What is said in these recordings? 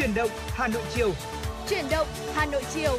Chuyển động Hà Nội chiều. Chuyển động Hà Nội chiều.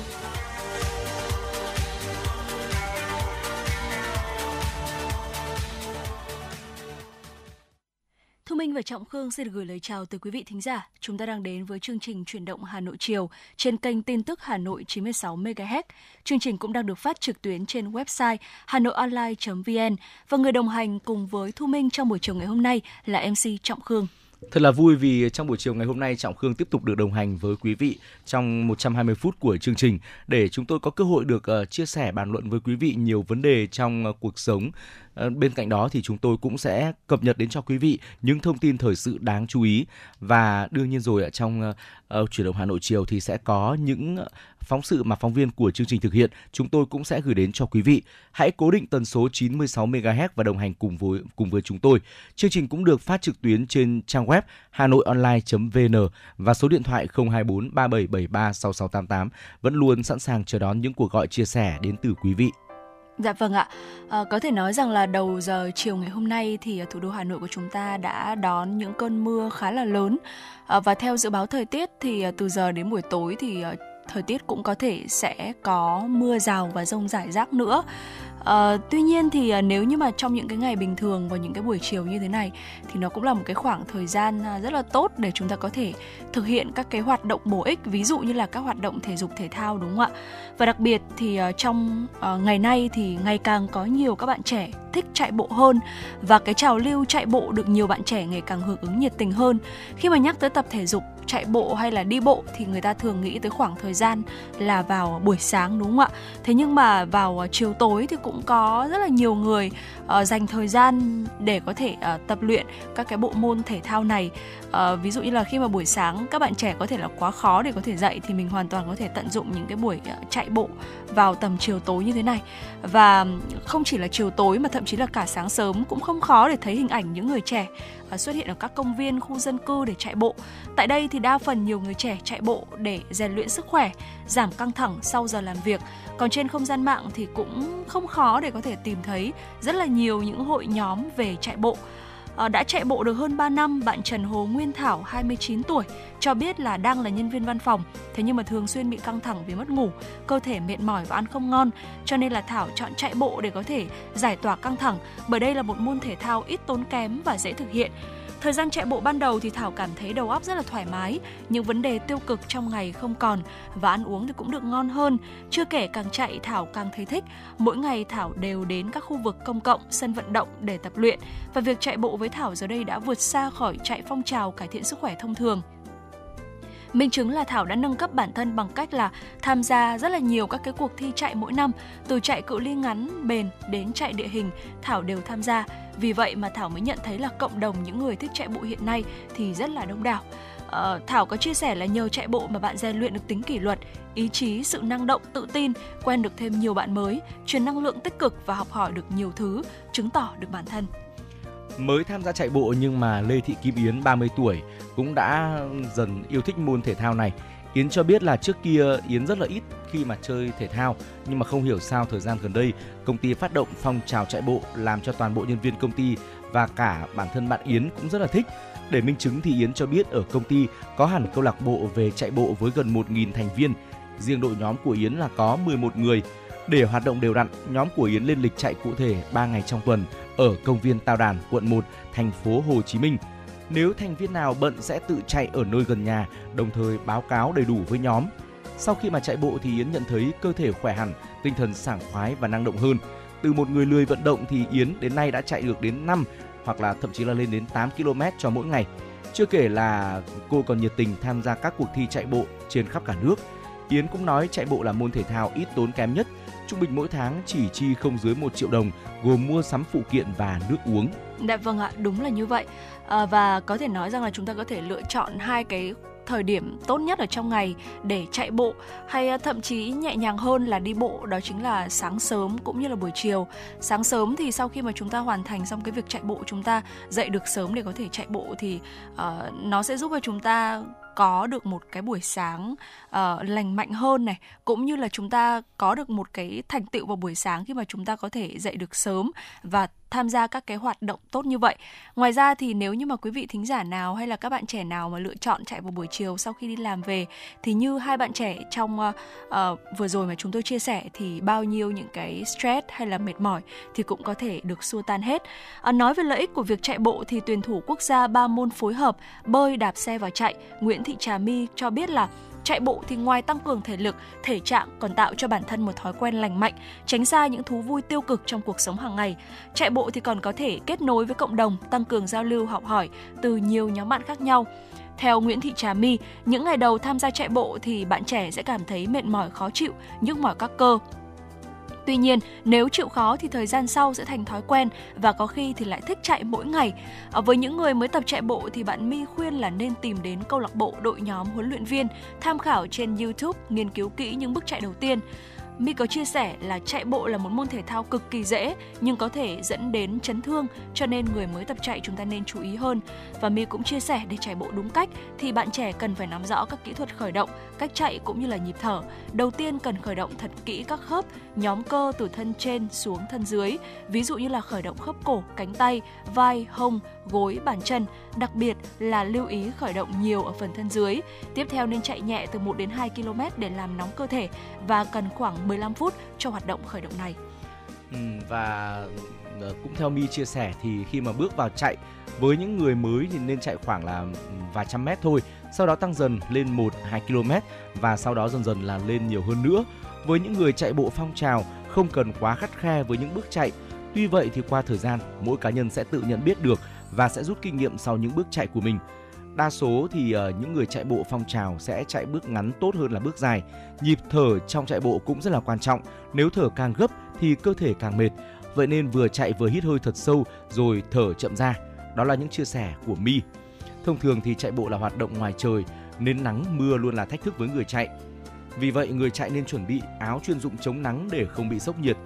Thu Minh và Trọng Khương xin được gửi lời chào tới quý vị thính giả. Chúng ta đang đến với chương trình Chuyển động Hà Nội chiều trên kênh tin tức Hà Nội 96 MHz. Chương trình cũng đang được phát trực tuyến trên website hanoionline.vn và người đồng hành cùng với Thu Minh trong buổi chiều ngày hôm nay là MC Trọng Khương. Thật là vui vì trong buổi chiều ngày hôm nay Trọng Khương tiếp tục được đồng hành với quý vị trong 120 phút của chương trình. Để chúng tôi có cơ hội được ờ, chia sẻ bàn luận với quý vị nhiều vấn đề trong ờ, cuộc sống Ờ, bên cạnh đó thì chúng tôi cũng sẽ cập nhật đến cho quý vị những thông tin thời sự đáng chú ý và đương nhiên rồi ở trong uh, chuyển động Hà Nội chiều thì sẽ có những phóng sự mà phóng viên của chương trình thực hiện, chúng tôi cũng sẽ gửi đến cho quý vị. Hãy cố định tần số 96 MHz và đồng hành cùng với cùng với chúng tôi. Chương trình cũng được phát trực tuyến trên trang web hanoionline.vn và số điện thoại 024 3773 6688 vẫn luôn sẵn sàng chờ đón những cuộc gọi chia sẻ đến từ quý vị. Dạ vâng ạ. À, có thể nói rằng là đầu giờ chiều ngày hôm nay thì ờ, thủ đô Hà Nội của chúng ta đã đón những cơn mưa khá là lớn. À, và theo dự báo thời tiết thì từ giờ đến buổi tối thì thời tiết cũng có thể sẽ có mưa rào và rông rải rác nữa à, tuy nhiên thì ờ, nếu như mà trong những cái ngày bình thường vào những cái buổi chiều như thế này thì nó cũng là một cái khoảng thời gian à, rất là tốt để chúng ta có thể thực hiện các cái hoạt động bổ ích ví dụ như là các hoạt động thể dục thể thao đúng không ạ? Và đặc biệt thì ờ, trong ngày nay thì ngày càng có nhiều các bạn trẻ thích chạy bộ hơn và cái trào lưu chạy bộ được nhiều bạn trẻ ngày càng hưởng ứng nhiệt tình hơn. Khi mà nhắc tới tập thể dục chạy bộ hay là đi bộ thì người ta thường nghĩ tới khoảng thời gian là vào buổi sáng đúng không ạ? Thế nhưng mà vào à, chiều tối thì cũng có rất là nhiều người uh, dành thời gian để có thể uh, tập luyện các cái bộ môn thể thao này. Uh, ví dụ như là khi mà buổi sáng các bạn trẻ có thể là quá khó để có thể dậy thì mình hoàn toàn có thể tận dụng những cái buổi uh, chạy bộ vào tầm chiều tối như thế này. Và không chỉ là chiều tối mà thậm chí là cả sáng sớm cũng không khó để thấy hình ảnh những người trẻ à, xuất hiện ở các công viên, khu dân cư để chạy bộ. Tại đây thì đa phần nhiều người trẻ chạy bộ để rèn luyện sức khỏe, giảm căng thẳng sau giờ làm việc. Còn trên không gian mạng thì cũng không khó để có thể tìm thấy rất là nhiều những hội nhóm về chạy bộ. Ờ, đã chạy bộ được hơn 3 năm, bạn Trần Hồ Nguyên Thảo 29 tuổi cho biết là đang là nhân viên văn phòng, thế nhưng mà thường xuyên bị căng thẳng vì mất ngủ, cơ thể mệt mỏi và ăn không ngon, cho nên là Thảo chọn chạy bộ để có thể giải tỏa căng thẳng, bởi đây là một môn thể thao ít tốn kém và dễ thực hiện. Thời gian chạy bộ ban đầu thì Thảo cảm thấy đầu óc rất là thoải mái, những vấn đề tiêu cực trong ngày không còn và ăn uống thì cũng được ngon hơn. Chưa kể càng chạy Thảo càng thấy thích. Mỗi ngày Thảo đều đến các khu vực công cộng, sân vận động để tập luyện và việc chạy bộ với Thảo giờ đây đã vượt xa khỏi chạy phong trào cải thiện sức khỏe thông thường. Minh chứng là Thảo đã nâng cấp bản thân bằng cách là tham gia rất là nhiều các cái cuộc thi chạy mỗi năm, từ chạy cự ly ngắn, bền đến chạy địa hình, Thảo đều tham gia. Vì vậy mà Thảo mới nhận thấy là cộng đồng những người thích chạy bộ hiện nay thì rất là đông đảo. Uh, Thảo có chia sẻ là nhờ chạy bộ mà bạn rèn luyện được tính kỷ luật, ý chí, sự năng động, tự tin, quen được thêm nhiều bạn mới, truyền năng lượng tích cực và học hỏi được nhiều thứ, chứng tỏ được bản thân. Mới tham gia chạy bộ nhưng mà Lê Thị Kim Yến 30 tuổi, cũng đã dần yêu thích môn thể thao này. Yến cho biết là trước kia Yến rất là ít khi mà chơi thể thao, nhưng mà không hiểu sao thời gian gần đây, công ty phát động phong trào chạy bộ làm cho toàn bộ nhân viên công ty và cả bản thân bạn Yến cũng rất là thích. Để minh chứng thì Yến cho biết ở công ty có hẳn câu lạc bộ về chạy bộ với gần 1.000 thành viên. Riêng đội nhóm của Yến là có 11 người. Để hoạt động đều đặn, nhóm của Yến lên lịch chạy cụ thể 3 ngày trong tuần ở công viên Tao Đàn, quận 1, thành phố Hồ Chí Minh. Nếu thành viên nào bận sẽ tự chạy ở nơi gần nhà, đồng thời báo cáo đầy đủ với nhóm. Sau khi mà chạy bộ thì Yến nhận thấy cơ thể khỏe hẳn, tinh thần sảng khoái và năng động hơn. Từ một người lười vận động thì Yến đến nay đã chạy được đến 5 hoặc là thậm chí là lên đến 8 km cho mỗi ngày. Chưa kể là cô còn nhiệt tình tham gia các cuộc thi chạy bộ trên khắp cả nước. Yến cũng nói chạy bộ là môn thể thao ít tốn kém nhất, trung bình mỗi tháng chỉ chi không dưới 1 triệu đồng gồm mua sắm phụ kiện và nước uống. Dạ vâng ạ, đúng là như vậy. À, và có thể nói rằng là chúng ta có thể lựa chọn hai cái thời điểm tốt nhất ở trong ngày để chạy bộ hay ờ, thậm chí nhẹ nhàng hơn là đi bộ đó chính là sáng sớm cũng như là buổi chiều sáng sớm thì sau khi mà chúng ta hoàn thành xong cái việc chạy bộ chúng ta dậy được sớm để có thể chạy bộ thì uh, nó sẽ giúp cho chúng ta có được một cái buổi sáng uh, lành mạnh hơn này cũng như là chúng ta có được một cái thành tựu vào buổi sáng khi mà chúng ta có thể dậy được sớm và tham gia các cái hoạt động tốt như vậy. Ngoài ra thì nếu như mà quý vị thính giả nào hay là các bạn trẻ nào mà lựa chọn chạy vào buổi chiều sau khi đi làm về thì như hai bạn trẻ trong uh, uh, vừa rồi mà chúng tôi chia sẻ thì bao nhiêu những cái stress hay là mệt mỏi thì cũng có thể được xua tan hết. Uh, nói về lợi ích của việc chạy bộ thì tuyển thủ quốc gia ba môn phối hợp bơi, đạp xe và chạy Nguyễn Thị Trà My cho biết là Chạy bộ thì ngoài tăng cường thể lực, thể trạng còn tạo cho bản thân một thói quen lành mạnh, tránh xa những thú vui tiêu cực trong cuộc sống hàng ngày. Chạy bộ thì còn có thể kết nối với cộng đồng, tăng cường giao lưu học hỏi từ nhiều nhóm bạn khác nhau. Theo Nguyễn Thị Trà My, những ngày đầu tham gia chạy bộ thì bạn trẻ sẽ cảm thấy mệt mỏi khó chịu, nhức mỏi các cơ, Tuy nhiên, nếu chịu khó thì thời gian sau sẽ thành thói quen và có khi thì lại thích chạy mỗi ngày. À, với những người mới tập chạy bộ thì bạn My khuyên là nên tìm đến câu lạc bộ đội nhóm huấn luyện viên, tham khảo trên YouTube, nghiên cứu kỹ những bước chạy đầu tiên. My có chia sẻ là chạy bộ là một môn thể thao cực kỳ dễ nhưng có thể dẫn đến chấn thương cho nên người mới tập chạy chúng ta nên chú ý hơn. Và My cũng chia sẻ để chạy bộ đúng cách thì bạn trẻ cần phải nắm rõ các kỹ thuật khởi động, cách chạy cũng như là nhịp thở. Đầu tiên cần khởi động thật kỹ các khớp, nhóm cơ từ thân trên xuống thân dưới, ví dụ như là khởi động khớp cổ, cánh tay, vai, hông, gối, bàn chân, đặc biệt là lưu ý khởi động nhiều ở phần thân dưới. Tiếp theo nên chạy nhẹ từ 1 đến 2 km để làm nóng cơ thể và cần khoảng 15 phút cho hoạt động khởi động này. Ừ, và ờ, cũng theo Mi chia sẻ thì khi mà bước vào chạy với những người mới thì nên chạy khoảng là ừ, vài trăm mét thôi, sau đó tăng dần lên 1 2 km và sau đó dần dần là lên nhiều hơn nữa. Với những người chạy bộ phong trào không cần quá khắt khe với những bước chạy. Tuy vậy thì qua thời gian, mỗi cá nhân sẽ tự nhận biết được và sẽ rút kinh nghiệm sau những bước chạy của mình. Đa số thì uh, những người chạy bộ phong trào sẽ chạy bước ngắn tốt hơn là bước dài. Nhịp thở trong chạy bộ cũng rất là quan trọng. Nếu thở càng gấp thì cơ thể càng mệt. Vậy nên vừa chạy vừa hít hơi thật sâu rồi thở chậm ra. Đó là những chia sẻ của Mi. Thông thường thì chạy bộ là hoạt động ngoài trời nên nắng mưa luôn là thách thức với người chạy. Vì vậy người chạy nên chuẩn bị áo chuyên dụng chống nắng để không bị sốc nhiệt,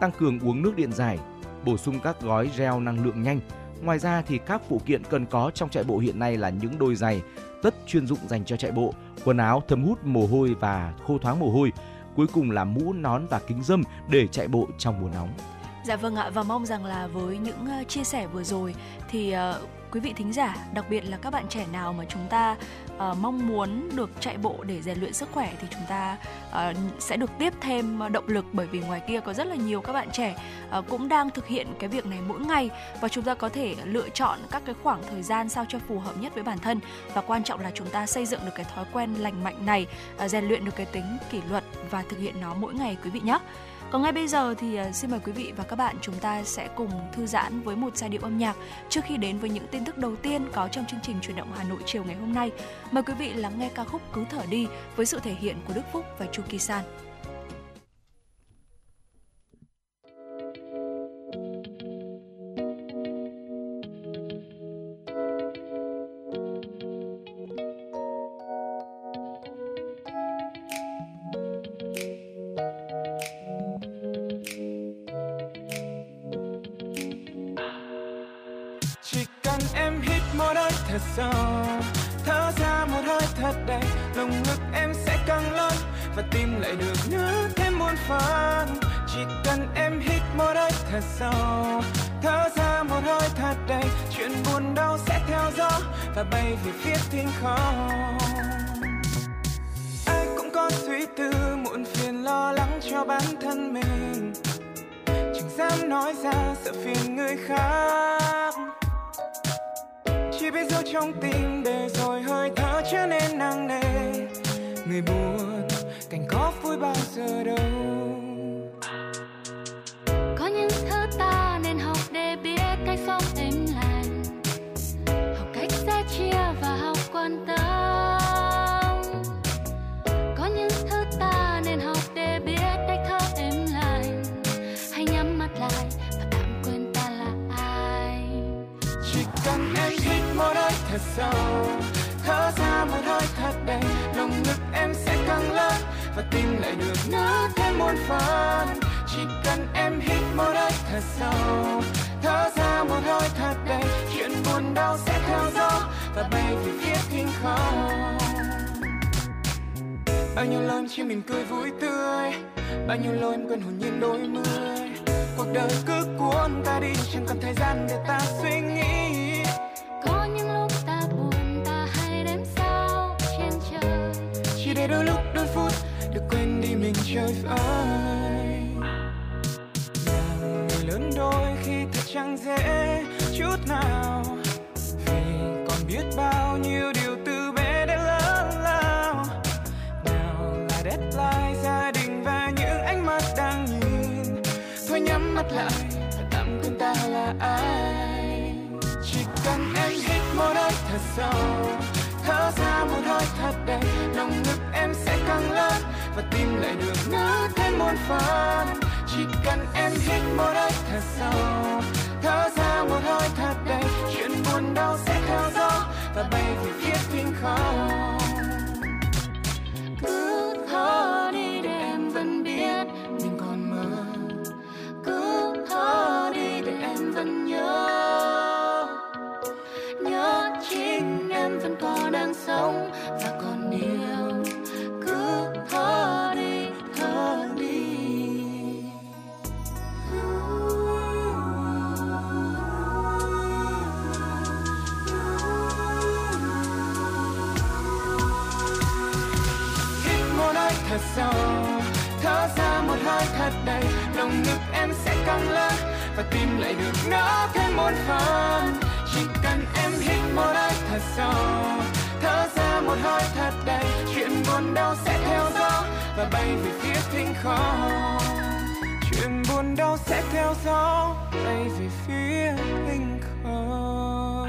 tăng cường uống nước điện giải, bổ sung các gói gel năng lượng nhanh Ngoài ra thì các phụ kiện cần có trong chạy bộ hiện nay là những đôi giày, tất chuyên dụng dành cho chạy bộ, quần áo thấm hút mồ hôi và khô thoáng mồ hôi. Cuối cùng là mũ, nón và kính dâm để chạy bộ trong mùa nóng. Dạ vâng ạ và mong rằng là với những ờ, chia sẻ vừa rồi thì uh, quý vị thính giả, đặc biệt là các bạn trẻ nào mà chúng ta uh, mong muốn được chạy bộ để rèn luyện sức khỏe thì chúng ta uh, sẽ được tiếp thêm động lực bởi vì ngoài kia có rất là nhiều các bạn trẻ uh, cũng đang thực hiện cái việc này mỗi ngày và chúng ta có thể lựa chọn các cái khoảng thời gian sao cho phù hợp nhất với bản thân và quan trọng là chúng ta xây dựng được cái thói quen lành mạnh này, uh, rèn luyện được cái tính kỷ luật và thực hiện nó mỗi ngày quý vị nhé. Còn ngay bây giờ thì à, xin mời quý vị và các bạn chúng ta sẽ cùng thư giãn với một giai điệu âm nhạc trước khi đến với những tin tức đầu tiên có trong chương trình truyền động Hà Nội chiều ngày hôm nay. Mời quý vị lắng nghe ca khúc Cứ thở đi với sự thể hiện của Đức Phúc và Chu Kỳ San. Thật đầy lòng ngực em sẽ càng lớn và tim lại được nó thêm một phần. Chỉ cần em hít một hơi thật sâu thở ra một hơi thật đầy chuyện buồn đau sẽ theo gió và bay về phía thinh không. Chuyện buồn đau sẽ theo gió bay về phía thinh không.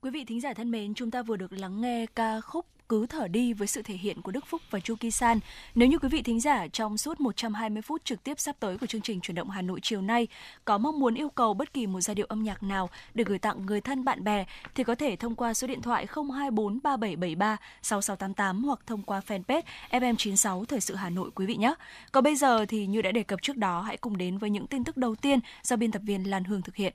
Quý vị thính giả thân mến, chúng ta vừa được lắng nghe ca khúc cứ thở đi với sự thể hiện của Đức Phúc và Chu Ki San. Nếu như quý vị thính giả trong suốt 120 phút trực tiếp sắp tới của chương trình chuyển động Hà Nội chiều nay có mong muốn yêu cầu bất kỳ một giai điệu âm nhạc nào để gửi tặng người thân bạn bè thì có thể thông qua số điện thoại 024 3773 6688 hoặc thông qua fanpage FM96 Thời sự Hà Nội quý vị nhé. Còn bây giờ thì như đã đề cập trước đó, hãy cùng đến với những tin tức đầu tiên do biên tập viên Lan Hương thực hiện.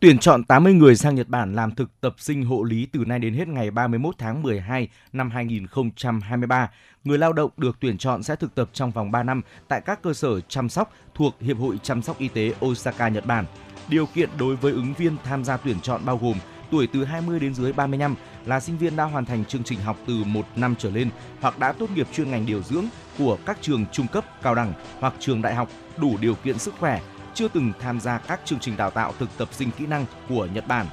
Tuyển chọn 80 người sang Nhật Bản làm thực tập sinh hộ lý từ nay đến hết ngày 31 tháng 12 năm 2023. Người lao động được tuyển chọn sẽ thực tập trong vòng 3 năm tại các cơ sở chăm sóc thuộc Hiệp hội Chăm sóc Y tế Osaka, Nhật Bản. Điều kiện đối với ứng viên tham gia tuyển chọn bao gồm tuổi từ 20 đến dưới 35 là sinh viên đã hoàn thành chương trình học từ 1 năm trở lên hoặc đã tốt nghiệp chuyên ngành điều dưỡng của các trường trung cấp, cao đẳng hoặc trường đại học đủ điều kiện sức khỏe, chưa từng tham gia các chương trình đào tạo thực tập sinh kỹ năng của Nhật Bản.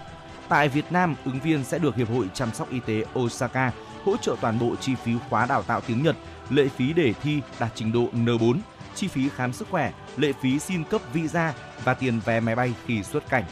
Tại Việt Nam, ứng viên sẽ được Hiệp hội Chăm sóc Y tế Osaka hỗ trợ toàn bộ chi phí khóa đào tạo tiếng Nhật, lệ phí để thi đạt trình độ N4, chi phí khám sức khỏe, lệ phí xin cấp visa và tiền vé máy bay khi xuất cảnh.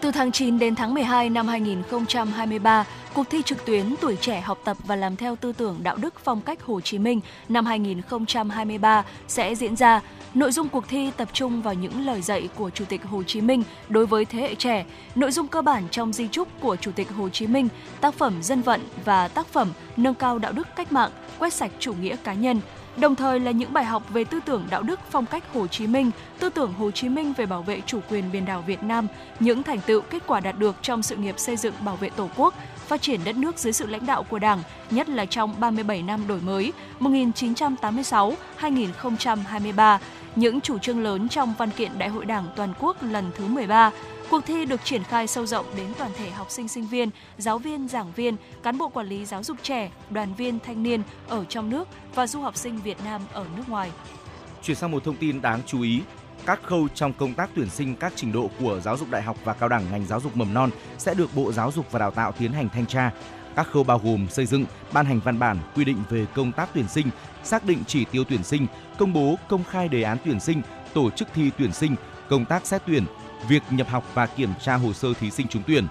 Từ tháng 9 đến tháng 12 năm 2023, cuộc thi trực tuyến Tuổi trẻ học tập và làm theo tư tưởng đạo đức phong cách Hồ Chí Minh năm 2023 sẽ diễn ra. Nội dung cuộc thi tập trung vào những lời dạy của Chủ tịch Hồ Chí Minh đối với thế hệ trẻ, nội dung cơ bản trong di trúc của Chủ tịch Hồ Chí Minh, tác phẩm dân vận và tác phẩm nâng cao đạo đức cách mạng, quét sạch chủ nghĩa cá nhân, đồng thời là những bài học về tư tưởng đạo đức phong cách Hồ Chí Minh, tư tưởng Hồ Chí Minh về bảo vệ chủ quyền biển đảo Việt Nam, những thành tựu kết quả đạt được trong sự nghiệp xây dựng bảo vệ Tổ quốc, phát triển đất nước dưới sự lãnh đạo của Đảng, nhất là trong 37 năm đổi mới 1986-2023, những chủ trương lớn trong văn kiện Đại hội Đảng toàn quốc lần thứ 13. Cuộc thi được triển khai sâu rộng đến toàn thể học sinh sinh viên, giáo viên, giảng viên, cán bộ quản lý giáo dục trẻ, đoàn viên thanh niên ở trong nước và du học sinh Việt Nam ở nước ngoài. Chuyển sang một thông tin đáng chú ý, các khâu trong công tác tuyển sinh các trình độ của giáo dục đại học và cao đẳng ngành giáo dục mầm non sẽ được Bộ Giáo dục và Đào tạo tiến hành thanh tra. Các khâu bao gồm xây dựng, ban hành văn bản quy định về công tác tuyển sinh, xác định chỉ tiêu tuyển sinh, công bố công khai đề án tuyển sinh, tổ chức thi tuyển sinh, công tác xét tuyển, việc nhập học và kiểm tra hồ sơ thí sinh trúng tuyển.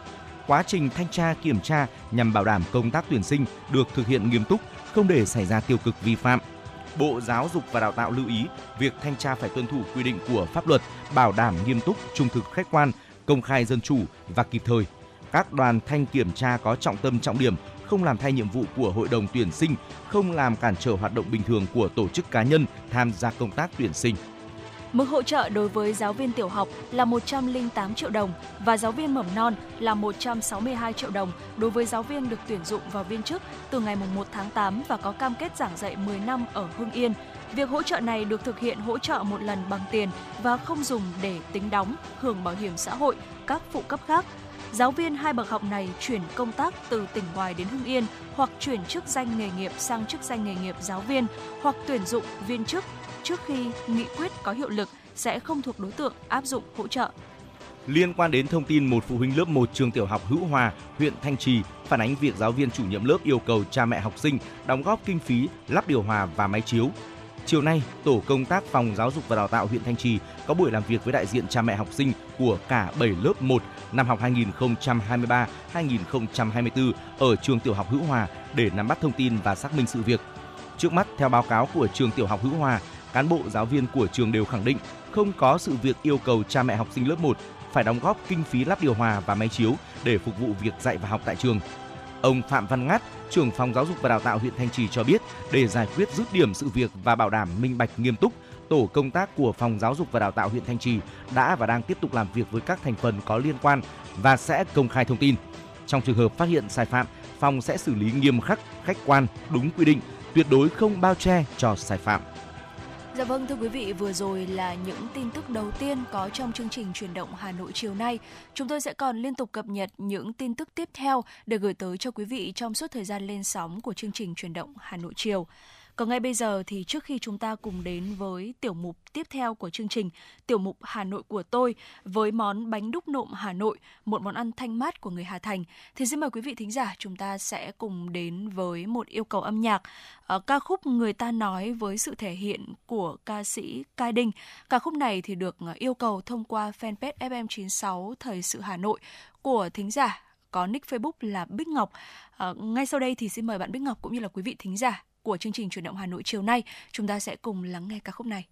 Quá trình thanh tra kiểm tra nhằm bảo đảm công tác tuyển sinh được thực hiện nghiêm túc, không để xảy ra tiêu cực vi phạm. Bộ Giáo dục và Đào tạo lưu ý việc thanh tra phải tuân thủ quy định của pháp luật, bảo đảm nghiêm túc, trung thực khách quan, công khai dân chủ và kịp thời. Các đoàn thanh kiểm tra có trọng tâm trọng điểm, không làm thay nhiệm vụ của hội đồng tuyển sinh, không làm cản trở hoạt động bình thường của tổ chức cá nhân tham gia công tác tuyển sinh. Mức hỗ trợ đối với giáo viên tiểu học là 108 triệu đồng và giáo viên mầm non là 162 triệu đồng đối với giáo viên được tuyển dụng vào viên chức từ ngày 1 tháng 8 và có cam kết giảng dạy 10 năm ở Hưng Yên. Việc hỗ trợ này được thực hiện hỗ trợ một lần bằng tiền và không dùng để tính đóng, hưởng bảo hiểm xã hội, các phụ cấp khác. Giáo viên hai bậc học này chuyển công tác từ tỉnh ngoài đến Hưng Yên hoặc chuyển chức danh nghề nghiệp sang chức danh nghề nghiệp giáo viên hoặc tuyển dụng viên chức trước khi nghị quyết có hiệu lực sẽ không thuộc đối tượng áp dụng hỗ trợ. Liên quan đến thông tin một phụ huynh lớp 1 trường tiểu học Hữu Hòa, huyện Thanh Trì phản ánh việc giáo viên chủ nhiệm lớp yêu cầu cha mẹ học sinh đóng góp kinh phí lắp điều hòa và máy chiếu. Chiều nay, tổ công tác phòng giáo dục và đào tạo huyện Thanh Trì có buổi làm việc với đại diện cha mẹ học sinh của cả 7 lớp 1 năm học 2023-2024 ở trường tiểu học Hữu Hòa để nắm bắt thông tin và xác minh sự việc. Trước mắt, theo báo cáo của trường tiểu học Hữu Hòa, cán bộ giáo viên của trường đều khẳng định không có sự việc yêu cầu cha mẹ học sinh lớp 1 phải đóng góp kinh phí lắp điều hòa và máy chiếu để phục vụ việc dạy và học tại trường. Ông Phạm Văn Ngát, trưởng phòng giáo dục và đào tạo huyện Thanh Trì cho biết, để giải quyết dứt điểm sự việc và bảo đảm minh bạch nghiêm túc, tổ công tác của phòng giáo dục và đào tạo huyện Thanh Trì đã và đang tiếp tục làm việc với các thành phần có liên quan và sẽ công khai thông tin. Trong trường hợp phát hiện sai phạm, phòng sẽ xử lý nghiêm khắc, khách quan, đúng quy định, tuyệt đối không bao che cho sai phạm. Dạ vâng thưa quý vị, vừa rồi là những tin tức đầu tiên có trong chương trình truyền động Hà Nội chiều nay. Chúng tôi sẽ còn liên tục cập nhật những tin tức tiếp theo để gửi tới cho quý vị trong suốt thời gian lên sóng của chương trình truyền động Hà Nội chiều. Còn ngay bây giờ thì trước khi chúng ta cùng đến với tiểu mục tiếp theo của chương trình, tiểu mục Hà Nội của tôi với món bánh đúc nộm Hà Nội, một món ăn thanh mát của người Hà Thành, thì xin mời quý vị thính giả chúng ta sẽ cùng đến với một yêu cầu âm nhạc. Uh, ca khúc Người ta nói với sự thể hiện của ca sĩ Cai Đinh. Ca khúc này thì được ờ, yêu cầu thông qua fanpage FM96 Thời sự Hà Nội của thính giả có nick Facebook là Bích Ngọc. À, ngay sau đây thì xin mời bạn Bích Ngọc cũng như là quý vị thính giả của chương trình truyền động Hà Nội chiều nay. Chúng ta sẽ cùng lắng nghe ca khúc này.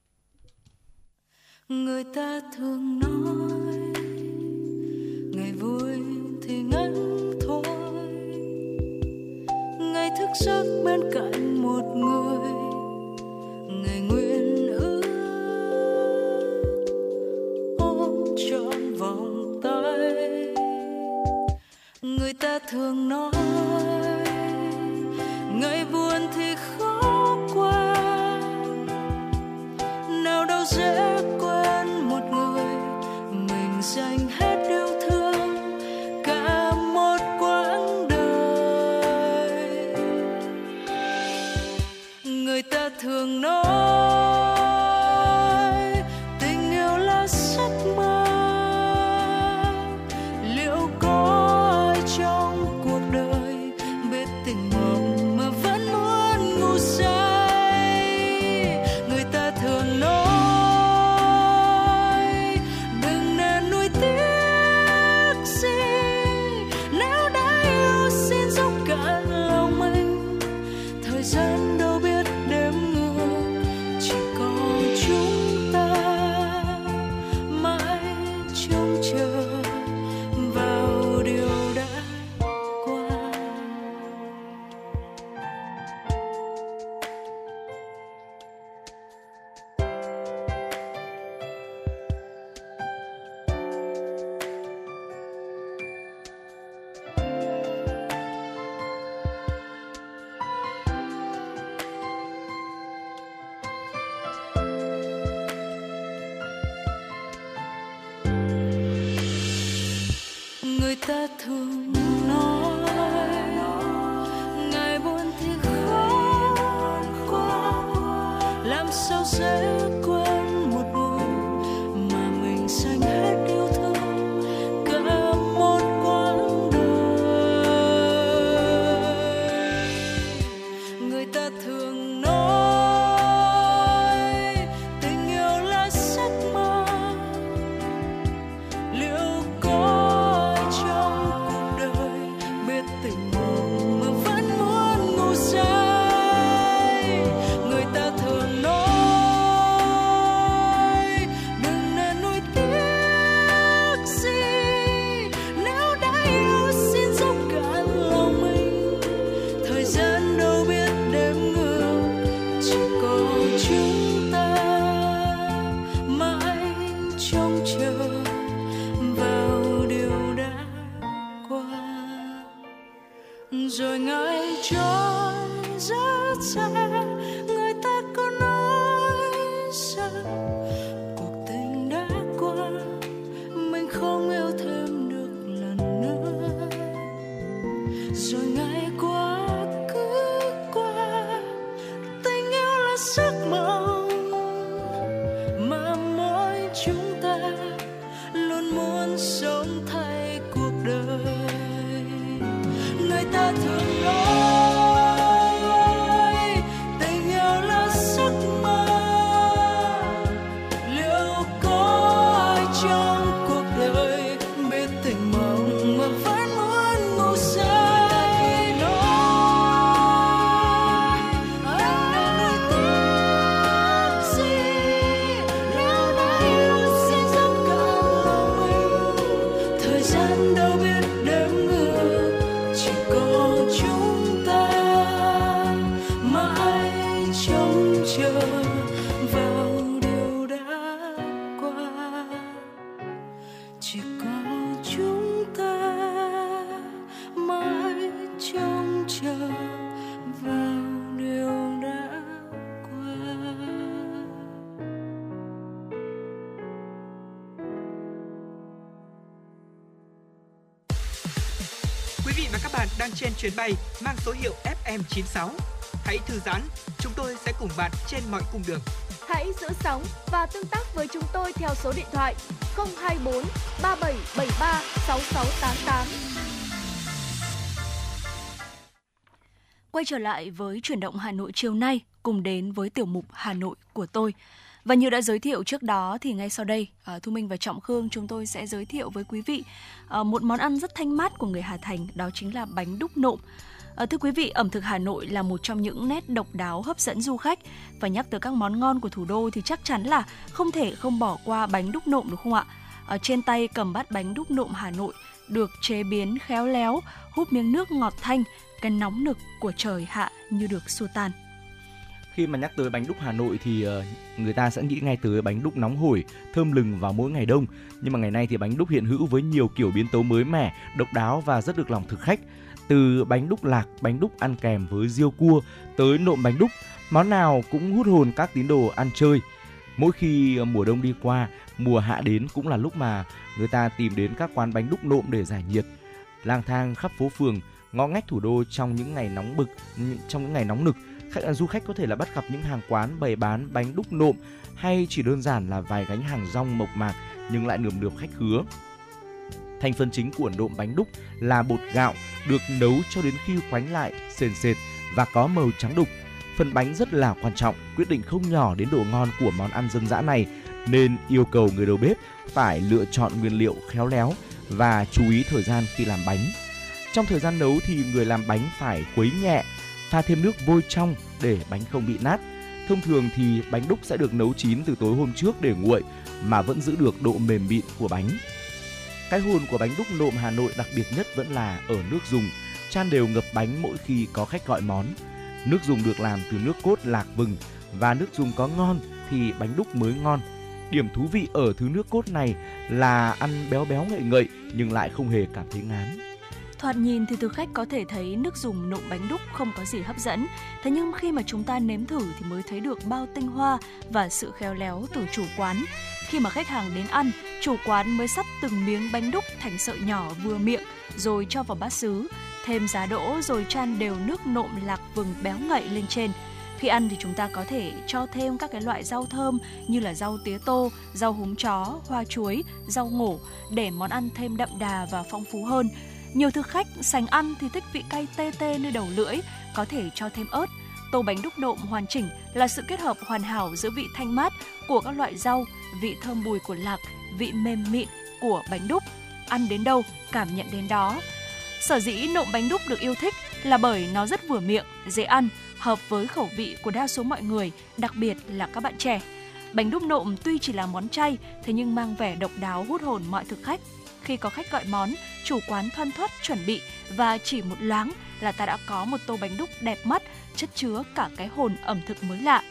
Người ta thường nói, ngày vui thì ngắn thôi ngày thức giấc bên cạnh một người, ngày nguyện ước ôm trọn vòng tay người ta thường nói dành hết yêu thương cả một quãng đời. Người ta thường nói người ta chuyến bay mang số hiệu FM96. Hãy thư giãn, chúng tôi sẽ cùng bạn trên mọi cung đường. Hãy giữ sóng và tương tác với chúng tôi theo số điện thoại 024 3773 6688. Quay trở lại với chuyển động Hà Nội chiều nay, cùng đến với tiểu mục Hà Nội của tôi. Và như đã giới thiệu trước đó thì ngay sau đây, ờ, Thu Minh và Trọng Khương chúng tôi sẽ giới thiệu với quý vị ờ, một món ăn rất thanh mát của người Hà Thành, đó chính là bánh đúc nộm. Ờ, thưa quý vị, ẩm thực Hà Nội là một trong những nét độc đáo hấp dẫn du khách và nhắc tới các món ngon của thủ đô thì chắc chắn là không thể không bỏ qua bánh đúc nộm đúng không ạ? Ở trên tay cầm bát bánh đúc nộm Hà Nội được chế biến khéo léo, hút miếng nước ngọt thanh, cái nóng nực của trời hạ như được xua tan. Khi mà nhắc tới bánh đúc Hà Nội thì ờ, người ta sẽ nghĩ ngay tới bánh đúc nóng hổi, thơm lừng vào mỗi ngày đông. Nhưng mà ngày nay thì bánh đúc hiện hữu với nhiều kiểu biến tấu mới mẻ, độc đáo và rất được lòng thực khách. Từ bánh đúc lạc, bánh đúc ăn kèm với riêu cua tới nộm bánh đúc, món nào cũng hút hồn các tín đồ ăn chơi. Mỗi khi ờ, mùa đông đi qua, mùa hạ đến cũng là lúc mà người ta tìm đến các quán bánh đúc nộm để giải nhiệt. Lang thang khắp phố phường, ngõ ngách thủ đô trong những ngày nóng bực, trong những ngày nóng nực, khách à, du khách có thể là bắt gặp những hàng quán bày bán bánh đúc nộm hay chỉ đơn giản là vài gánh hàng rong mộc mạc nhưng lại nườm nượp khách khứa. Thành phần chính của nộm bánh đúc là bột gạo được nấu cho đến khi khoánh lại, sền sệt và có màu trắng đục. Phần bánh rất là quan trọng, quyết định không nhỏ đến độ ngon của món ăn dân dã này nên yêu cầu người đầu bếp phải lựa chọn nguyên liệu khéo léo và chú ý thời gian khi làm bánh. Trong thời gian nấu thì người làm bánh phải khuấy nhẹ, pha thêm nước vôi trong để bánh không bị nát. Thông thường thì bánh đúc sẽ được nấu chín từ tối hôm trước để nguội mà vẫn giữ được độ mềm mịn của bánh. Cái hồn của bánh đúc nộm Hà Nội đặc biệt nhất vẫn là ở nước dùng, chan đều ngập bánh mỗi khi có khách gọi món. Nước dùng được làm từ nước cốt lạc vừng và nước dùng có ngon thì bánh đúc mới ngon. Điểm thú vị ở thứ nước cốt này là ăn béo béo ngậy ngậy nhưng lại không hề cảm thấy ngán. Thoạt nhìn thì thực khách có thể thấy nước dùng nộm bánh đúc không có gì hấp dẫn. Thế nhưng khi mà chúng ta nếm thử thì mới thấy được bao tinh hoa và sự khéo léo từ chủ quán. Khi mà khách hàng đến ăn, chủ quán mới sắp từng miếng bánh đúc thành sợi nhỏ vừa miệng rồi cho vào bát sứ, thêm giá đỗ rồi chan đều nước nộm lạc vừng béo ngậy lên trên. Khi ăn thì chúng ta có thể cho thêm các cái loại rau thơm như là rau tía tô, rau húng chó, hoa chuối, rau ngổ để món ăn thêm đậm đà và phong phú hơn. Nhiều thực khách sành ăn thì thích vị cay tê tê nơi đầu lưỡi, có thể cho thêm ớt. Tô bánh đúc nộm hoàn chỉnh là sự kết hợp hoàn hảo giữa vị thanh mát của các loại rau, vị thơm bùi của lạc, vị mềm mịn của bánh đúc. Ăn đến đâu, cảm nhận đến đó. Sở dĩ nộm bánh đúc được yêu thích là bởi nó rất vừa miệng, dễ ăn, hợp với khẩu vị của đa số mọi người, đặc biệt là các bạn trẻ. Bánh đúc nộm tuy chỉ là món chay, thế nhưng mang vẻ độc đáo hút hồn mọi thực khách. Khi có khách gọi món, chủ quán thoăn thoắt chuẩn bị và chỉ một loáng là ta đã có một tô bánh đúc đẹp mắt, chất chứa cả cái hồn ẩm thực mới lạ.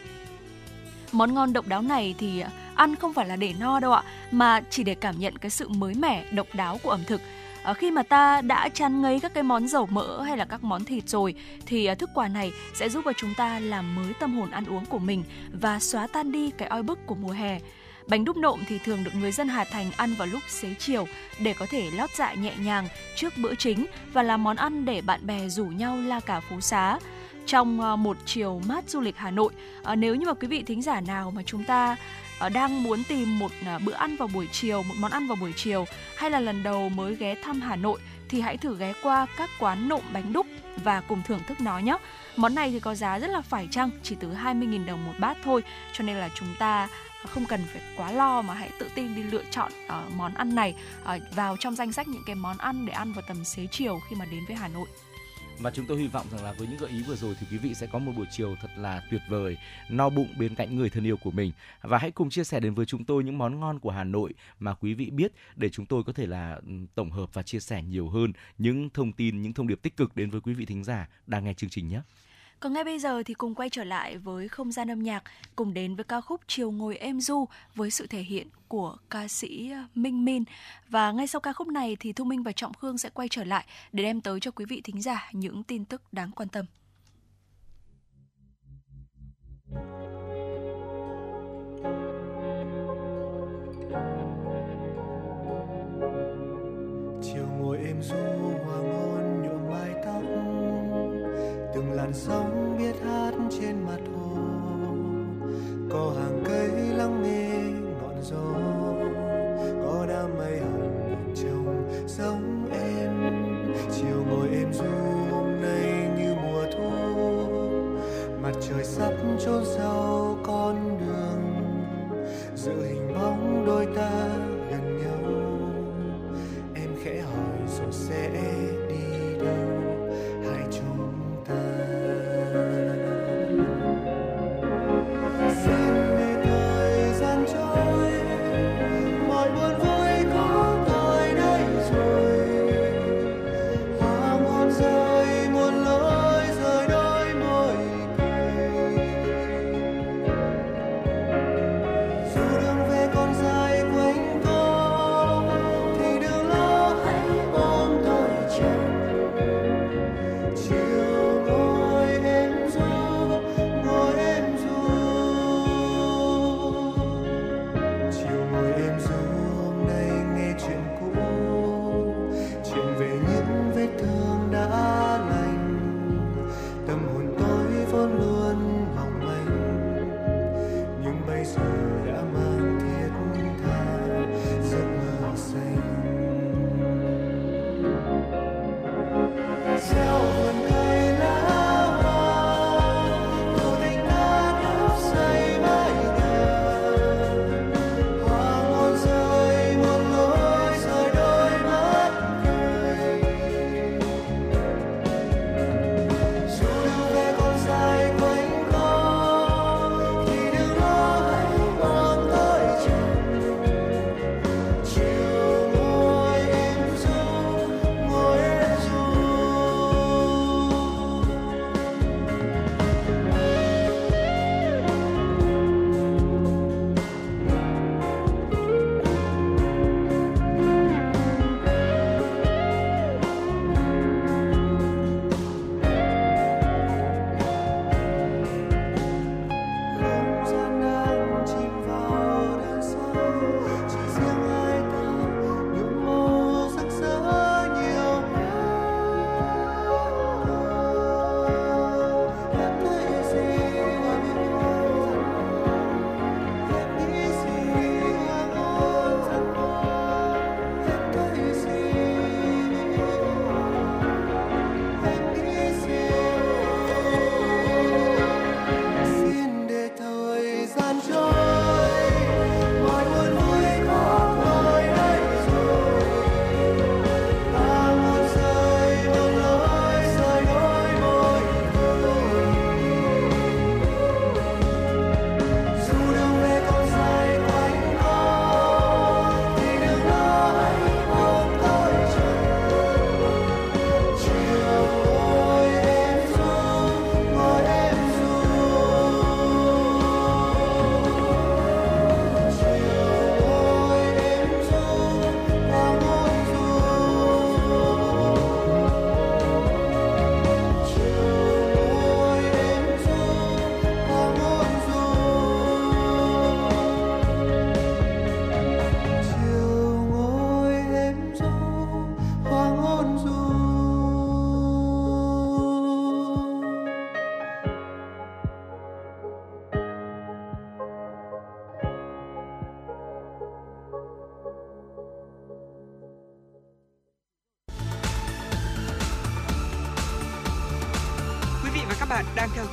Món ngon độc đáo này thì ăn không phải là để no đâu ạ, mà chỉ để cảm nhận cái sự mới mẻ, độc đáo của ẩm thực. À, khi mà ta đã chán ngấy các cái món dầu mỡ hay là các món thịt rồi thì à, thức quà này sẽ giúp cho chúng ta làm mới tâm hồn ăn uống của mình và xóa tan đi cái oi bức của mùa hè. Bánh đúc nộm thì thường được người dân Hà Thành ăn vào lúc xế chiều để có thể lót dạ nhẹ nhàng trước bữa chính và là món ăn để bạn bè rủ nhau la cả phố xá trong ờ, một chiều mát du lịch Hà Nội. Ờ, nếu như mà quý vị thính giả nào mà chúng ta ờ, đang muốn tìm một bữa ăn vào buổi chiều, một món ăn vào buổi chiều hay là lần đầu mới ghé thăm Hà Nội thì hãy thử ghé qua các quán nộm bánh đúc và cùng thưởng thức nó nhé. Món này thì có giá rất là phải chăng, chỉ từ 20.000 đồng một bát thôi, cho nên là chúng ta không cần phải quá lo mà hãy tự tin đi lựa chọn uh, món ăn này uh, vào trong danh sách những cái món ăn để ăn vào tầm xế chiều khi mà đến với Hà Nội và chúng tôi hy vọng rằng là với những gợi ý vừa rồi thì quý vị sẽ có một buổi chiều thật là tuyệt vời, no bụng bên cạnh người thân yêu của mình và hãy cùng chia sẻ đến với chúng tôi những món ngon của Hà Nội mà quý vị biết để chúng tôi có thể là ừ, tổng hợp và chia sẻ nhiều hơn những thông tin, những thông điệp tích cực đến với quý vị thính giả đang nghe chương trình nhé. Còn ngay bây giờ thì cùng quay trở lại với không gian âm nhạc, cùng đến với ca khúc Chiều ngồi êm du với sự thể hiện của ca sĩ ờ, Minh Min. Và ngay sau ca khúc này thì Thu Minh và Trọng Khương sẽ quay trở lại để đem tới cho quý vị thính giả những tin tức đáng quan tâm. chiều hát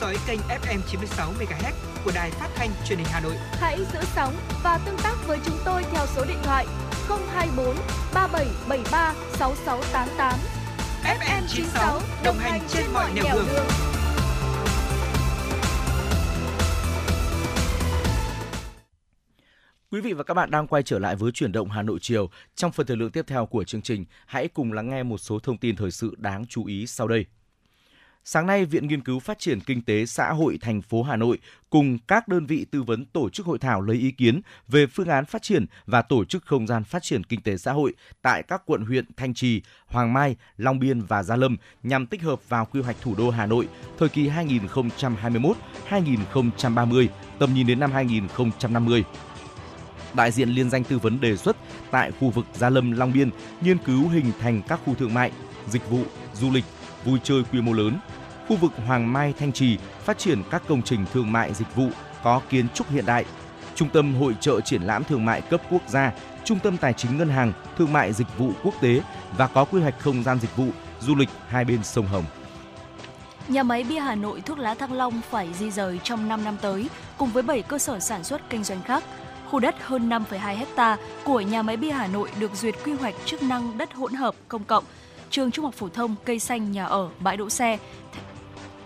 dõi kênh FM 96 MHz của đài phát thanh truyền hình Hà Nội. Hãy giữ sóng và tương tác với chúng tôi theo số điện thoại 024 3773 6688. FM 96 đồng hành trên mọi nẻo đường. đường. Quý vị và các bạn đang quay trở lại với chuyển động Hà Nội chiều. Trong phần thời lượng tiếp theo của chương trình, hãy cùng lắng nghe một số thông tin thời sự đáng chú ý sau đây. Sáng nay, Viện Nghiên cứu Phát triển Kinh tế Xã hội thành phố Hà Nội cùng các đơn vị tư vấn tổ chức hội thảo lấy ý kiến về phương án phát triển và tổ chức không gian phát triển kinh tế xã hội tại các quận huyện Thanh Trì, Hoàng Mai, Long Biên và Gia Lâm nhằm tích hợp vào quy hoạch thủ đô Hà Nội thời kỳ 2021-2030, tầm nhìn đến năm 2050 đại diện liên danh tư vấn đề xuất tại khu vực Gia Lâm Long Biên nghiên cứu hình thành các khu thương mại, dịch vụ, du lịch, vui chơi quy mô lớn. Khu vực Hoàng Mai Thanh Trì phát triển các công trình thương mại dịch vụ có kiến trúc hiện đại. Trung tâm hội trợ triển lãm thương mại cấp quốc gia, trung tâm tài chính ngân hàng, thương mại dịch vụ quốc tế và có quy hoạch không gian dịch vụ, du lịch hai bên sông Hồng. Nhà máy bia Hà Nội thuốc lá Thăng Long phải di rời trong 5 năm tới, cùng với 7 cơ sở sản xuất kinh doanh khác. Khu đất hơn 5,2 hecta của nhà máy bia Hà Nội được duyệt quy hoạch chức năng đất hỗn hợp công cộng, trường trung học phổ thông, cây xanh, nhà ở, bãi đỗ xe.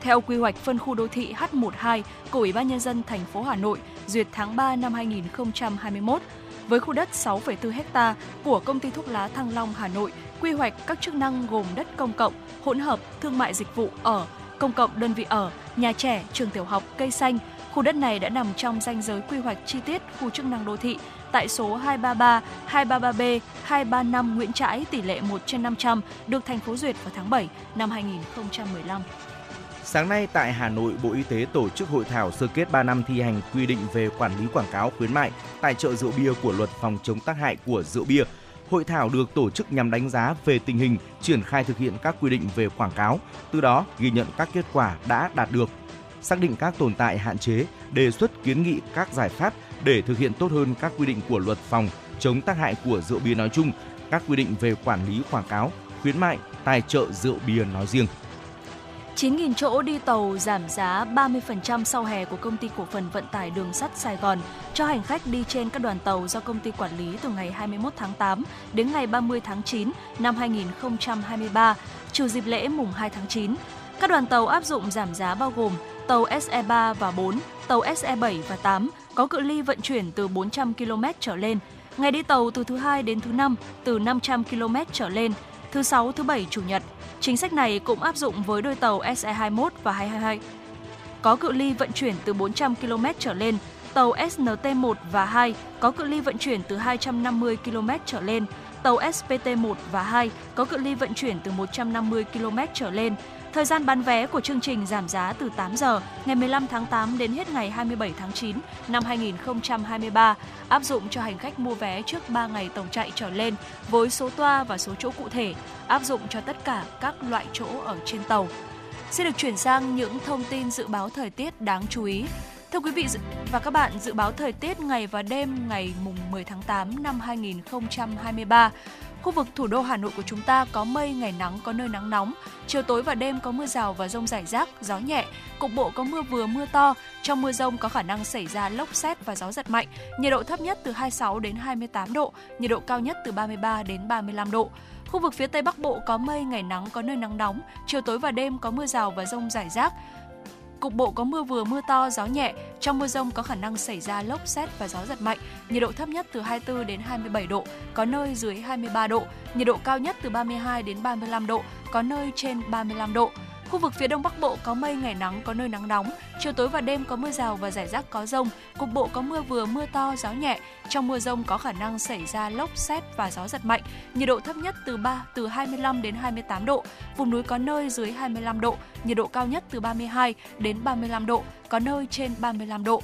Theo quy hoạch phân khu đô thị H12 của Ủy ban nhân dân thành phố Hà Nội duyệt tháng 3 năm 2021 với khu đất 6,4 ha của công ty thuốc lá Thăng Long Hà Nội quy hoạch các chức năng gồm đất công cộng, hỗn hợp, thương mại dịch vụ ở, công cộng đơn vị ở, nhà trẻ, trường tiểu học, cây xanh. Khu đất này đã nằm trong danh giới quy hoạch chi tiết khu chức năng đô thị tại số 233, 233B, 235 Nguyễn Trãi tỷ lệ 1 trên 500 được thành phố duyệt vào tháng 7 năm 2015. Sáng nay tại Hà Nội, Bộ Y tế tổ chức hội thảo sơ kết 3 năm thi hành quy định về quản lý quảng cáo khuyến mại tại chợ rượu bia của luật phòng chống tác hại của rượu bia. Hội thảo được tổ chức nhằm đánh giá về tình hình triển khai thực hiện các quy định về quảng cáo, từ đó ghi nhận các kết quả đã đạt được, xác định các tồn tại hạn chế, đề xuất kiến nghị các giải pháp để thực hiện tốt hơn các quy định của luật phòng chống tác hại của rượu bia nói chung, các quy định về quản lý quảng cáo, khuyến mại, tài trợ rượu bia nói riêng. 9.000 chỗ đi tàu giảm giá 30% sau hè của công ty cổ phần vận tải đường sắt Sài Gòn cho hành khách đi trên các đoàn tàu do công ty quản lý từ ngày 21 tháng 8 đến ngày 30 tháng 9 năm 2023, trừ dịp lễ mùng 2 tháng 9. Các đoàn tàu áp dụng giảm giá bao gồm tàu SE3 và 4, tàu SE7 và 8 có cự ly vận chuyển từ 400 km trở lên, ngày đi tàu từ thứ hai đến thứ năm từ 500 km trở lên, thứ sáu, thứ bảy, chủ nhật. Chính sách này cũng áp dụng với đôi tàu SE21 và 222 có cự ly vận chuyển từ 400 km trở lên, tàu SNT1 và 2 có cự ly vận chuyển từ 250 km trở lên, tàu SPT1 và 2 có cự ly vận chuyển từ 150 km trở lên. Thời gian bán vé của chương trình giảm giá từ 8 giờ ngày 15 tháng 8 đến hết ngày 27 tháng 9 năm 2023, áp dụng cho hành khách mua vé trước 3 ngày tàu chạy trở lên với số toa và số chỗ cụ thể, áp dụng cho tất cả các loại chỗ ở trên tàu. Xin được chuyển sang những thông tin dự báo thời tiết đáng chú ý. Thưa quý vị và các bạn, dự báo thời tiết ngày và đêm ngày mùng 10 tháng 8 năm 2023. Khu vực thủ đô Hà Nội của chúng ta có mây, ngày nắng, có nơi nắng nóng. Chiều tối và đêm có mưa rào và rông rải rác, gió nhẹ. Cục bộ có mưa vừa mưa to. Trong mưa rông có khả năng xảy ra lốc xét và gió giật mạnh. Nhiệt độ thấp nhất từ 26 đến 28 độ, nhiệt độ cao nhất từ 33 đến 35 độ. Khu vực phía Tây Bắc Bộ có mây, ngày nắng, có nơi nắng nóng. Chiều tối và đêm có mưa rào và rông rải rác. Cục bộ có mưa vừa mưa to, gió nhẹ. Trong mưa rông có khả năng xảy ra lốc xét và gió giật mạnh. Nhiệt độ thấp nhất từ 24 đến 27 độ, có nơi dưới 23 độ. Nhiệt độ cao nhất từ 32 đến 35 độ, có nơi trên 35 độ. Khu vực phía Đông Bắc Bộ có mây ngày nắng, có nơi nắng nóng. Chiều tối và đêm có mưa rào và rải rác có rông. Cục bộ có mưa vừa mưa to, gió nhẹ. Trong mưa rông có khả năng xảy ra lốc xét và gió giật mạnh. Nhiệt độ thấp nhất từ 3 từ 25 đến 28 độ. Vùng núi có nơi dưới 25 độ. Nhiệt độ cao nhất từ 32 đến 35 độ, có nơi trên 35 độ.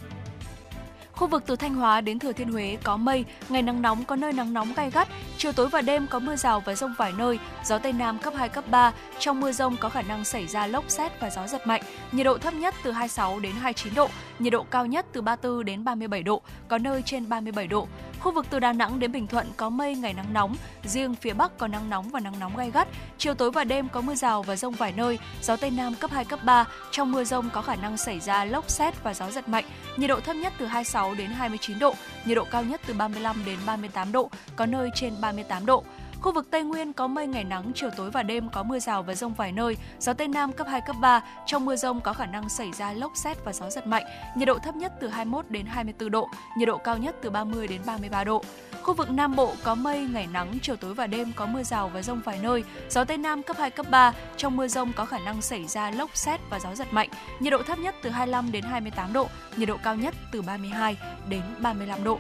Khu vực từ Thanh Hóa đến Thừa Thiên Huế có mây, ngày nắng nóng có nơi nắng nóng gai gắt, chiều tối và đêm có mưa rào và rông vài nơi, gió Tây Nam cấp 2, cấp 3. Trong mưa rông có khả năng xảy ra lốc xét và gió giật mạnh. Nhiệt độ thấp nhất từ 26 đến 29 độ, nhiệt độ cao nhất từ 34 đến 37 độ, có nơi trên 37 độ. Khu vực từ Đà Nẵng đến Bình Thuận có mây, ngày nắng nóng, riêng phía Bắc có nắng nóng và nắng nóng gai gắt. Chiều tối và đêm có mưa rào và rông vài nơi, gió Tây Nam cấp 2, cấp 3. Trong mưa rông có khả năng xảy ra lốc xét và gió giật mạnh. Nhiệt độ thấp nhất từ 26 26 đến 29 độ, nhiệt độ cao nhất từ 35 đến 38 độ, có nơi trên 38 độ. Khu vực Tây Nguyên có mây ngày nắng, chiều tối và đêm có mưa rào và rông vài nơi, gió Tây Nam cấp 2, cấp 3. Trong mưa rông có khả năng xảy ra lốc xét và gió giật mạnh. Nhiệt độ thấp nhất từ 21 đến 24 độ, nhiệt độ cao nhất từ 30 đến 33 độ. Khu vực Nam Bộ có mây, ngày nắng, chiều tối và đêm có mưa rào và rông vài nơi, gió Tây Nam cấp 2, cấp 3. Trong mưa rông có khả năng xảy ra lốc xét và gió giật mạnh. Nhiệt độ thấp nhất từ 25 đến 28 độ, nhiệt độ cao nhất từ 32 đến 35 độ.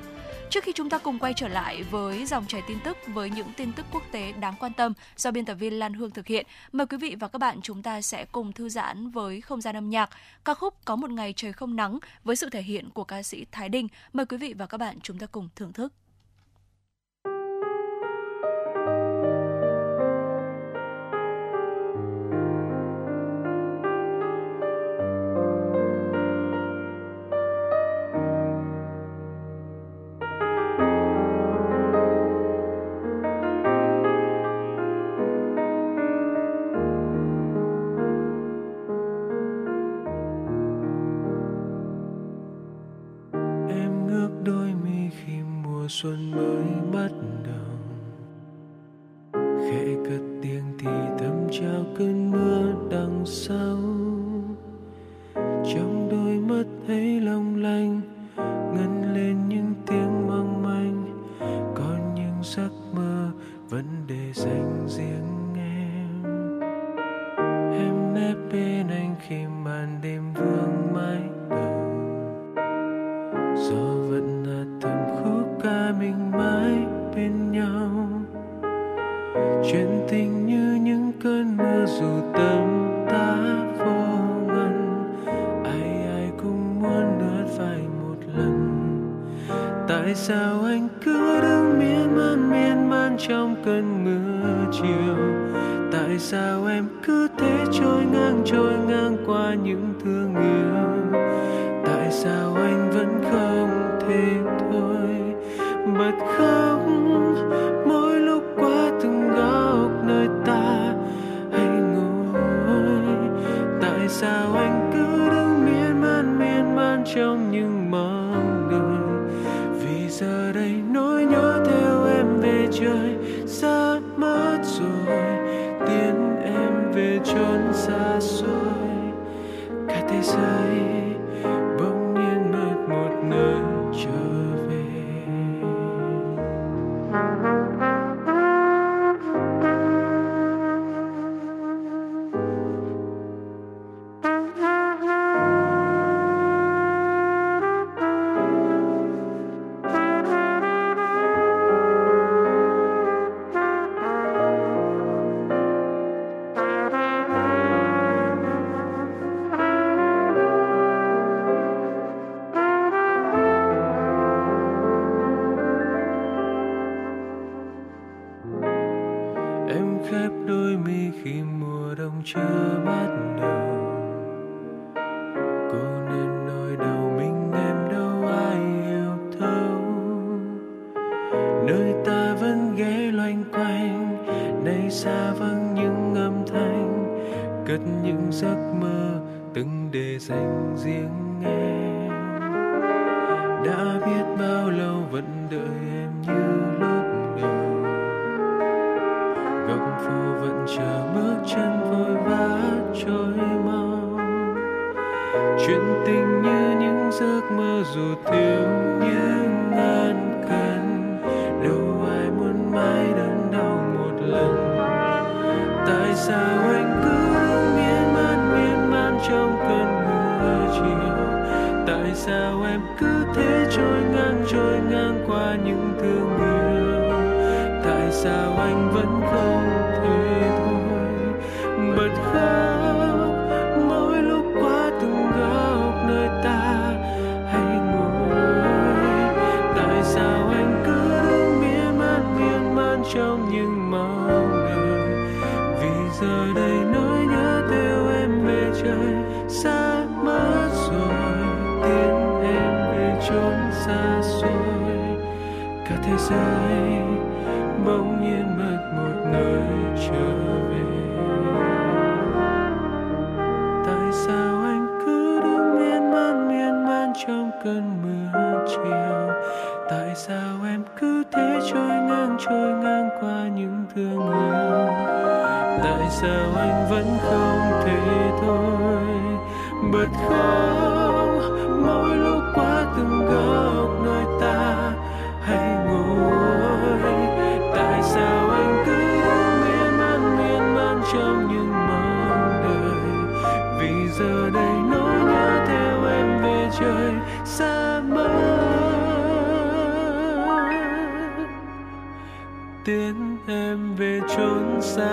Trước khi chúng ta cùng quay trở lại với dòng chảy tin tức với những tin tức quốc tế đáng quan tâm do biên tập viên Lan Hương thực hiện, mời quý vị và các bạn chúng ta sẽ cùng thư giãn với không gian âm nhạc ca khúc Có một ngày trời không nắng với sự thể hiện của ca sĩ Thái Đinh. Mời quý vị và các bạn chúng ta cùng thưởng thức. Cơn mưa dù tâm ta vô ngăn ai ai cũng muốn lướt vai một lần. Tại sao anh cứ đứng miên man miên man trong cơn mưa chiều? Tại sao em cứ thế trôi ngang trôi ngang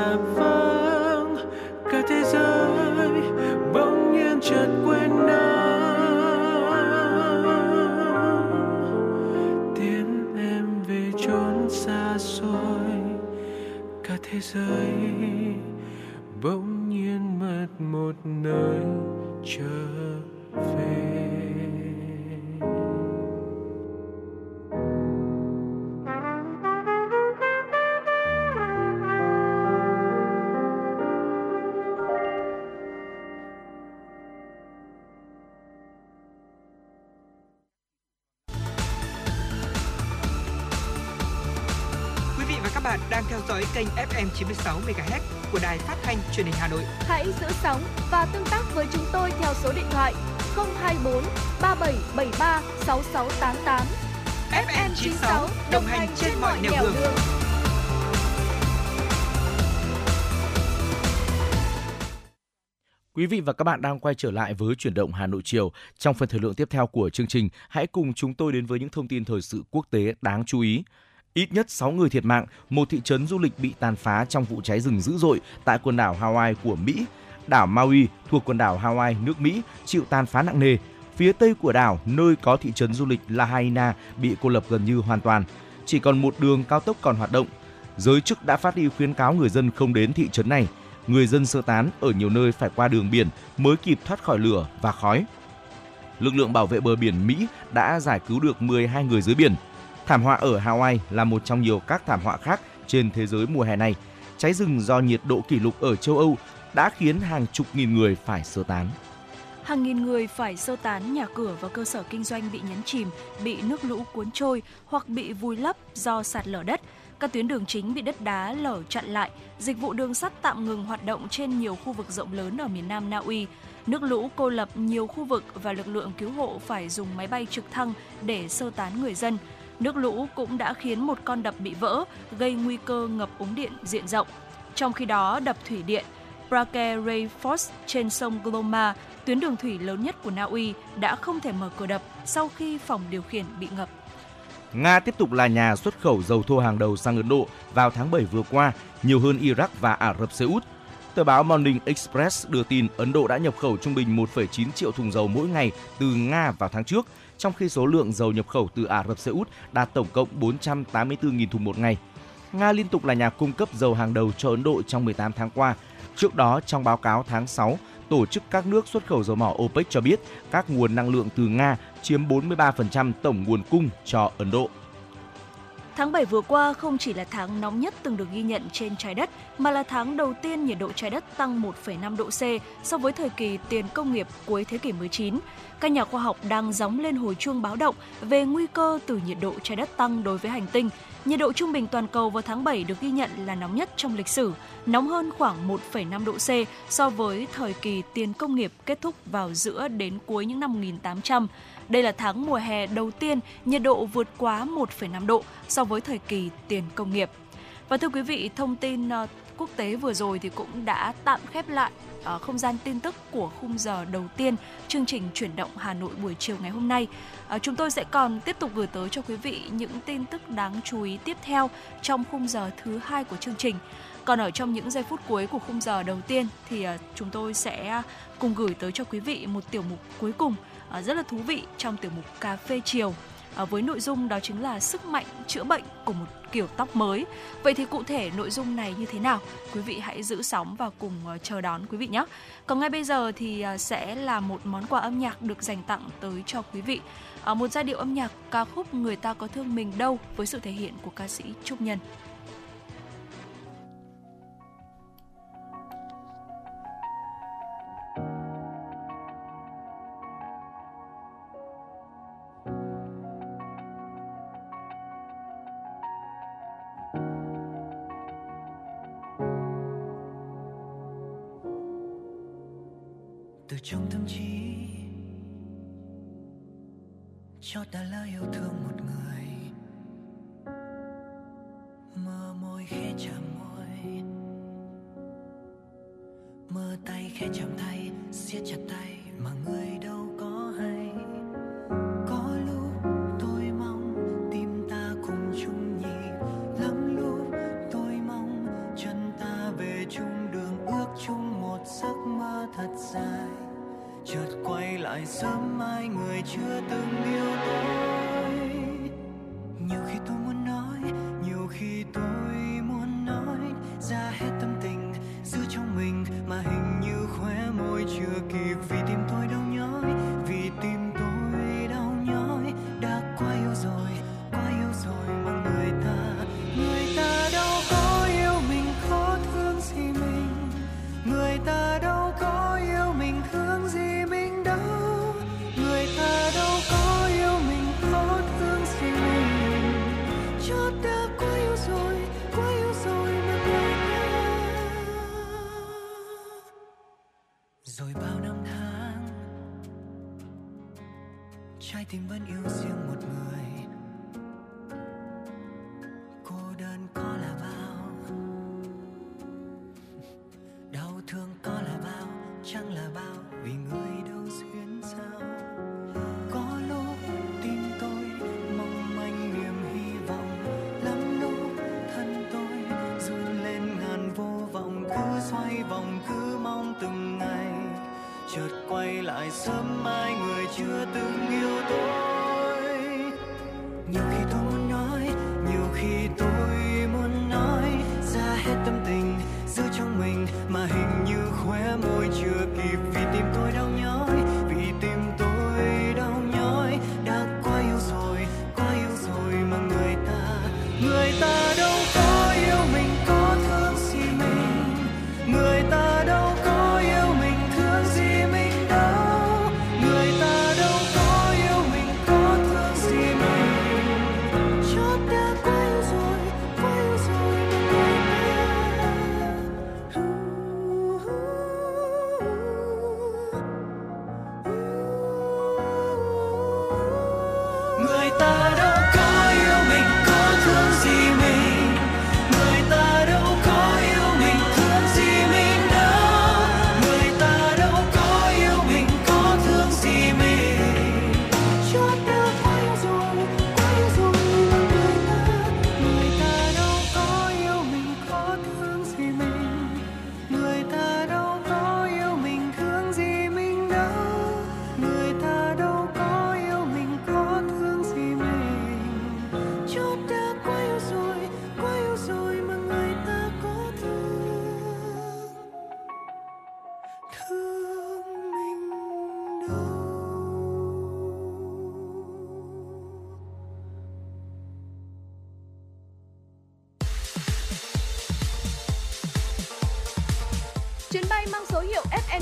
chốn xa vắng cả thế giới bỗng nhiên chợt quên nắng. Tiến em về chốn xa xôi. Cả thế giới bỗng nhiên mất một nơi trở về. Kênh FM 96 MHz của đài phát thanh truyền hình Hà Nội. Hãy giữ sóng và tương tác với chúng tôi theo số điện thoại 024 3773 6688. FM 96 đồng hành trên mọi nẻo đường. Quý vị và các bạn đang quay trở lại với chuyển động Hà Nội chiều. Trong phần thời lượng tiếp theo của chương trình, hãy cùng chúng tôi đến với những thông tin thời sự quốc tế đáng chú ý. Ít nhất 6 người thiệt mạng, một thị trấn du lịch bị tàn phá trong vụ cháy rừng dữ dội tại quần đảo Hawaii của Mỹ. Đảo Maui thuộc quần đảo Hawaii, nước Mỹ, chịu tàn phá nặng nề. Phía tây của đảo, nơi có thị trấn du lịch Lahaina bị cô lập gần như hoàn toàn. Chỉ còn một đường cao tốc còn hoạt động. Giới chức đã phát đi khuyến cáo người dân không đến thị trấn này. Người dân sơ tán ở nhiều nơi phải qua đường biển mới kịp thoát khỏi lửa và khói. Lực lượng bảo vệ bờ biển Mỹ đã giải cứu được 12 người dưới biển. Thảm họa ở Hawaii là một trong nhiều các thảm họa khác trên thế giới mùa hè này. Cháy rừng do nhiệt độ kỷ lục ở châu Âu đã khiến hàng chục nghìn người phải sơ tán. Hàng nghìn người phải sơ tán nhà cửa và cơ sở kinh doanh bị nhấn chìm, bị nước lũ cuốn trôi hoặc bị vùi lấp do sạt lở đất. Các tuyến đường chính bị đất đá lở chặn lại, dịch vụ đường sắt tạm ngừng hoạt động trên nhiều khu vực rộng lớn ở miền Nam Na Uy. Nước lũ cô lập nhiều khu vực và lực lượng cứu hộ phải dùng máy bay trực thăng để sơ tán người dân. Nước lũ cũng đã khiến một con đập bị vỡ, gây nguy cơ ngập úng điện diện rộng. Trong khi đó, đập thủy điện Brake Ray trên sông Gloma, tuyến đường thủy lớn nhất của Na Uy, đã không thể mở cửa đập sau khi phòng điều khiển bị ngập. Nga tiếp tục là nhà xuất khẩu dầu thô hàng đầu sang Ấn Độ vào tháng 7 vừa qua, nhiều hơn Iraq và Ả Rập Xê Út. Tờ báo Morning Express đưa tin Ấn Độ đã nhập khẩu trung bình 1,9 triệu thùng dầu mỗi ngày từ Nga vào tháng trước, trong khi số lượng dầu nhập khẩu từ Ả Rập Xê Út đạt tổng cộng 484.000 thùng một ngày. Nga liên tục là nhà cung cấp dầu hàng đầu cho Ấn Độ trong 18 tháng qua. Trước đó, trong báo cáo tháng 6, Tổ chức các nước xuất khẩu dầu mỏ OPEC cho biết các nguồn năng lượng từ Nga chiếm 43% tổng nguồn cung cho Ấn Độ. Tháng 7 vừa qua không chỉ là tháng nóng nhất từng được ghi nhận trên trái đất, mà là tháng đầu tiên nhiệt độ trái đất tăng 1,5 độ C so với thời kỳ tiền công nghiệp cuối thế kỷ 19. Các nhà khoa học đang gióng lên hồi chuông báo động về nguy cơ từ nhiệt độ trái đất tăng đối với hành tinh. Nhiệt độ trung bình toàn cầu vào tháng 7 được ghi nhận là nóng nhất trong lịch sử, nóng hơn khoảng 1,5 độ C so với thời kỳ tiền công nghiệp kết thúc vào giữa đến cuối những năm 1800. Đây là tháng mùa hè đầu tiên nhiệt độ vượt quá 1,5 độ so với thời kỳ tiền công nghiệp. Và thưa quý vị, thông tin ờ, quốc tế vừa rồi thì cũng đã tạm khép lại uh, không gian tin tức của khung giờ đầu tiên chương trình chuyển động Hà Nội buổi chiều ngày hôm nay. Uh, chúng tôi sẽ còn tiếp tục gửi tới cho quý vị những tin tức đáng chú ý tiếp theo trong khung giờ thứ hai của chương trình. Còn ở trong những giây phút cuối của khung giờ đầu tiên thì uh, chúng tôi sẽ cùng gửi tới cho quý vị một tiểu mục cuối cùng uh, rất là thú vị trong tiểu mục cà phê chiều. À, với nội dung đó chính là sức mạnh chữa bệnh của một kiểu tóc mới. Vậy thì cụ thể nội dung này như thế nào? Quý vị hãy giữ sóng và cùng ờ, chờ đón quý vị nhé. Còn ngay bây giờ thì ờ, sẽ là một món quà âm nhạc được dành tặng tới cho quý vị. Ờ, một giai điệu âm nhạc ca khúc Người ta có thương mình đâu với sự thể hiện của ca sĩ Trúc Nhân. Khẽ chạm tay siết chặt tay mà người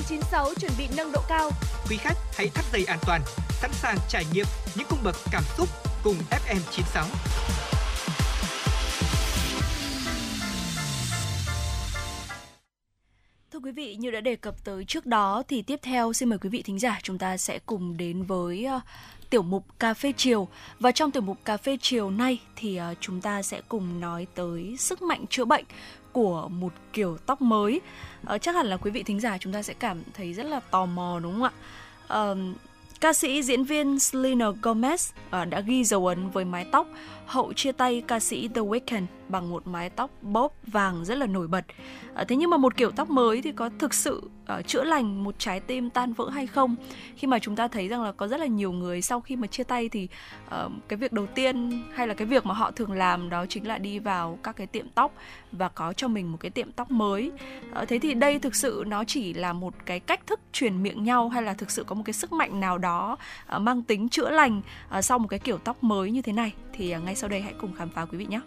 96 chuẩn bị nâng độ cao. Quý khách hãy thắt dây an toàn, sẵn sàng trải nghiệm những cung bậc cảm xúc cùng FM 96. Thưa quý vị, như đã đề cập tới trước đó thì tiếp theo xin mời quý vị thính giả chúng ta sẽ cùng đến với ờ, tiểu mục cà phê chiều và trong tiểu mục cà phê chiều nay thì ờ, chúng ta sẽ cùng nói tới sức mạnh chữa bệnh của một kiểu tóc mới Ờ, chắc hẳn là quý vị thính giả chúng ta sẽ cảm thấy rất là tò mò đúng không ạ? Ờ, Ca sĩ diễn viên Selena Gomez ờ, đã ghi dấu ấn với mái tóc hậu chia tay ca sĩ The Weeknd bằng một mái tóc bóp vàng rất là nổi bật. À, thế nhưng mà một kiểu tóc mới thì có thực sự uh, chữa lành một trái tim tan vỡ hay không? Khi mà chúng ta thấy rằng là có rất là nhiều người sau khi mà chia tay thì uh, cái việc đầu tiên hay là cái việc mà họ thường làm đó chính là đi vào các cái tiệm tóc và có cho mình một cái tiệm tóc mới. Uh, thế thì đây thực sự nó chỉ là một cái cách thức truyền miệng nhau hay là thực sự có một cái sức mạnh nào đó uh, mang tính chữa lành uh, sau một cái kiểu tóc mới như thế này? Thì à, ngay sau đây hãy cùng khám phá quý vị nhé.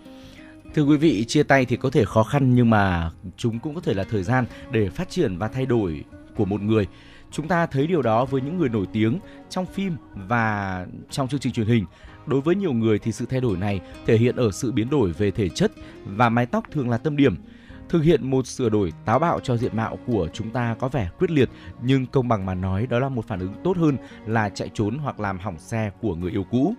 Thưa quý vị, chia tay thì có thể khó khăn nhưng mà chúng cũng có thể là thời gian để phát triển và thay đổi của một người. Chúng ta thấy điều đó với những người nổi tiếng trong phim và trong chương trình truyền hình. Đối với nhiều người thì sự thay đổi này thể hiện ở sự biến đổi về thể chất và mái tóc thường là tâm điểm. Thực hiện một sửa đổi táo bạo cho diện mạo của chúng ta có vẻ quyết liệt nhưng công bằng mà nói đó là một phản ứng tốt hơn là chạy trốn hoặc làm hỏng xe của người yêu cũ.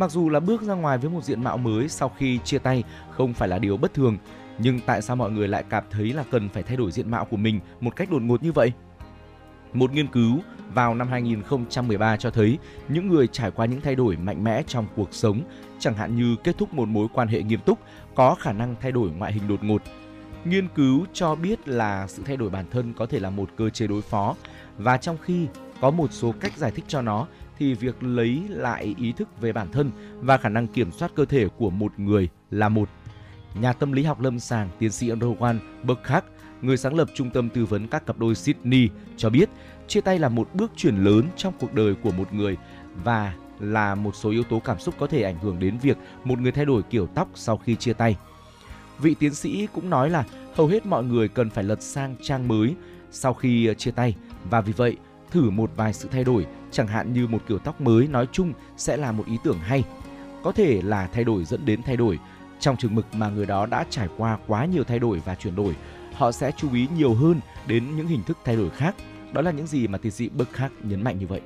Mặc dù là bước ra ngoài với một diện mạo mới sau khi chia tay không phải là điều bất thường, nhưng tại sao mọi người lại cảm thấy là cần phải thay đổi diện mạo của mình một cách đột ngột như vậy? Một nghiên cứu vào năm 2013 cho thấy những người trải qua những thay đổi mạnh mẽ trong cuộc sống, chẳng hạn như kết thúc một mối quan hệ nghiêm túc, có khả năng thay đổi ngoại hình đột ngột. Nghiên cứu cho biết là sự thay đổi bản thân có thể là một cơ chế đối phó và trong khi có một số cách giải thích cho nó thì việc lấy lại ý thức về bản thân và khả năng kiểm soát cơ thể của một người là một. Nhà tâm lý học lâm sàng tiến sĩ Rowan Burkhardt, người sáng lập trung tâm tư vấn các cặp đôi Sydney cho biết chia tay là một bước chuyển lớn trong cuộc đời của một người và là một số yếu tố cảm xúc có thể ảnh hưởng đến việc một người thay đổi kiểu tóc sau khi chia tay. Vị tiến sĩ cũng nói là hầu hết mọi người cần phải lật sang trang mới sau khi ờ, chia tay và vì vậy thử một vài sự thay đổi chẳng hạn như một kiểu tóc mới nói chung sẽ là một ý tưởng hay. Có thể là thay đổi dẫn đến thay đổi. Trong trường mực mà người đó đã trải qua quá nhiều thay đổi và chuyển đổi, họ sẽ chú ý nhiều hơn đến những hình thức thay đổi khác. Đó là những gì mà tiến sĩ Burkhardt nhấn mạnh như vậy.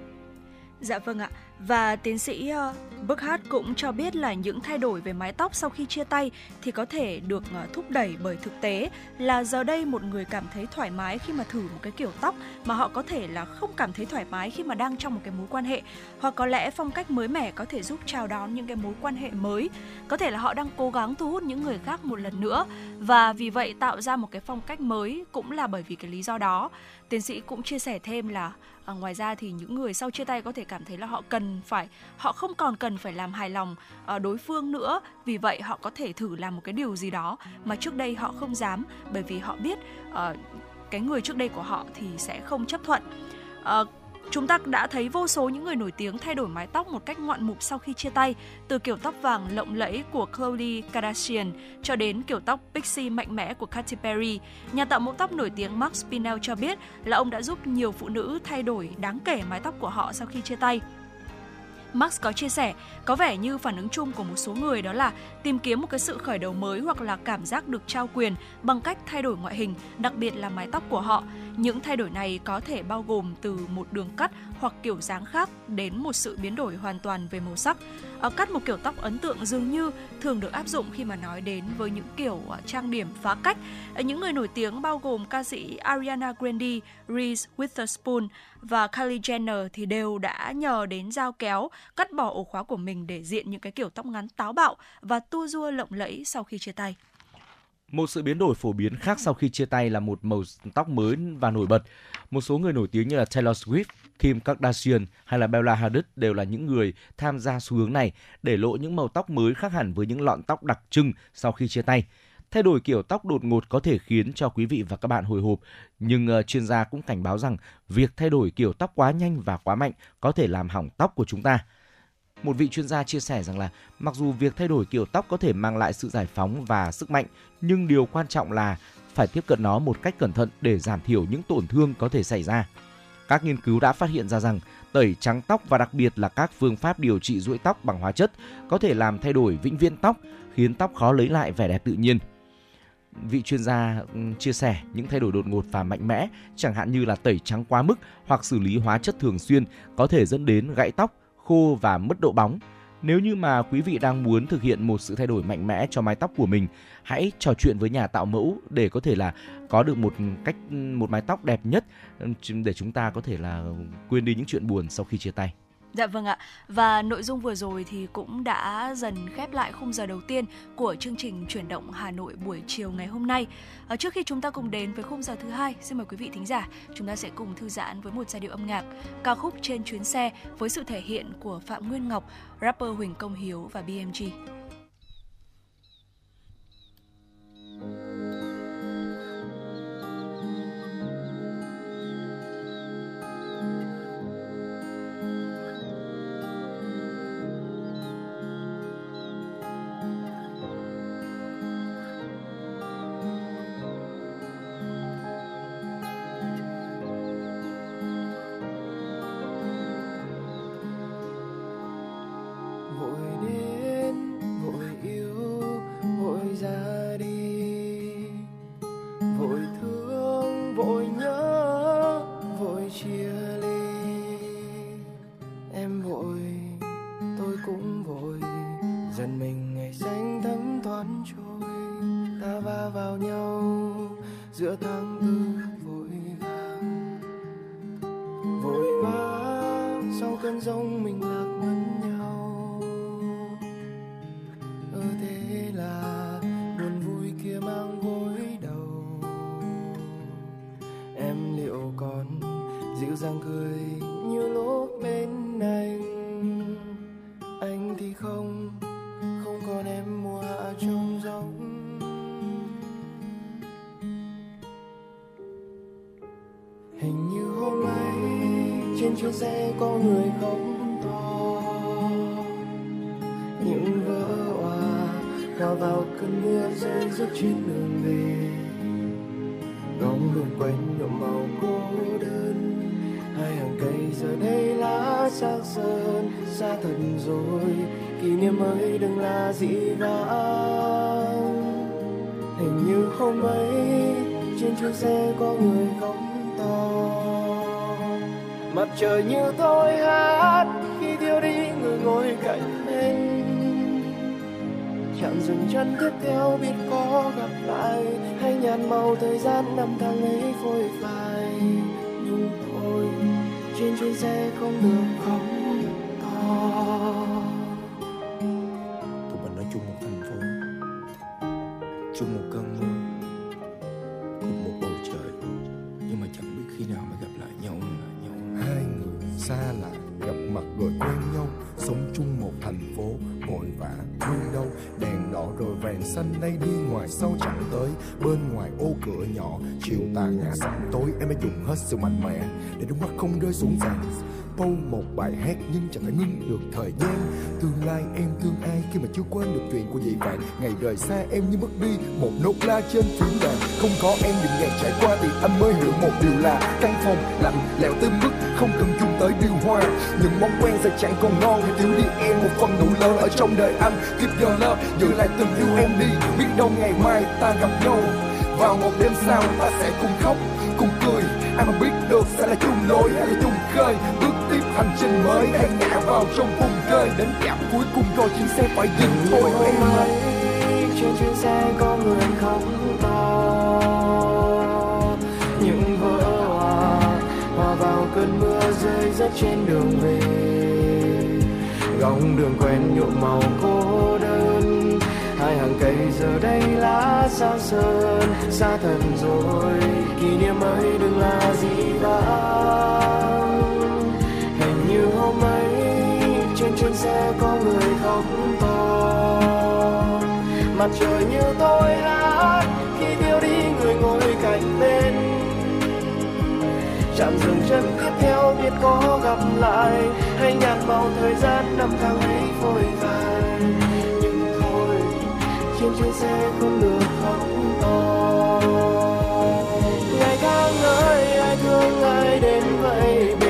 Dạ vâng ạ. Và tiến sĩ ờ, Burkhardt cũng cho biết là những thay đổi về mái tóc sau khi chia tay thì có thể được ờ, thúc đẩy bởi thực tế là giờ đây một người cảm thấy thoải mái khi mà thử một cái kiểu tóc mà họ có thể là không cảm thấy thoải mái khi mà đang trong một cái mối quan hệ. Hoặc có lẽ phong cách mới mẻ có thể giúp chào đón những cái mối quan hệ mới. Có thể là họ đang cố gắng thu hút những người khác một lần nữa. Và vì vậy tạo ra một cái phong cách mới cũng là bởi vì cái lý do đó. Tiến sĩ cũng chia sẻ thêm là à, ngoài ra thì những người sau chia tay có thể cảm thấy là họ cần phải họ không còn cần phải làm hài lòng uh, đối phương nữa vì vậy họ có thể thử làm một cái điều gì đó mà trước đây họ không dám bởi vì họ biết uh, cái người trước đây của họ thì sẽ không chấp thuận uh, Chúng ta đã thấy vô số những người nổi tiếng thay đổi mái tóc một cách ngoạn mục sau khi chia tay, từ kiểu tóc vàng lộng lẫy của Khloe Kardashian cho đến kiểu tóc pixie mạnh mẽ của Katy Perry. Nhà tạo mẫu tóc nổi tiếng Mark Spinell cho biết là ông đã giúp nhiều phụ nữ thay đổi đáng kể mái tóc của họ sau khi chia tay. Max có chia sẻ, có vẻ như phản ứng chung của một số người đó là tìm kiếm một cái sự khởi đầu mới hoặc là cảm giác được trao quyền bằng cách thay đổi ngoại hình, đặc biệt là mái tóc của họ. Những thay đổi này có thể bao gồm từ một đường cắt hoặc kiểu dáng khác đến một sự biến đổi hoàn toàn về màu sắc. Ở cắt một kiểu tóc ấn tượng dường như thường được áp dụng khi mà nói đến với những kiểu ờ, trang điểm phá cách. Ờ, những người nổi tiếng bao gồm ca sĩ Ariana Grande, Reese Witherspoon và Kylie Jenner thì đều đã nhờ đến dao kéo cắt bỏ ổ khóa của mình để diện những cái kiểu tóc ngắn táo bạo và tua rua lộng lẫy sau khi chia tay. Một sự biến đổi phổ biến khác sau khi chia tay là một màu tóc mới và nổi bật. Một số người nổi tiếng như là Taylor Swift, Kim Kardashian hay là Bella Hadid đều là những người tham gia xu hướng này để lộ những màu tóc mới khác hẳn với những lọn tóc đặc trưng sau khi chia tay. Thay đổi kiểu tóc đột ngột có thể khiến cho quý vị và các bạn hồi hộp, nhưng uh, chuyên gia cũng cảnh báo rằng việc thay đổi kiểu tóc quá nhanh và quá mạnh có thể làm hỏng tóc của chúng ta. Một vị chuyên gia chia sẻ rằng là mặc dù việc thay đổi kiểu tóc có thể mang lại sự giải phóng và sức mạnh, nhưng điều quan trọng là phải tiếp cận nó một cách cẩn thận để giảm thiểu những tổn thương có thể xảy ra. Các nghiên cứu đã phát hiện ra rằng tẩy trắng tóc và đặc biệt là các phương pháp điều trị rũi tóc bằng hóa chất có thể làm thay đổi vĩnh viễn tóc, khiến tóc khó lấy lại vẻ đẹp tự nhiên vị chuyên gia ừ, chia sẻ những thay đổi đột ngột và mạnh mẽ, chẳng hạn như là tẩy trắng quá mức hoặc xử lý hóa chất thường xuyên có thể dẫn đến gãy tóc, khô và mất độ bóng. Nếu như mà quý vị đang muốn thực hiện một sự thay đổi mạnh mẽ cho mái tóc của mình, hãy trò chuyện với nhà tạo mẫu để có thể là có được một cách ừ, một mái tóc đẹp nhất ừ, để chúng ta có thể là quên đi những chuyện buồn sau khi chia tay. Dạ vâng ạ. Và nội dung vừa rồi thì cũng đã dần khép lại khung giờ đầu tiên của chương trình chuyển động Hà Nội buổi chiều ngày hôm nay. À, trước khi chúng ta cùng đến với khung giờ thứ hai, xin mời quý vị thính giả, chúng ta sẽ cùng thư giãn với một giai điệu âm nhạc ca khúc trên chuyến xe với sự thể hiện của Phạm Nguyên Ngọc, rapper Huỳnh Công Hiếu và BMG. vội dàng cười như lúc bên anh. Anh thì không không còn em mùa hạ trông giống. Hình như hôm nay trên chuyến xe có người khóc to. Những vỡ hòa hòa vào cơn mưa rơi rớt trên đường về. Rồi, kỷ niệm ấy đừng là dĩ vãng hình như hôm ấy, trên chuyến xe có người khóc to. Mặt trời như tôi hát, khi thiếu đi người ngồi cạnh bên chạm dừng chân tiếp theo, biết có gặp lại. Hay nhạt màu thời gian năm tháng ấy phôi phai. Nhưng thôi, trên chuyến xe không được sự mạnh mẽ để nước mắt không rơi xuống sàn Pâu một bài hát nhưng chẳng thể ngưng được thời gian. Tương lai em thương ai khi mà chưa quên được chuyện của dị vạn Ngày rời xa em như mất đi một nốt la trên phím đàn. Không có em những ngày trải qua thì anh mới hiểu một điều là Căn phòng lạnh lẽo tới mức không cần chung tới điều hòa. Những món quen giờ chẳng còn ngon thì thiếu đi em một phần đủ lớn ở trong đời anh. Keep your love, giữ lại tình yêu em đi. Biết đâu ngày mai ta gặp nhau. Vào một đêm sau ta sẽ cùng khóc ai mà biết được sẽ là chung lối hay là chung khơi. Bước tiếp hành trình mới hay ngã vào trong vùng rơi đến trạm cuối cùng rồi chuyến xe phải dừng thôi. Em ơi. trên chuyến xe có người khóc to những vỡ hòa hòa vào cơn mưa rơi rớt trên đường về. Góc đường quen nhuộm màu cô hai hàng cây giờ đây lá xa sơn, xa thật rồi, kỷ niệm ấy đừng là gì vãng hình như hôm ấy, trên chuyến xe có người khóc to. Mặt trời như tôi hát, khi tiêu đi người ngồi cạnh bên. Chạm dừng chân tiếp theo, biết có gặp lại, hay nhạt màu thời gian năm tháng ấy phôi phai trên chuyến xe không được không to ngày tháng ơi, ai thương ai đến vậy?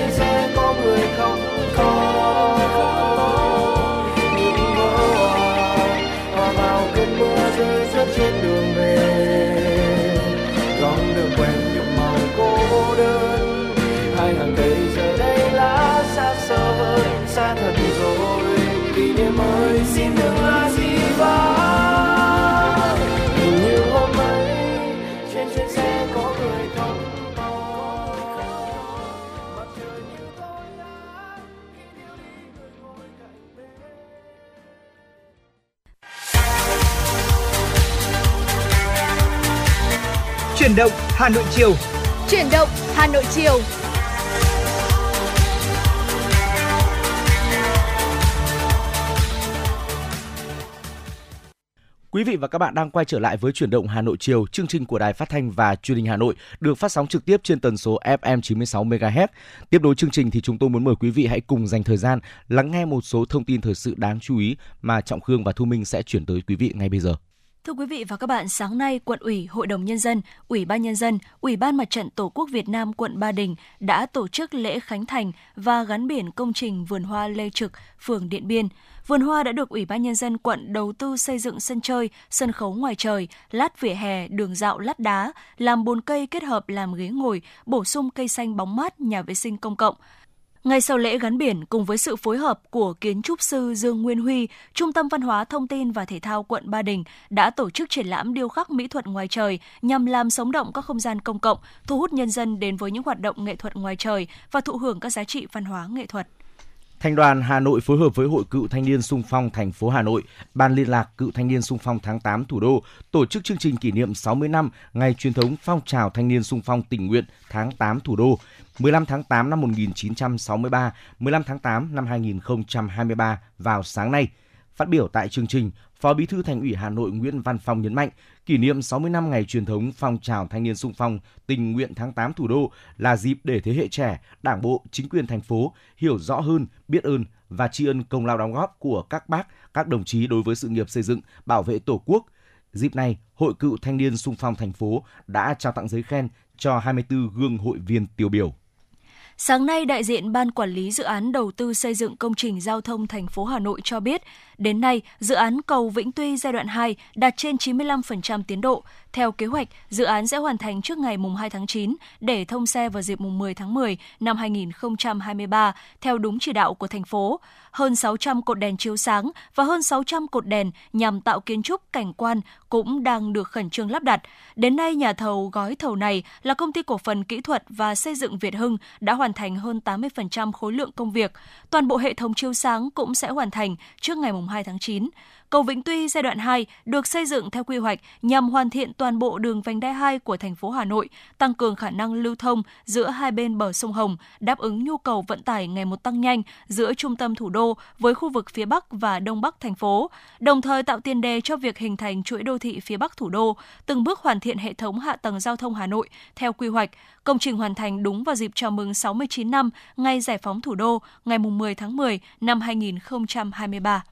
chia sẻ có người không có vào cơn mưa rơi rớt trên đường về Chuyển động Hà Nội chiều. Chuyển động Hà Nội chiều. Quý vị và các bạn đang quay trở lại với chuyển động Hà Nội chiều, chương trình của Đài Phát thanh và Truyền hình Hà Nội được phát sóng trực tiếp trên tần số FM 96 MHz. Tiếp nối chương trình thì chúng tôi muốn mời quý vị hãy cùng dành thời gian lắng nghe một số thông tin thời sự đáng chú ý mà Trọng Khương và Thu Minh sẽ chuyển tới quý vị ngay bây giờ. Thưa quý vị và các bạn, sáng nay, Quận ủy, Hội đồng Nhân dân, Ủy ban Nhân dân, Ủy ban Mặt trận Tổ quốc Việt Nam quận Ba Đình đã tổ chức lễ khánh thành và gắn biển công trình vườn hoa Lê Trực, phường Điện Biên. Vườn hoa đã được Ủy ban Nhân dân quận đầu tư xây dựng sân chơi, sân khấu ngoài trời, lát vỉa hè, đường dạo lát đá, làm bồn cây kết hợp làm ghế ngồi, bổ sung cây xanh bóng mát, nhà vệ sinh công cộng. Ngay sau lễ gắn biển, cùng với sự phối hợp của kiến trúc sư Dương Nguyên Huy, Trung tâm Văn hóa Thông tin và Thể thao quận Ba Đình đã tổ chức triển lãm điêu khắc mỹ thuật ngoài trời nhằm làm sống động các không gian công cộng, thu hút nhân dân đến với những hoạt động nghệ thuật ngoài trời và thụ hưởng các giá trị văn hóa nghệ thuật. Thành đoàn Hà Nội phối hợp với Hội Cựu Thanh niên Sung phong thành phố Hà Nội, Ban liên lạc Cựu Thanh niên Sung phong tháng 8 thủ đô tổ chức chương trình kỷ niệm 60 năm ngày truyền thống phong trào thanh niên sung phong tình nguyện tháng 8 thủ đô, 15 tháng 8 năm 1963, 15 tháng 8 năm 2023 vào sáng nay. Phát biểu tại chương trình, Phó Bí thư Thành ủy Hà Nội Nguyễn Văn Phong nhấn mạnh, kỷ niệm 60 năm ngày truyền thống phong trào thanh niên sung phong tình nguyện tháng 8 thủ đô là dịp để thế hệ trẻ, Đảng bộ, chính quyền thành phố hiểu rõ hơn, biết ơn và tri ân công lao đóng góp của các bác, các đồng chí đối với sự nghiệp xây dựng, bảo vệ Tổ quốc. Dịp này, Hội cựu thanh niên sung phong thành phố đã trao tặng giấy khen cho 24 gương hội viên tiêu biểu. Sáng nay, đại diện Ban Quản lý Dự án Đầu tư xây dựng công trình giao thông thành phố Hà Nội cho biết, đến nay, dự án cầu Vĩnh Tuy giai đoạn 2 đạt trên 95% tiến độ. Theo kế hoạch, dự án sẽ hoàn thành trước ngày 2 tháng 9 để thông xe vào dịp 10 tháng 10 năm 2023 theo đúng chỉ đạo của thành phố. Hơn 600 cột đèn chiếu sáng và hơn 600 cột đèn nhằm tạo kiến trúc cảnh quan cũng đang được khẩn trương lắp đặt. Đến nay, nhà thầu gói thầu này là công ty cổ phần kỹ thuật và xây dựng Việt Hưng đã hoàn thành hơn 80% khối lượng công việc. Toàn bộ hệ thống chiếu sáng cũng sẽ hoàn thành trước ngày 2 tháng 9. Cầu Vĩnh Tuy giai đoạn 2 được xây dựng theo quy hoạch nhằm hoàn thiện toàn bộ đường vành đai 2 của thành phố Hà Nội, tăng cường khả năng lưu thông giữa hai bên bờ sông Hồng, đáp ứng nhu cầu vận tải ngày một tăng nhanh giữa trung tâm thủ đô với khu vực phía Bắc và Đông Bắc thành phố, đồng thời tạo tiền đề cho việc hình thành chuỗi đô thị phía Bắc thủ đô, từng bước hoàn thiện hệ thống hạ tầng giao thông Hà Nội theo quy hoạch. Công trình hoàn thành đúng vào dịp chào mừng 69 năm ngày giải phóng thủ đô, ngày 10 tháng 10 năm 2023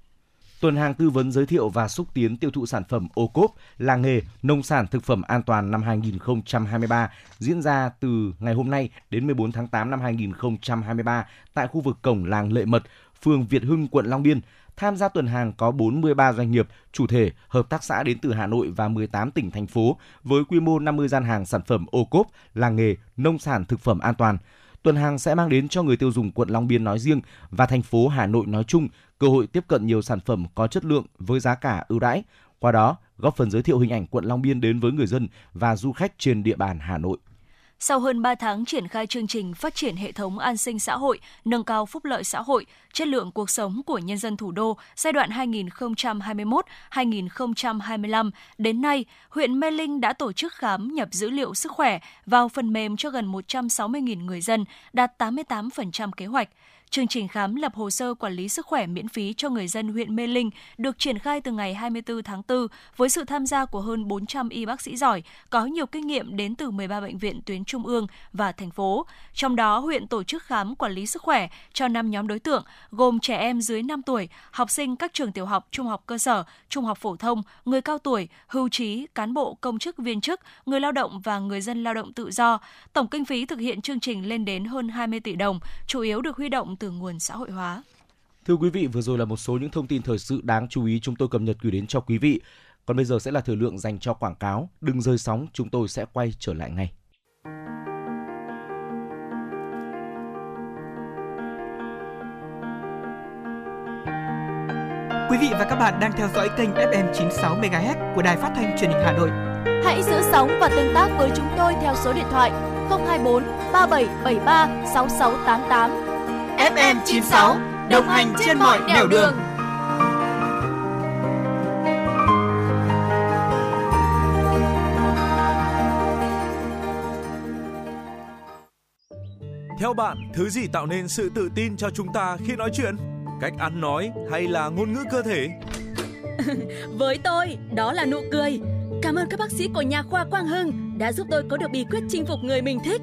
tuần hàng tư vấn giới thiệu và xúc tiến tiêu thụ sản phẩm ô cốp, làng nghề, nông sản thực phẩm an toàn năm 2023 diễn ra từ ngày hôm nay đến 14 tháng 8 năm 2023 tại khu vực cổng làng Lệ Mật, phường Việt Hưng, quận Long Biên. Tham gia tuần hàng có 43 doanh nghiệp, chủ thể, hợp tác xã đến từ Hà Nội và 18 tỉnh thành phố với quy mô 50 gian hàng sản phẩm ô cốp, làng nghề, nông sản thực phẩm an toàn tuần hàng sẽ mang đến cho người tiêu dùng quận Long Biên nói riêng và thành phố Hà Nội nói chung cơ hội tiếp cận nhiều sản phẩm có chất lượng với giá cả ưu đãi. Qua đó, góp phần giới thiệu hình ảnh quận Long Biên đến với người dân và du khách trên địa bàn Hà Nội. Sau hơn 3 tháng triển khai chương trình phát triển hệ thống an sinh xã hội, nâng cao phúc lợi xã hội, chất lượng cuộc sống của nhân dân thủ đô giai đoạn 2021-2025, đến nay, huyện Mê Linh đã tổ chức khám nhập dữ liệu sức khỏe vào phần mềm cho gần 160.000 người dân, đạt 88% kế hoạch. Chương trình khám lập hồ sơ quản lý sức khỏe miễn phí cho người dân huyện Mê Linh được triển khai từ ngày 24 tháng 4 với sự tham gia của hơn 400 y bác sĩ giỏi, có nhiều kinh nghiệm đến từ 13 bệnh viện tuyến trung ương và thành phố. Trong đó, huyện tổ chức khám quản lý sức khỏe cho 5 nhóm đối tượng gồm trẻ em dưới 5 tuổi, học sinh các trường tiểu học, trung học cơ sở, trung học phổ thông, người cao tuổi, hưu trí, cán bộ, công chức, viên chức, người lao động và người dân lao động tự do. Tổng kinh phí thực hiện chương trình lên đến hơn 20 tỷ đồng, chủ yếu được huy động từ nguồn xã hội hóa. Thưa quý vị, vừa rồi là một số những thông tin thời sự đáng chú ý chúng tôi cập nhật gửi đến cho quý vị. Còn bây giờ sẽ là thời lượng dành cho quảng cáo. Đừng rơi sóng, chúng tôi sẽ quay trở lại ngay. Quý vị và các bạn đang theo dõi kênh FM 96 MHz của đài phát thanh truyền hình Hà Nội. Hãy giữ sóng và tương tác với chúng tôi theo số điện thoại 024 3773 6688. FM96 đồng hành trên mọi nẻo đường. đường. Theo bạn, thứ gì tạo nên sự tự tin cho chúng ta khi nói chuyện? Cách ăn nói hay là ngôn ngữ cơ thể? Với tôi, đó là nụ cười. Cảm ơn các bác sĩ của nhà khoa Quang Hưng đã giúp tôi có được bí quyết chinh phục người mình thích.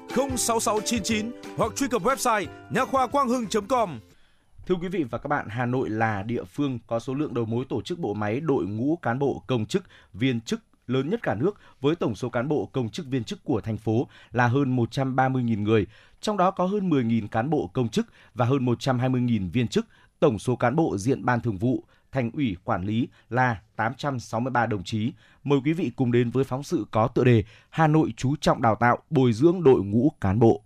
06699 hoặc truy cập website nha khoa quang hưng.com. Thưa quý vị và các bạn, Hà Nội là địa phương có số lượng đầu mối tổ chức bộ máy đội ngũ cán bộ công chức, viên chức lớn nhất cả nước với tổng số cán bộ công chức viên chức của thành phố là hơn 130.000 người, trong đó có hơn 10.000 cán bộ công chức và hơn 120.000 viên chức. Tổng số cán bộ diện ban thường vụ, thành ủy quản lý là 863 đồng chí. Mời quý vị cùng đến với phóng sự có tựa đề Hà Nội chú trọng đào tạo, bồi dưỡng đội ngũ cán bộ.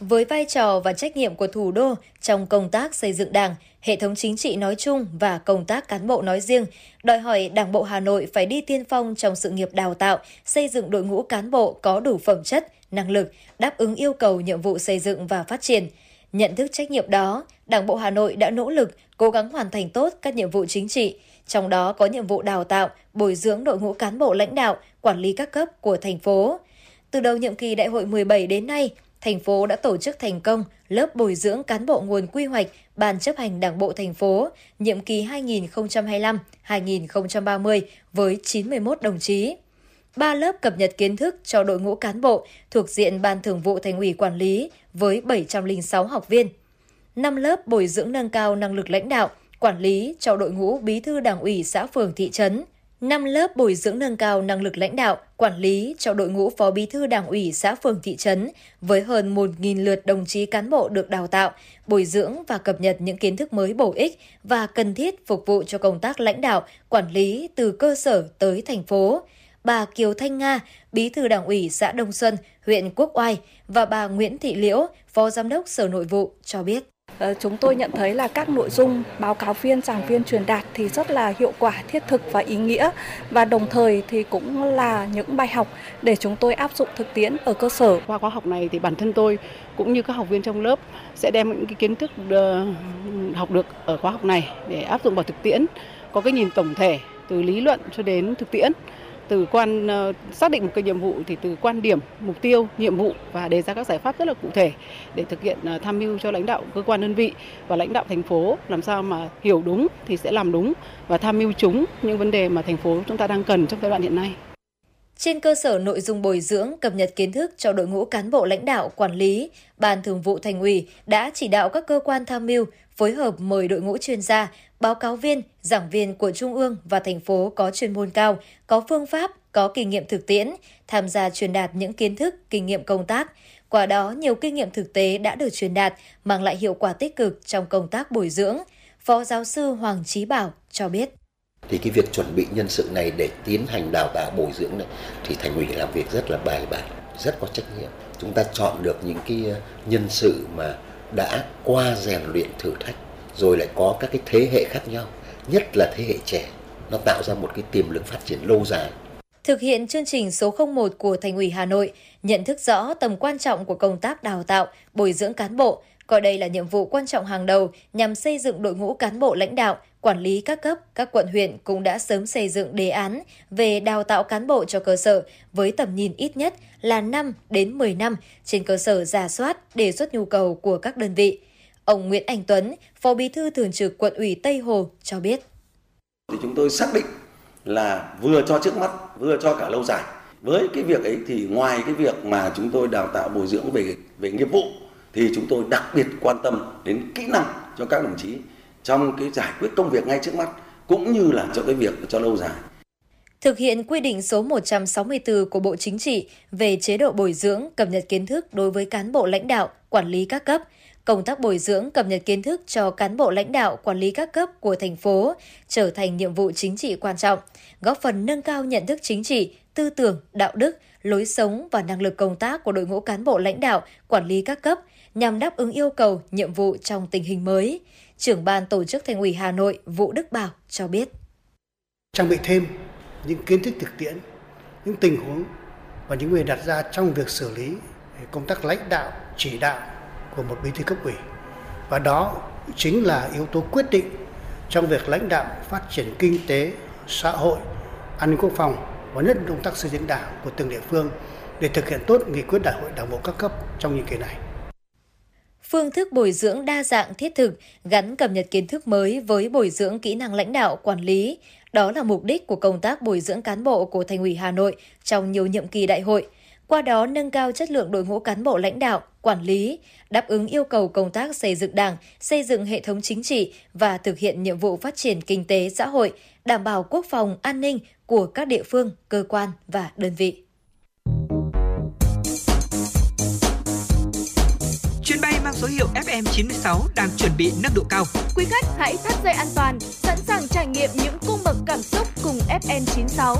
Với vai trò và trách nhiệm của thủ đô trong công tác xây dựng Đảng, hệ thống chính trị nói chung và công tác cán bộ nói riêng, đòi hỏi Đảng bộ Hà Nội phải đi tiên phong trong sự nghiệp đào tạo, xây dựng đội ngũ cán bộ có đủ phẩm chất, năng lực, đáp ứng yêu cầu nhiệm vụ xây dựng và phát triển. Nhận thức trách nhiệm đó, Đảng bộ Hà Nội đã nỗ lực, cố gắng hoàn thành tốt các nhiệm vụ chính trị, trong đó có nhiệm vụ đào tạo, bồi dưỡng đội ngũ cán bộ lãnh đạo, quản lý các cấp của thành phố. Từ đầu nhiệm kỳ đại hội 17 đến nay, thành phố đã tổ chức thành công lớp bồi dưỡng cán bộ nguồn quy hoạch Ban chấp hành Đảng bộ thành phố nhiệm kỳ 2025-2030 với 91 đồng chí. Ba lớp cập nhật kiến thức cho đội ngũ cán bộ thuộc diện Ban Thường vụ Thành ủy quản lý với 706 học viên. 5 lớp bồi dưỡng nâng cao năng lực lãnh đạo, quản lý cho đội ngũ bí thư đảng ủy xã phường thị trấn, 5 lớp bồi dưỡng nâng cao năng lực lãnh đạo, quản lý cho đội ngũ phó bí thư đảng ủy xã phường thị trấn với hơn 1.000 lượt đồng chí cán bộ được đào tạo, bồi dưỡng và cập nhật những kiến thức mới bổ ích và cần thiết phục vụ cho công tác lãnh đạo, quản lý từ cơ sở tới thành phố. Bà Kiều Thanh Nga, bí thư đảng ủy xã Đông Xuân, huyện Quốc Oai và bà Nguyễn Thị Liễu, phó giám đốc Sở Nội vụ cho biết. Ờ, chúng tôi nhận thấy là các nội dung báo cáo viên, giảng viên truyền đạt thì rất là hiệu quả, thiết thực và ý nghĩa và đồng thời thì cũng là những bài học để chúng tôi áp dụng thực tiễn ở cơ sở. Qua khóa học này thì bản thân tôi cũng như các học viên trong lớp sẽ đem những cái kiến thức ờ, học được ở khóa học này để áp dụng vào thực tiễn, có cái nhìn tổng thể từ lý luận cho đến thực tiễn từ quan ờ, xác định một cái nhiệm vụ thì từ quan điểm, mục tiêu, nhiệm vụ và đề ra các giải pháp rất là cụ thể để thực hiện ờ, tham mưu cho lãnh đạo cơ quan đơn vị và lãnh đạo thành phố làm sao mà hiểu đúng thì sẽ làm đúng và tham mưu chúng những vấn đề mà thành phố chúng ta đang cần trong giai đoạn hiện nay. Trên cơ sở nội dung bồi dưỡng, cập nhật kiến thức cho đội ngũ cán bộ lãnh đạo, quản lý, Ban Thường vụ Thành ủy đã chỉ đạo các cơ quan tham mưu phối hợp mời đội ngũ chuyên gia, báo cáo viên, giảng viên của Trung ương và thành phố có chuyên môn cao, có phương pháp, có kinh nghiệm thực tiễn, tham gia truyền đạt những kiến thức, kinh nghiệm công tác. Qua đó, nhiều kinh nghiệm thực tế đã được truyền đạt, mang lại hiệu quả tích cực trong công tác bồi dưỡng. Phó giáo sư Hoàng Trí Bảo cho biết thì cái việc chuẩn bị nhân sự này để tiến hành đào tạo bồi dưỡng này thì thành ủy làm việc rất là bài bản rất có trách nhiệm chúng ta chọn được những cái ờ, nhân sự mà đã qua rèn luyện thử thách rồi lại có các cái thế hệ khác nhau nhất là thế hệ trẻ nó tạo ra một cái tiềm lực phát triển lâu dài Thực hiện chương trình số 01 của Thành ủy Hà Nội, nhận thức rõ tầm quan trọng của công tác đào tạo, bồi dưỡng cán bộ, coi đây là nhiệm vụ quan trọng hàng đầu nhằm xây dựng đội ngũ cán bộ lãnh đạo, quản lý các cấp, các quận huyện cũng đã sớm xây dựng đề án về đào tạo cán bộ cho cơ sở với tầm nhìn ít nhất là 5 đến 10 năm trên cơ sở giả soát đề xuất nhu cầu của các đơn vị. Ông Nguyễn Anh Tuấn, Phó Bí thư Thường trực Quận ủy Tây Hồ cho biết. Thì chúng tôi xác định là vừa cho trước mắt, vừa cho cả lâu dài. Với cái việc ấy thì ngoài cái việc mà chúng tôi đào tạo bồi dưỡng về về nghiệp vụ thì chúng tôi đặc biệt quan tâm đến kỹ năng cho các đồng chí trong cái giải quyết công việc ngay trước mắt cũng như là cho cái việc cho lâu dài Thực hiện quy định số 164 của Bộ Chính trị về chế độ bồi dưỡng, cập nhật kiến thức đối với cán bộ lãnh đạo, quản lý các cấp, công tác bồi dưỡng cập nhật kiến thức cho cán bộ lãnh đạo quản lý các cấp của thành phố trở thành nhiệm vụ chính trị quan trọng, góp phần nâng cao nhận thức chính trị, tư tưởng, đạo đức, lối sống và năng lực công tác của đội ngũ cán bộ lãnh đạo quản lý các cấp nhằm đáp ứng yêu cầu, nhiệm vụ trong tình hình mới. Trưởng ban tổ chức Thành ủy Hà Nội Vũ Đức Bảo cho biết. Trang bị thêm những kiến thức thực tiễn, những tình huống và những người đặt ra trong việc xử lý công tác lãnh đạo, chỉ đạo của một bí thư cấp ủy. Và đó chính là yếu tố quyết định trong việc lãnh đạo phát triển kinh tế, xã hội, an ninh quốc phòng và nhất công tác xây dựng đảng của từng địa phương để thực hiện tốt nghị quyết đại hội đảng bộ các cấp trong nhiệm kỳ này. Phương thức bồi dưỡng đa dạng thiết thực gắn cập nhật kiến thức mới với bồi dưỡng kỹ năng lãnh đạo, quản lý. Đó là mục đích của công tác bồi dưỡng cán bộ của Thành ủy Hà Nội trong nhiều nhiệm kỳ đại hội – qua đó nâng cao chất lượng đội ngũ cán bộ lãnh đạo, quản lý, đáp ứng yêu cầu công tác xây dựng Đảng, xây dựng hệ thống chính trị và thực hiện nhiệm vụ phát triển kinh tế xã hội, đảm bảo quốc phòng an ninh của các địa phương, cơ quan và đơn vị. Chuyến bay mang số hiệu FM96 đang chuẩn bị nâng độ cao. Quý khách hãy thắt dây an toàn, sẵn sàng trải nghiệm những cung bậc cảm xúc cùng FN96.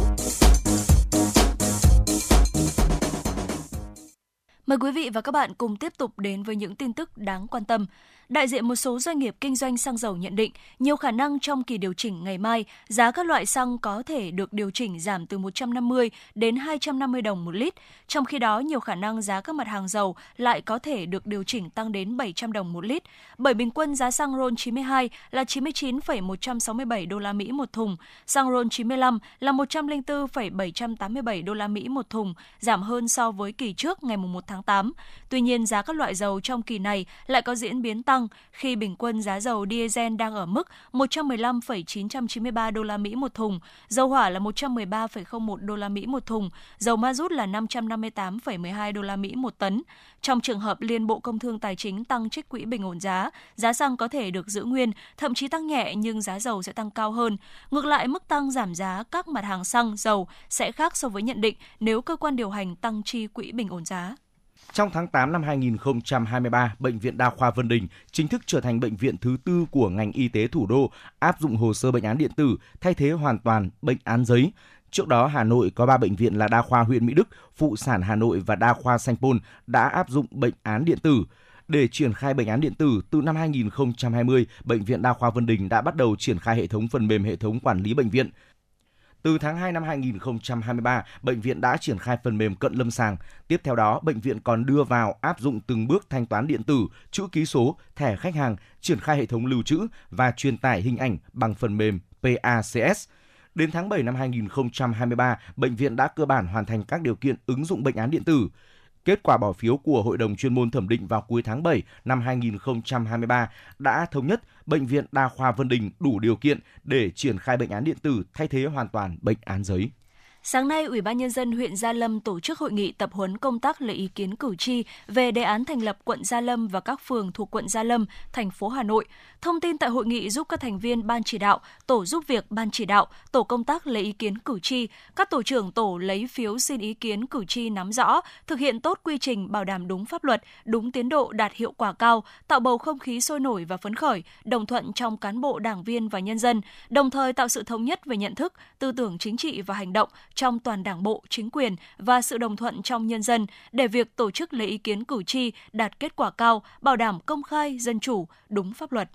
Mời quý vị và các bạn cùng tiếp tục đến với những tin tức đáng quan tâm. Đại diện một số doanh nghiệp kinh doanh xăng dầu nhận định, nhiều khả năng trong kỳ điều chỉnh ngày mai, giá các loại xăng có thể được điều chỉnh giảm từ 150 đến 250 đồng một lít. Trong khi đó, nhiều khả năng giá các mặt hàng dầu lại có thể được điều chỉnh tăng đến 700 đồng một lít. Bởi bình quân giá xăng RON 92 là 99,167 đô la Mỹ một thùng, xăng RON 95 là 104,787 đô la Mỹ một thùng, giảm hơn so với kỳ trước ngày 1 tháng 8. Tuy nhiên, giá các loại dầu trong kỳ này lại có diễn biến tăng tăng khi bình quân giá dầu diesel đang ở mức 115,993 đô la Mỹ một thùng, dầu hỏa là 113,01 đô la Mỹ một thùng, dầu ma rút là 558,12 đô la Mỹ một tấn. Trong trường hợp Liên Bộ Công Thương Tài chính tăng trích quỹ bình ổn giá, giá xăng có thể được giữ nguyên, thậm chí tăng nhẹ nhưng giá dầu sẽ tăng cao hơn. Ngược lại, mức tăng giảm giá các mặt hàng xăng, dầu sẽ khác so với nhận định nếu cơ quan điều hành tăng chi quỹ bình ổn giá. Trong tháng 8 năm 2023, Bệnh viện Đa khoa Vân Đình chính thức trở thành bệnh viện thứ tư của ngành y tế thủ đô áp dụng hồ sơ bệnh án điện tử thay thế hoàn toàn bệnh án giấy. Trước đó, Hà Nội có 3 bệnh viện là Đa khoa huyện Mỹ Đức, Phụ sản Hà Nội và Đa khoa Sanh Pôn đã áp dụng bệnh án điện tử. Để triển khai bệnh án điện tử, từ năm 2020, Bệnh viện Đa khoa Vân Đình đã bắt đầu triển khai hệ thống phần mềm hệ thống quản lý bệnh viện. Từ tháng 2 năm 2023, bệnh viện đã triển khai phần mềm cận lâm sàng. Tiếp theo đó, bệnh viện còn đưa vào áp dụng từng bước thanh toán điện tử, chữ ký số, thẻ khách hàng, triển khai hệ thống lưu trữ và truyền tải hình ảnh bằng phần mềm PACS. Đến tháng 7 năm 2023, bệnh viện đã cơ bản hoàn thành các điều kiện ứng dụng bệnh án điện tử. Kết quả bỏ phiếu của Hội đồng chuyên môn thẩm định vào cuối tháng 7 năm 2023 đã thống nhất Bệnh viện Đa khoa Vân Đình đủ điều kiện để triển khai bệnh án điện tử thay thế hoàn toàn bệnh án giấy. Sáng nay, Ủy ban Nhân dân huyện Gia Lâm tổ chức hội nghị tập huấn công tác lấy ý kiến cử tri về đề án thành lập quận Gia Lâm và các phường thuộc quận Gia Lâm, thành phố Hà Nội. Thông tin tại hội nghị giúp các thành viên ban chỉ đạo, tổ giúp việc ban chỉ đạo, tổ công tác lấy ý kiến cử tri, các tổ trưởng tổ lấy phiếu xin ý kiến cử tri nắm rõ, thực hiện tốt quy trình bảo đảm đúng pháp luật, đúng tiến độ đạt hiệu quả cao, tạo bầu không khí sôi nổi và phấn khởi, đồng thuận trong cán bộ đảng viên và nhân dân, đồng thời tạo sự thống nhất về nhận thức, tư tưởng chính trị và hành động trong toàn đảng bộ, chính quyền và sự đồng thuận trong nhân dân để việc tổ chức lấy ý kiến cử tri đạt kết quả cao, bảo đảm công khai, dân chủ, đúng pháp luật.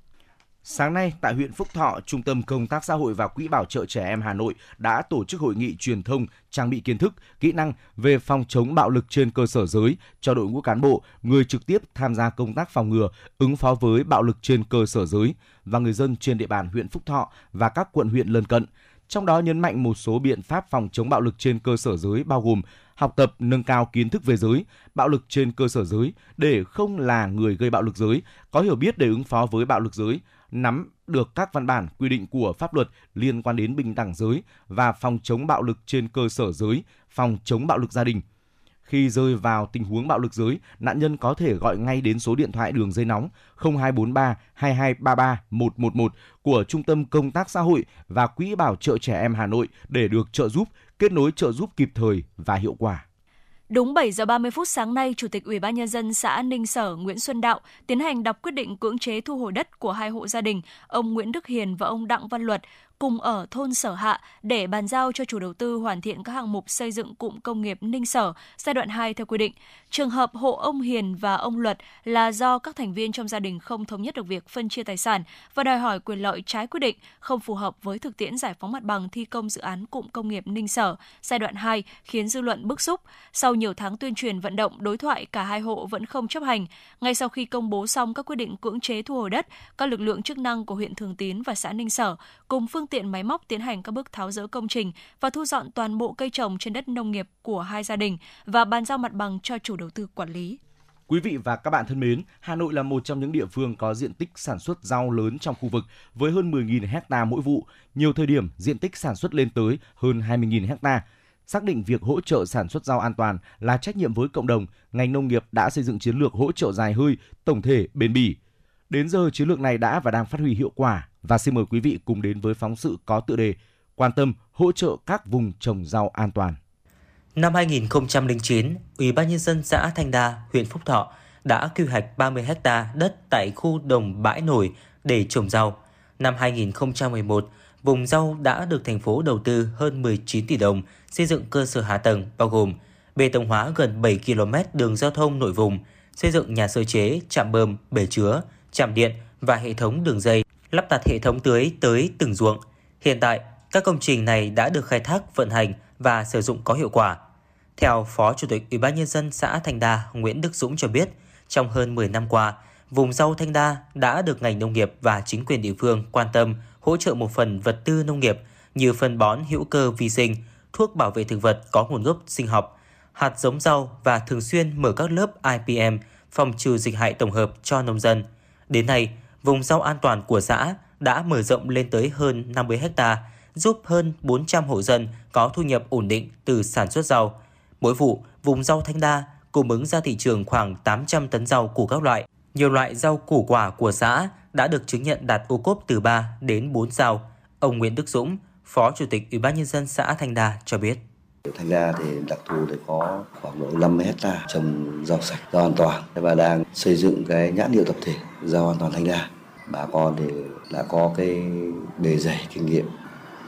Sáng nay, tại huyện Phúc Thọ, Trung tâm Công tác Xã hội và Quỹ Bảo trợ Trẻ Em Hà Nội đã tổ chức hội nghị truyền thông, trang bị kiến thức, kỹ năng về phòng chống bạo lực trên cơ sở giới cho đội ngũ cán bộ, người trực tiếp tham gia công tác phòng ngừa, ứng phó với bạo lực trên cơ sở giới và người dân trên địa bàn huyện Phúc Thọ và các quận huyện lân cận trong đó nhấn mạnh một số biện pháp phòng chống bạo lực trên cơ sở giới bao gồm học tập nâng cao kiến thức về giới, bạo lực trên cơ sở giới để không là người gây bạo lực giới, có hiểu biết để ứng phó với bạo lực giới, nắm được các văn bản quy định của pháp luật liên quan đến bình đẳng giới và phòng chống bạo lực trên cơ sở giới, phòng chống bạo lực gia đình – khi rơi vào tình huống bạo lực giới, nạn nhân có thể gọi ngay đến số điện thoại đường dây nóng 0243 2233 111 của Trung tâm Công tác Xã hội và Quỹ Bảo trợ Trẻ Em Hà Nội để được trợ giúp, kết nối trợ giúp kịp thời và hiệu quả. Đúng 7 giờ 30 phút sáng nay, Chủ tịch Ủy ban nhân dân xã Ninh Sở Nguyễn Xuân Đạo tiến hành đọc quyết định cưỡng chế thu hồi đất của hai hộ gia đình, ông Nguyễn Đức Hiền và ông Đặng Văn Luật cùng ở thôn Sở Hạ để bàn giao cho chủ đầu tư hoàn thiện các hạng mục xây dựng cụm công nghiệp Ninh Sở giai đoạn 2 theo quy định. Trường hợp hộ ông Hiền và ông Luật là do các thành viên trong gia đình không thống nhất được việc phân chia tài sản và đòi hỏi quyền lợi trái quy định, không phù hợp với thực tiễn giải phóng mặt bằng thi công dự án cụm công nghiệp Ninh Sở giai đoạn 2 khiến dư luận bức xúc. Sau nhiều tháng tuyên truyền vận động đối thoại, cả hai hộ vẫn không chấp hành. Ngay sau khi công bố xong các quyết định cưỡng chế thu hồi đất, các lực lượng chức năng của huyện Thường Tín và xã Ninh Sở cùng phương tiện máy móc tiến hành các bước tháo dỡ công trình và thu dọn toàn bộ cây trồng trên đất nông nghiệp của hai gia đình và bàn giao mặt bằng cho chủ đầu tư quản lý. Quý vị và các bạn thân mến, Hà Nội là một trong những địa phương có diện tích sản xuất rau lớn trong khu vực với hơn 10.000 hecta mỗi vụ. Nhiều thời điểm diện tích sản xuất lên tới hơn 20.000 hecta. Xác định việc hỗ trợ sản xuất rau an toàn là trách nhiệm với cộng đồng, ngành nông nghiệp đã xây dựng chiến lược hỗ trợ dài hơi, tổng thể, bền bỉ. Đến giờ chiến lược này đã và đang phát huy hiệu quả và xin mời quý vị cùng đến với phóng sự có tựa đề quan tâm hỗ trợ các vùng trồng rau an toàn. Năm 2009, Ủy ban nhân dân xã Thanh Đa, huyện Phúc Thọ đã quy hoạch 30 ha đất tại khu đồng bãi nổi để trồng rau. Năm 2011, vùng rau đã được thành phố đầu tư hơn 19 tỷ đồng xây dựng cơ sở hạ tầng bao gồm bê tông hóa gần 7 km đường giao thông nội vùng, xây dựng nhà sơ chế, trạm bơm, bể chứa, trạm điện và hệ thống đường dây, lắp đặt hệ thống tưới tới từng ruộng. Hiện tại, các công trình này đã được khai thác, vận hành và sử dụng có hiệu quả. Theo Phó Chủ tịch Ủy ban nhân dân xã Thanh Đa Nguyễn Đức Dũng cho biết, trong hơn 10 năm qua, vùng rau Thanh Đa đã được ngành nông nghiệp và chính quyền địa phương quan tâm hỗ trợ một phần vật tư nông nghiệp như phân bón hữu cơ vi sinh, thuốc bảo vệ thực vật có nguồn gốc sinh học, hạt giống rau và thường xuyên mở các lớp IPM phòng trừ dịch hại tổng hợp cho nông dân. Đến nay, vùng rau an toàn của xã đã mở rộng lên tới hơn 50 ha, giúp hơn 400 hộ dân có thu nhập ổn định từ sản xuất rau. Mỗi vụ, vùng rau Thanh Đa cung ứng ra thị trường khoảng 800 tấn rau củ các loại. Nhiều loại rau củ quả của xã đã được chứng nhận đạt ô cốp từ 3 đến 4 sao. Ông Nguyễn Đức Dũng, Phó Chủ tịch Ủy ban nhân dân xã Thanh Đa cho biết. Thanh Đa thì đặc thù thì có khoảng độ 50 hecta trồng rau sạch, rau an toàn và đang xây dựng cái nhãn hiệu tập thể rau an toàn Thanh Đa. Bà con thì đã có cái bề dày kinh nghiệm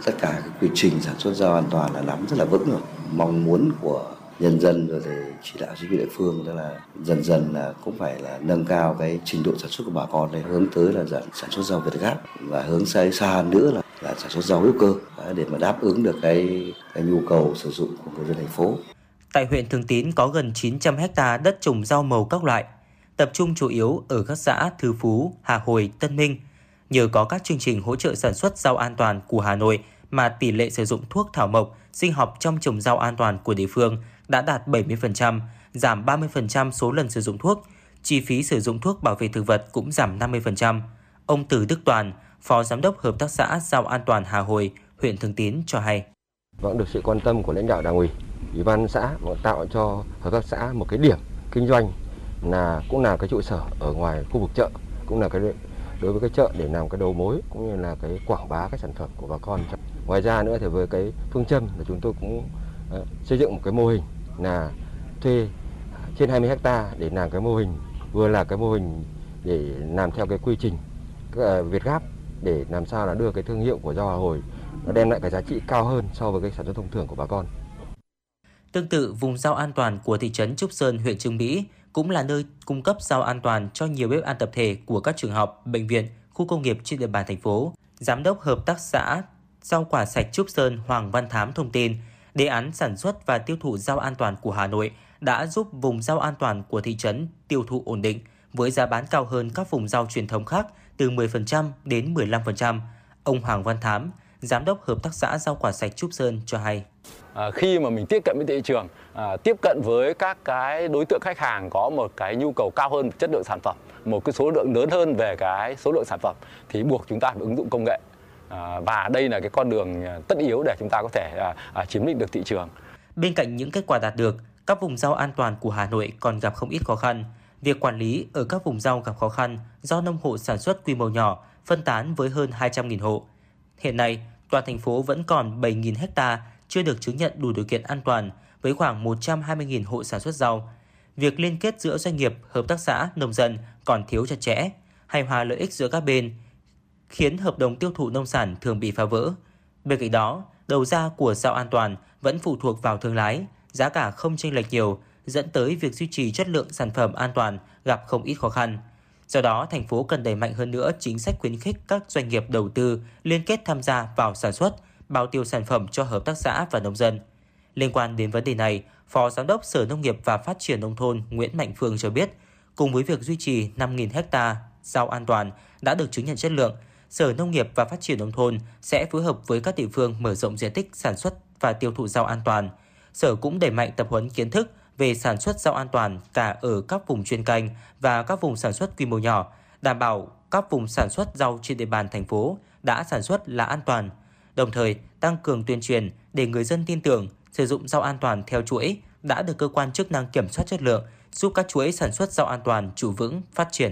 tất cả cái quy trình sản xuất rau an toàn là nắm rất là vững rồi. Mong muốn của nhân dân rồi thì chỉ đạo chính quyền địa phương đó là dần dần là cũng phải là nâng cao cái trình độ sản xuất của bà con để hướng tới là giảm sản xuất rau Việt Gáp và hướng xa xa hơn nữa là là sản xuất rau hữu cơ để mà đáp ứng được cái, cái nhu cầu sử dụng của người dân thành phố. Tại huyện Thường Tín có gần 900 hecta đất trồng rau màu các loại, tập trung chủ yếu ở các xã Thư Phú, Hà Hồi, Tân Minh. Nhờ có các chương trình hỗ trợ sản xuất rau an toàn của Hà Nội mà tỷ lệ sử dụng thuốc thảo mộc, sinh học trong trồng rau an toàn của địa phương đã đạt 70%, giảm 30% số lần sử dụng thuốc. Chi phí sử dụng thuốc bảo vệ thực vật cũng giảm 50%. Ông Từ Đức Toàn, Phó Giám đốc Hợp tác xã Rau An toàn Hà Hồi, huyện Thường Tín cho hay. Vẫn được sự quan tâm của lãnh đạo đảng ủy, ủy ban xã tạo cho hợp tác xã một cái điểm kinh doanh là cũng là cái trụ sở ở ngoài khu vực chợ, cũng là cái đối với cái chợ để làm cái đầu mối cũng như là cái quảng bá cái sản phẩm của bà con. Ngoài ra nữa thì với cái phương châm là chúng tôi cũng uh, xây dựng một cái mô hình là thuê trên 20 hecta để làm cái mô hình vừa là cái mô hình để làm theo cái quy trình uh, Việt Gáp để làm sao là đưa cái thương hiệu của rau Hà Hồi nó đem lại cái giá trị cao hơn so với cái sản xuất thông thường của bà con. Tương tự, vùng rau an toàn của thị trấn Trúc Sơn, huyện Trương Mỹ cũng là nơi cung cấp rau an toàn cho nhiều bếp ăn tập thể của các trường học, bệnh viện, khu công nghiệp trên địa bàn thành phố. Giám đốc Hợp tác xã Rau quả sạch Trúc Sơn Hoàng Văn Thám thông tin, đề án sản xuất và tiêu thụ rau an toàn của Hà Nội đã giúp vùng rau an toàn của thị trấn tiêu thụ ổn định với giá bán cao hơn các vùng rau truyền thống khác từ 10% đến 15%. Ông Hoàng Văn Thám, Giám đốc Hợp tác xã Rau quả sạch Trúc Sơn cho hay. À, khi mà mình tiếp cận với thị trường, à, tiếp cận với các cái đối tượng khách hàng có một cái nhu cầu cao hơn chất lượng sản phẩm, một cái số lượng lớn hơn về cái số lượng sản phẩm thì buộc chúng ta phải ứng dụng công nghệ. À, và đây là cái con đường tất yếu để chúng ta có thể à, à, chiếm lĩnh được thị trường. Bên cạnh những kết quả đạt được, các vùng rau an toàn của Hà Nội còn gặp không ít khó khăn. Việc quản lý ở các vùng rau gặp khó khăn do nông hộ sản xuất quy mô nhỏ, phân tán với hơn 200.000 hộ. Hiện nay, toàn thành phố vẫn còn 7.000 ha chưa được chứng nhận đủ điều kiện an toàn với khoảng 120.000 hộ sản xuất rau. Việc liên kết giữa doanh nghiệp, hợp tác xã, nông dân còn thiếu chặt chẽ, hài hòa lợi ích giữa các bên, khiến hợp đồng tiêu thụ nông sản thường bị phá vỡ. Bên cạnh đó, đầu ra của rau an toàn vẫn phụ thuộc vào thương lái, giá cả không chênh lệch nhiều, dẫn tới việc duy trì chất lượng sản phẩm an toàn gặp không ít khó khăn. Do đó, thành phố cần đẩy mạnh hơn nữa chính sách khuyến khích các doanh nghiệp đầu tư liên kết tham gia vào sản xuất, bao tiêu sản phẩm cho hợp tác xã và nông dân. Liên quan đến vấn đề này, Phó Giám đốc Sở Nông nghiệp và Phát triển Nông thôn Nguyễn Mạnh Phương cho biết, cùng với việc duy trì 5.000 ha rau an toàn đã được chứng nhận chất lượng, Sở Nông nghiệp và Phát triển Nông thôn sẽ phối hợp với các địa phương mở rộng diện tích sản xuất và tiêu thụ rau an toàn. Sở cũng đẩy mạnh tập huấn kiến thức về sản xuất rau an toàn cả ở các vùng chuyên canh và các vùng sản xuất quy mô nhỏ, đảm bảo các vùng sản xuất rau trên địa bàn thành phố đã sản xuất là an toàn, đồng thời tăng cường tuyên truyền để người dân tin tưởng sử dụng rau an toàn theo chuỗi đã được cơ quan chức năng kiểm soát chất lượng, giúp các chuỗi sản xuất rau an toàn trụ vững, phát triển.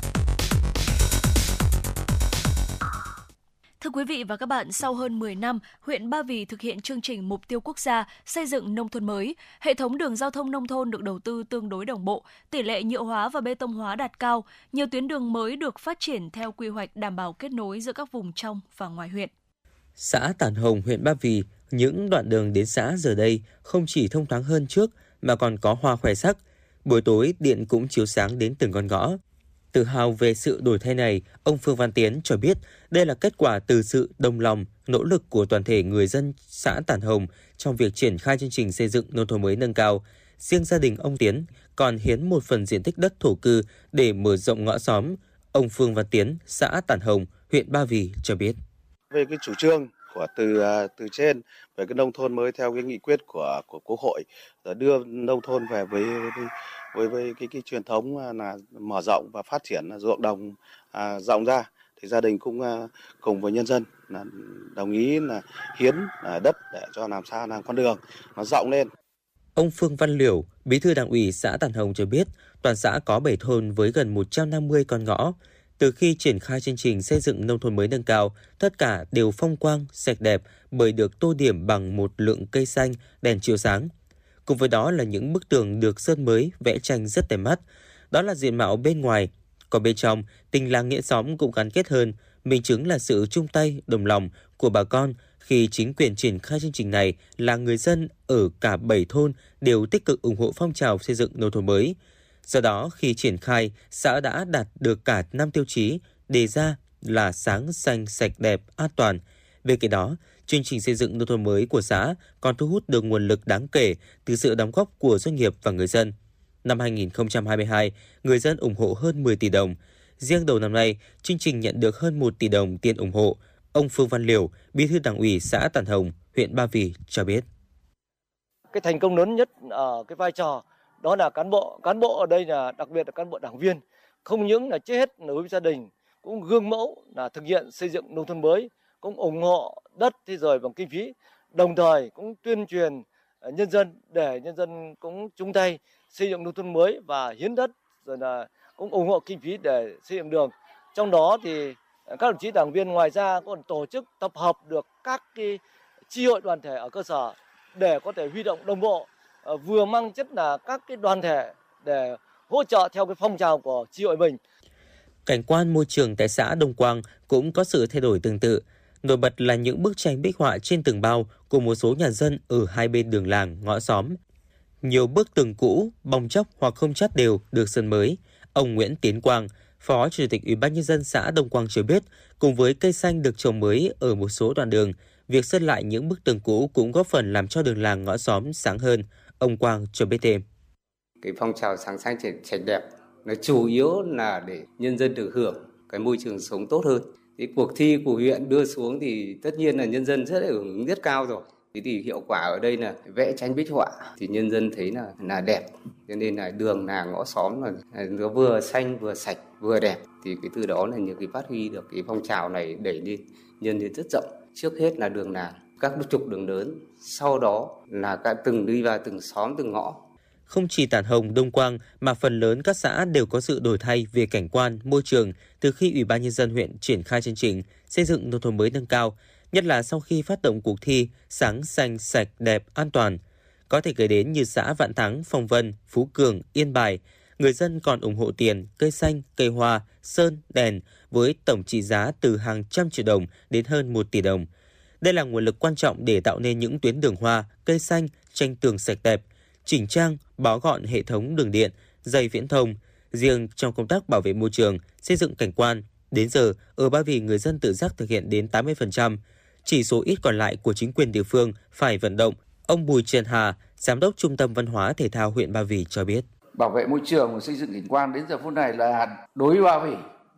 Thưa quý vị và các bạn, sau hơn 10 năm, huyện Ba Vì thực hiện chương trình mục tiêu quốc gia xây dựng nông thôn mới, hệ thống đường giao thông nông thôn được đầu tư tương đối đồng bộ, tỷ lệ nhựa hóa và bê tông hóa đạt cao, nhiều tuyến đường mới được phát triển theo quy hoạch đảm bảo kết nối giữa các vùng trong và ngoài huyện. Xã Tản Hồng, huyện Ba Vì, những đoạn đường đến xã giờ đây không chỉ thông thoáng hơn trước mà còn có hoa khoe sắc. Buổi tối điện cũng chiếu sáng đến từng con ngõ. Tự hào về sự đổi thay này, ông Phương Văn Tiến cho biết đây là kết quả từ sự đồng lòng, nỗ lực của toàn thể người dân xã Tản Hồng trong việc triển khai chương trình xây dựng nông thôn mới nâng cao. Riêng gia đình ông Tiến còn hiến một phần diện tích đất thổ cư để mở rộng ngõ xóm. Ông Phương Văn Tiến, xã Tản Hồng, huyện Ba Vì cho biết. Về cái chủ trương của từ à, từ trên về cái nông thôn mới theo cái nghị quyết của của Quốc hội đưa nông thôn về với, với với với cái cái truyền thống à, là mở rộng và phát triển ruộng đồng à, rộng ra thì gia đình cũng à, cùng với nhân dân là đồng ý là hiến à, đất để cho làm sao làm con đường nó rộng lên. Ông Phương Văn Liểu, Bí thư Đảng ủy xã Tản Hồng cho biết, toàn xã có 7 thôn với gần 150 con ngõ. Từ khi triển khai chương trình xây dựng nông thôn mới nâng cao, tất cả đều phong quang, sạch đẹp bởi được tô điểm bằng một lượng cây xanh, đèn chiếu sáng. Cùng với đó là những bức tường được sơn mới, vẽ tranh rất đẹp mắt. Đó là diện mạo bên ngoài. Còn bên trong, tình làng nghĩa xóm cũng gắn kết hơn, minh chứng là sự chung tay, đồng lòng của bà con khi chính quyền triển khai chương trình này là người dân ở cả 7 thôn đều tích cực ủng hộ phong trào xây dựng nông thôn mới. Do đó, khi triển khai, xã đã đạt được cả 5 tiêu chí đề ra là sáng, xanh, sạch, đẹp, an toàn. Bên cạnh đó, chương trình xây dựng nông thôn mới của xã còn thu hút được nguồn lực đáng kể từ sự đóng góp của doanh nghiệp và người dân. Năm 2022, người dân ủng hộ hơn 10 tỷ đồng. Riêng đầu năm nay, chương trình nhận được hơn 1 tỷ đồng tiền ủng hộ. Ông Phương Văn Liều, Bí thư Đảng ủy xã Tản Hồng, huyện Ba Vì cho biết. Cái thành công lớn nhất ở cái vai trò đó là cán bộ. Cán bộ ở đây là đặc biệt là cán bộ đảng viên. Không những là chết hết đối với gia đình, cũng gương mẫu là thực hiện xây dựng nông thôn mới, cũng ủng hộ đất thì rồi bằng kinh phí, đồng thời cũng tuyên truyền ờ, nhân dân để nhân dân cũng chung tay xây dựng nông thôn mới và hiến đất, rồi là cũng ủng hộ kinh phí để xây dựng đường trong đó thì ờ, các đồng chí đảng viên ngoài ra còn tổ chức tập hợp được các cái chi hội đoàn thể ở cơ sở để có thể huy động đồng bộ ờ, vừa mang chất là các cái đoàn thể để hỗ trợ theo cái phong trào của chi hội mình. Cảnh quan môi trường tại xã Đông Quang cũng có sự thay đổi tương tự. Nổi bật là những bức tranh bích họa trên tường bao của một số nhà dân ở hai bên đường làng, ngõ xóm. Nhiều bức tường cũ, bong chóc hoặc không chát đều được sơn mới. Ông Nguyễn Tiến Quang, Phó Chủ tịch Ủy ban nhân dân xã Đông Quang cho biết, cùng với cây xanh được trồng mới ở một số đoạn đường, việc sơn lại những bức tường cũ cũng góp phần làm cho đường làng ngõ xóm sáng hơn. Ông Quang cho biết thêm. Cái phong trào sáng xanh sạch đẹp nó chủ yếu là để nhân dân được hưởng cái môi trường sống tốt hơn cái cuộc thi của huyện đưa xuống thì tất nhiên là nhân dân rất là hưởng ứng rất cao rồi. Thế thì hiệu quả ở đây là vẽ tranh bích họa thì nhân dân thấy là là đẹp. Cho nên là đường là ngõ xóm là nó vừa xanh vừa sạch vừa đẹp. Thì cái từ đó là những cái phát huy được cái phong trào này đẩy lên nhân lên rất rộng. Trước hết là đường làng, các trục đường lớn, sau đó là cả từng đi vào từng xóm từng ngõ không chỉ Tản Hồng, Đông Quang mà phần lớn các xã đều có sự đổi thay về cảnh quan, môi trường từ khi Ủy ban nhân dân huyện triển khai chương trình xây dựng nông thôn mới nâng cao, nhất là sau khi phát động cuộc thi sáng xanh sạch đẹp an toàn. Có thể kể đến như xã Vạn Thắng, Phong Vân, Phú Cường, Yên Bài, người dân còn ủng hộ tiền, cây xanh, cây hoa, sơn, đèn với tổng trị giá từ hàng trăm triệu đồng đến hơn 1 tỷ đồng. Đây là nguồn lực quan trọng để tạo nên những tuyến đường hoa, cây xanh, tranh tường sạch đẹp, chỉnh trang, bó gọn hệ thống đường điện, dây viễn thông. Riêng trong công tác bảo vệ môi trường, xây dựng cảnh quan, đến giờ ở Ba Vì người dân tự giác thực hiện đến 80%. Chỉ số ít còn lại của chính quyền địa phương phải vận động. Ông Bùi Trần Hà, Giám đốc Trung tâm Văn hóa Thể thao huyện Ba Vì cho biết. Bảo vệ môi trường và xây dựng cảnh quan đến giờ phút này là đối với Ba Vì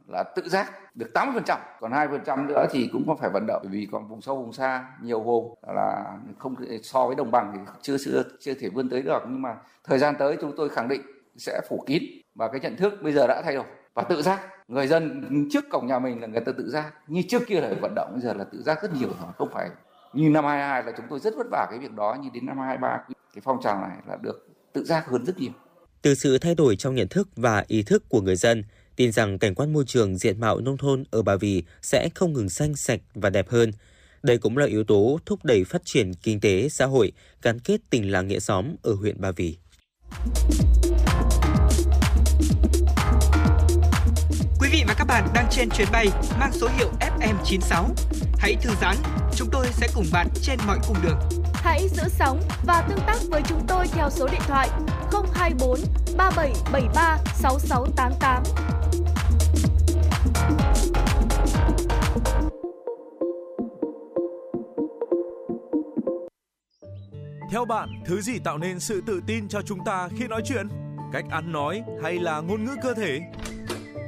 là tự giác được 80%, còn 2% nữa thì cũng có phải vận động vì còn vùng sâu vùng xa nhiều vùng là không so với đồng bằng thì chưa chưa chưa thể vươn tới được nhưng mà thời gian tới chúng tôi khẳng định sẽ phủ kín và cái nhận thức bây giờ đã thay đổi và tự giác người dân trước cổng nhà mình là người ta tự giác như trước kia là vận động bây giờ là tự giác rất nhiều rồi không phải như năm 22 là chúng tôi rất vất vả cái việc đó như đến năm 23 cái phong trào này là được tự giác hơn rất nhiều từ sự thay đổi trong nhận thức và ý thức của người dân tin rằng cảnh quan môi trường diện mạo nông thôn ở Bà Vì sẽ không ngừng xanh sạch và đẹp hơn. Đây cũng là yếu tố thúc đẩy phát triển kinh tế, xã hội, gắn kết tình làng nghĩa xóm ở huyện Ba Vì. Các bạn đang trên chuyến bay mang số hiệu FM96. Hãy thư giãn, chúng tôi sẽ cùng bạn trên mọi cung đường. Hãy giữ sóng và tương tác với chúng tôi theo số điện thoại 024 3773 6688. Theo bạn, thứ gì tạo nên sự tự tin cho chúng ta khi nói chuyện? Cách ăn nói hay là ngôn ngữ cơ thể?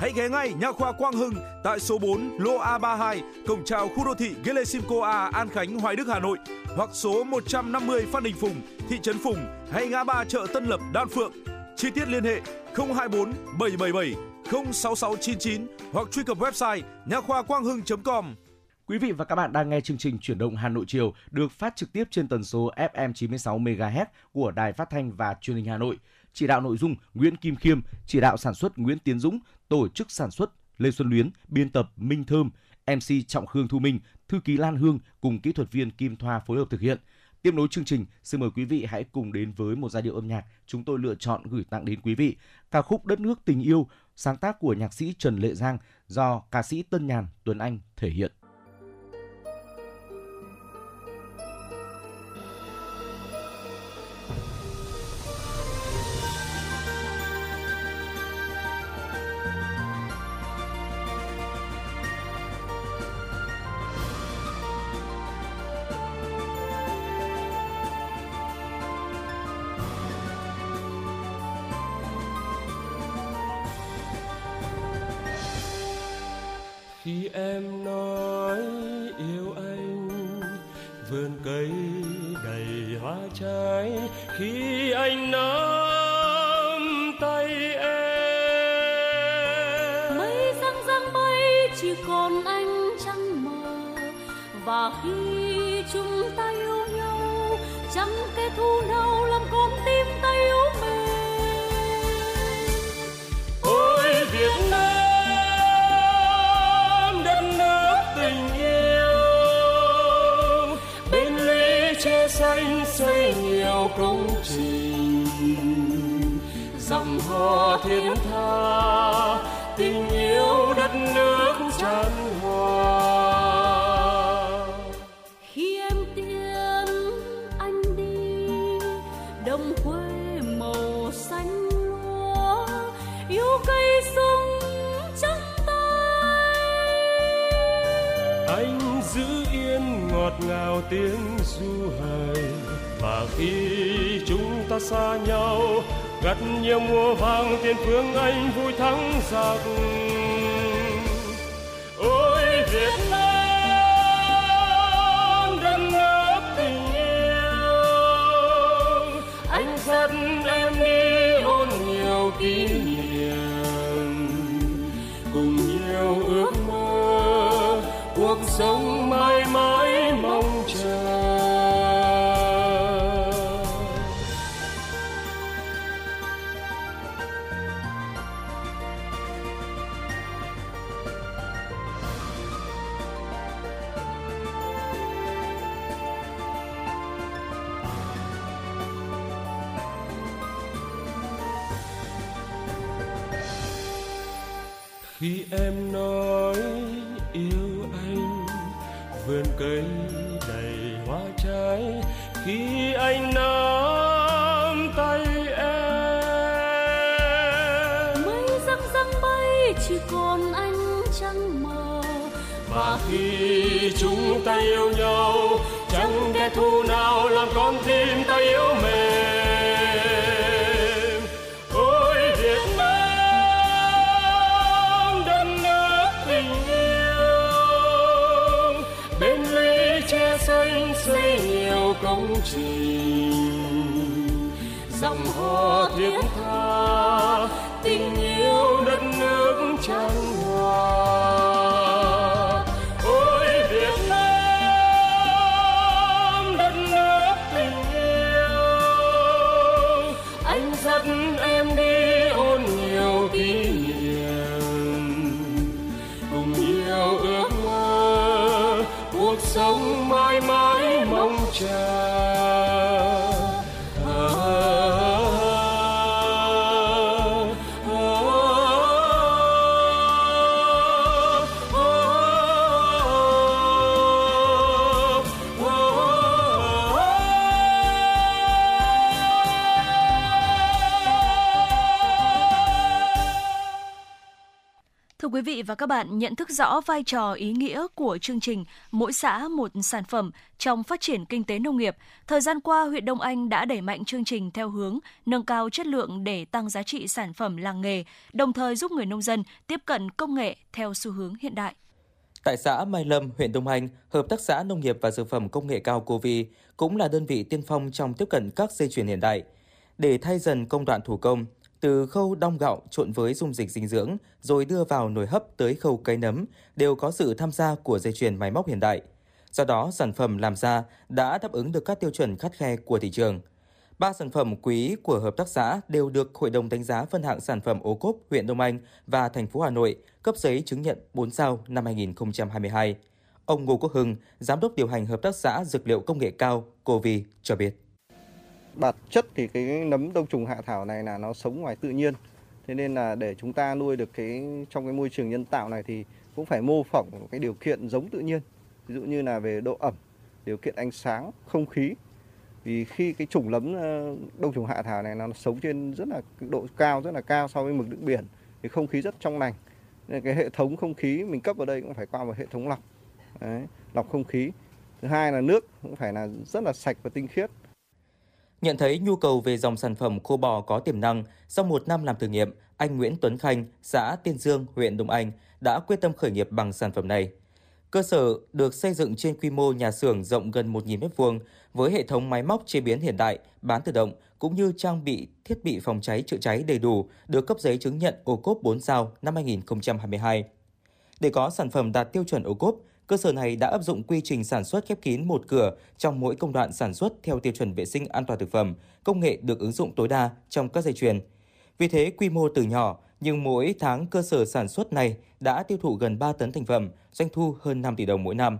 Hãy ghé ngay Nha khoa Quang Hưng tại số 4 lô A32, cổng chào khu đô thị Gelesimco A, An Khánh, Hoài Đức, Hà Nội hoặc số 150 Phan Đình Phùng, thị trấn Phùng hay ngã ba chợ Tân Lập, Đan Phượng. Chi tiết liên hệ 024 777 06699 hoặc truy cập website nha khoa quang hưng.com. Quý vị và các bạn đang nghe chương trình chuyển động Hà Nội chiều được phát trực tiếp trên tần số FM 96 MHz của Đài Phát thanh và Truyền hình Hà Nội. Chỉ đạo nội dung Nguyễn Kim Khiêm, chỉ đạo sản xuất Nguyễn Tiến Dũng, tổ chức sản xuất Lê Xuân Luyến, biên tập Minh Thơm, MC Trọng Khương Thu Minh, thư ký Lan Hương cùng kỹ thuật viên Kim Thoa phối hợp thực hiện. Tiếp nối chương trình, xin mời quý vị hãy cùng đến với một giai điệu âm nhạc chúng tôi lựa chọn gửi tặng đến quý vị. Ca khúc Đất nước tình yêu, sáng tác của nhạc sĩ Trần Lệ Giang do ca sĩ Tân Nhàn Tuấn Anh thể hiện. Khi em nói yêu anh vườn cây đầy hoa trái. Khi anh nắm tay em mây răng răng mây chỉ còn anh trăng mờ. Và khi chúng ta yêu nhau chẳng kẻ thù nào làm con tim ta yếu mềm. Ôi việt xanh xây nhiều công trình. Dòng hoa thiên tha ngào tiếng du hời và khi chúng ta xa nhau, gặt nhiều mùa vàng tiền phương anh vui thắng giặc. Ôi, việt nam, đất nước tình yêu. Anh dẫn em đi ôn nhiều kỷ niệm. Cùng nhiều ước mơ, cuộc sống vị và các bạn, nhận thức rõ vai trò ý nghĩa của chương trình Mỗi xã một sản phẩm trong phát triển kinh tế nông nghiệp, thời gian qua huyện Đông Anh đã đẩy mạnh chương trình theo hướng nâng cao chất lượng để tăng giá trị sản phẩm làng nghề, đồng thời giúp người nông dân tiếp cận công nghệ theo xu hướng hiện đại. Tại xã Mai Lâm, huyện Đông Anh, Hợp tác xã Nông nghiệp và Dược phẩm Công nghệ cao Covi cũng là đơn vị tiên phong trong tiếp cận các dây chuyền hiện đại. Để thay dần công đoạn thủ công, từ khâu đong gạo trộn với dung dịch dinh dưỡng rồi đưa vào nồi hấp tới khâu cấy nấm đều có sự tham gia của dây chuyền máy móc hiện đại. Do đó, sản phẩm làm ra đã đáp ứng được các tiêu chuẩn khắt khe của thị trường. Ba sản phẩm quý của hợp tác xã đều được Hội đồng đánh giá phân hạng sản phẩm ô cốp huyện Đông Anh và thành phố Hà Nội cấp giấy chứng nhận 4 sao năm 2022. Ông Ngô Quốc Hưng, giám đốc điều hành hợp tác xã dược liệu công nghệ cao Covi cho biết bản chất thì cái nấm đông trùng hạ thảo này là nó sống ngoài tự nhiên. Thế nên là để chúng ta nuôi được cái trong cái môi trường nhân tạo này thì cũng phải mô phỏng cái điều kiện giống tự nhiên. Ví dụ như là về độ ẩm điều kiện ánh sáng không khí. Vì khi cái chủng nấm ờ, đông trùng hạ thảo này nó sống trên rất là độ cao rất là cao so với mực nước biển thì không khí rất trong lành. Nên cái hệ thống không khí mình cấp vào đây cũng phải qua một hệ thống lọc. Đấy, lọc không khí. Thứ hai là nước cũng phải là rất là sạch và tinh khiết. Nhận thấy nhu cầu về dòng sản phẩm khô bò có tiềm năng, sau một năm làm thử nghiệm, anh Nguyễn Tuấn Khanh, xã Tiên Dương, huyện Đông Anh đã quyết tâm khởi nghiệp bằng sản phẩm này. Cơ sở được xây dựng trên quy mô nhà xưởng rộng gần 1.000 m2 với hệ thống máy móc chế biến hiện đại, bán tự động cũng như trang bị thiết bị phòng cháy chữa cháy đầy đủ, được cấp giấy chứng nhận ô cốp 4 sao năm 2022. Để có sản phẩm đạt tiêu chuẩn ô cốp, cơ sở này đã áp dụng quy trình sản xuất khép kín một cửa trong mỗi công đoạn sản xuất theo tiêu chuẩn vệ sinh an toàn thực phẩm, công nghệ được ứng dụng tối đa trong các dây chuyền. Vì thế, quy mô từ nhỏ, nhưng mỗi tháng cơ sở sản xuất này đã tiêu thụ gần 3 tấn thành phẩm, doanh thu hơn 5 tỷ đồng mỗi năm.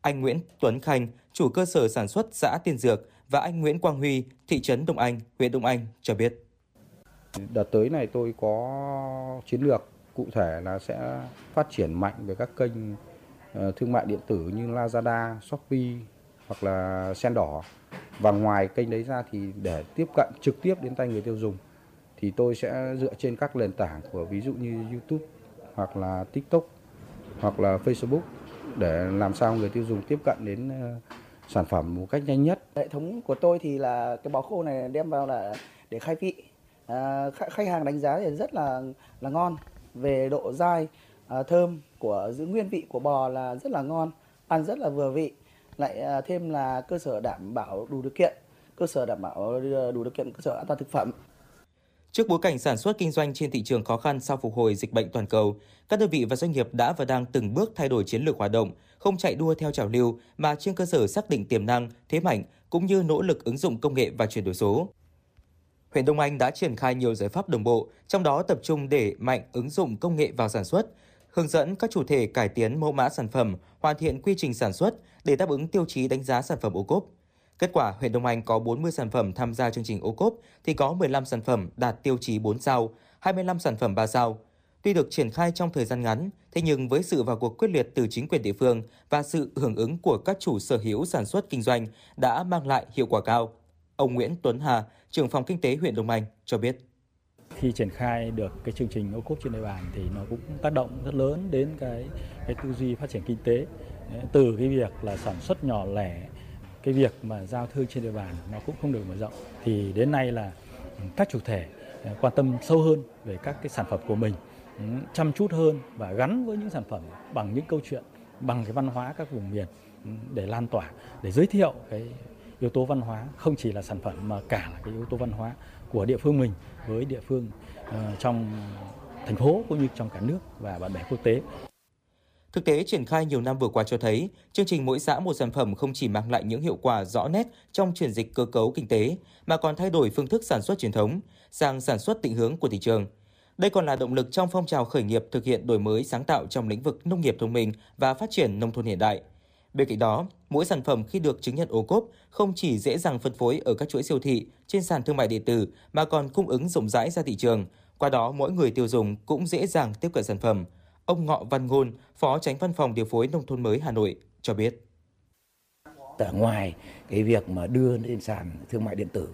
Anh Nguyễn Tuấn Khanh, chủ cơ sở sản xuất xã Tiên Dược và anh Nguyễn Quang Huy, thị trấn Đông Anh, huyện Đông Anh cho biết. Đợt tới này tôi có chiến lược cụ thể là sẽ phát triển mạnh về các kênh Ờ, thương mại điện tử như Lazada, Shopee hoặc là Sen đỏ. Và ngoài kênh đấy ra thì để tiếp cận trực tiếp đến tay người tiêu dùng thì tôi sẽ dựa trên các nền tảng của ví dụ như YouTube hoặc là TikTok hoặc là Facebook để làm sao người tiêu dùng tiếp cận đến ờ, sản phẩm một cách nhanh nhất. Hệ thống của tôi thì là cái bó khô này đem vào là để khai vị. À, khách hàng đánh giá thì rất là là ngon về độ dai, à, thơm của giữ nguyên vị của bò là rất là ngon, ăn rất là vừa vị. Lại à, thêm là cơ sở đảm bảo đủ điều kiện, cơ sở đảm bảo ờ, đủ điều kiện cơ sở an toàn thực phẩm. Trước bối cảnh sản xuất kinh doanh trên thị trường khó khăn sau phục hồi dịch bệnh toàn cầu, các đơn vị và doanh nghiệp đã và đang từng bước thay đổi chiến lược hoạt động, không chạy đua theo trào lưu mà trên cơ sở xác định tiềm năng, thế mạnh cũng như nỗ lực ứng dụng công nghệ và chuyển đổi số. Huyện Đông Anh đã triển khai nhiều giải pháp đồng bộ, trong đó tập trung để mạnh ứng dụng công nghệ vào sản xuất, hướng dẫn các chủ thể cải tiến mẫu mã sản phẩm, hoàn thiện quy trình sản xuất để đáp ứng tiêu chí đánh giá sản phẩm ô cốp. Kết quả, huyện Đông Anh có 40 sản phẩm tham gia chương trình ô cốp thì có 15 sản phẩm đạt tiêu chí 4 sao, 25 sản phẩm 3 sao. Tuy được triển khai trong thời gian ngắn, thế nhưng với sự vào cuộc quyết liệt từ chính quyền địa phương và sự hưởng ứng của các chủ sở hữu sản xuất kinh doanh đã mang lại hiệu quả cao. Ông Nguyễn Tuấn Hà, trưởng phòng kinh tế huyện Đông Anh cho biết. Khi triển khai được cái chương trình ô cốp trên địa bàn thì nó cũng tác động rất lớn đến cái cái tư duy phát triển kinh tế. Từ cái việc là sản xuất nhỏ lẻ, cái việc mà giao thương trên địa bàn nó cũng không được mở rộng. Thì đến nay là các chủ thể à, quan tâm sâu hơn về các cái sản phẩm của mình ừ, chăm chút hơn và gắn với những sản phẩm bằng những câu chuyện, bằng cái văn hóa các vùng miền ừ, để lan tỏa, để giới thiệu cái yếu tố văn hóa. Không chỉ là sản phẩm mà cả là cái yếu tố văn hóa của địa phương mình với địa phương ờ, trong thành phố cũng như trong cả nước và bạn bè quốc tế Thực tế triển khai nhiều năm vừa qua cho thấy, chương trình mỗi xã một sản phẩm không chỉ mang lại những hiệu quả rõ nét trong chuyển dịch cơ cấu kinh tế, mà còn thay đổi phương thức sản xuất truyền thống sang sản xuất định hướng của thị trường. Đây còn là động lực trong phong trào khởi nghiệp thực hiện đổi mới sáng tạo trong lĩnh vực nông nghiệp thông minh và phát triển nông thôn hiện đại. Bên cạnh đó, mỗi sản phẩm khi được chứng nhận ô cốp không chỉ dễ dàng phân phối ở các chuỗi siêu thị, trên sàn thương mại điện tử mà còn cung ứng rộng rãi ra thị trường. Qua đó, mỗi người tiêu dùng cũng dễ dàng tiếp cận sản phẩm. Ông Ngọ Văn Ngôn, Phó Tránh Văn phòng Điều phối Nông thôn mới Hà Nội cho biết. Ở ngoài cái việc mà đưa lên sàn thương mại điện tử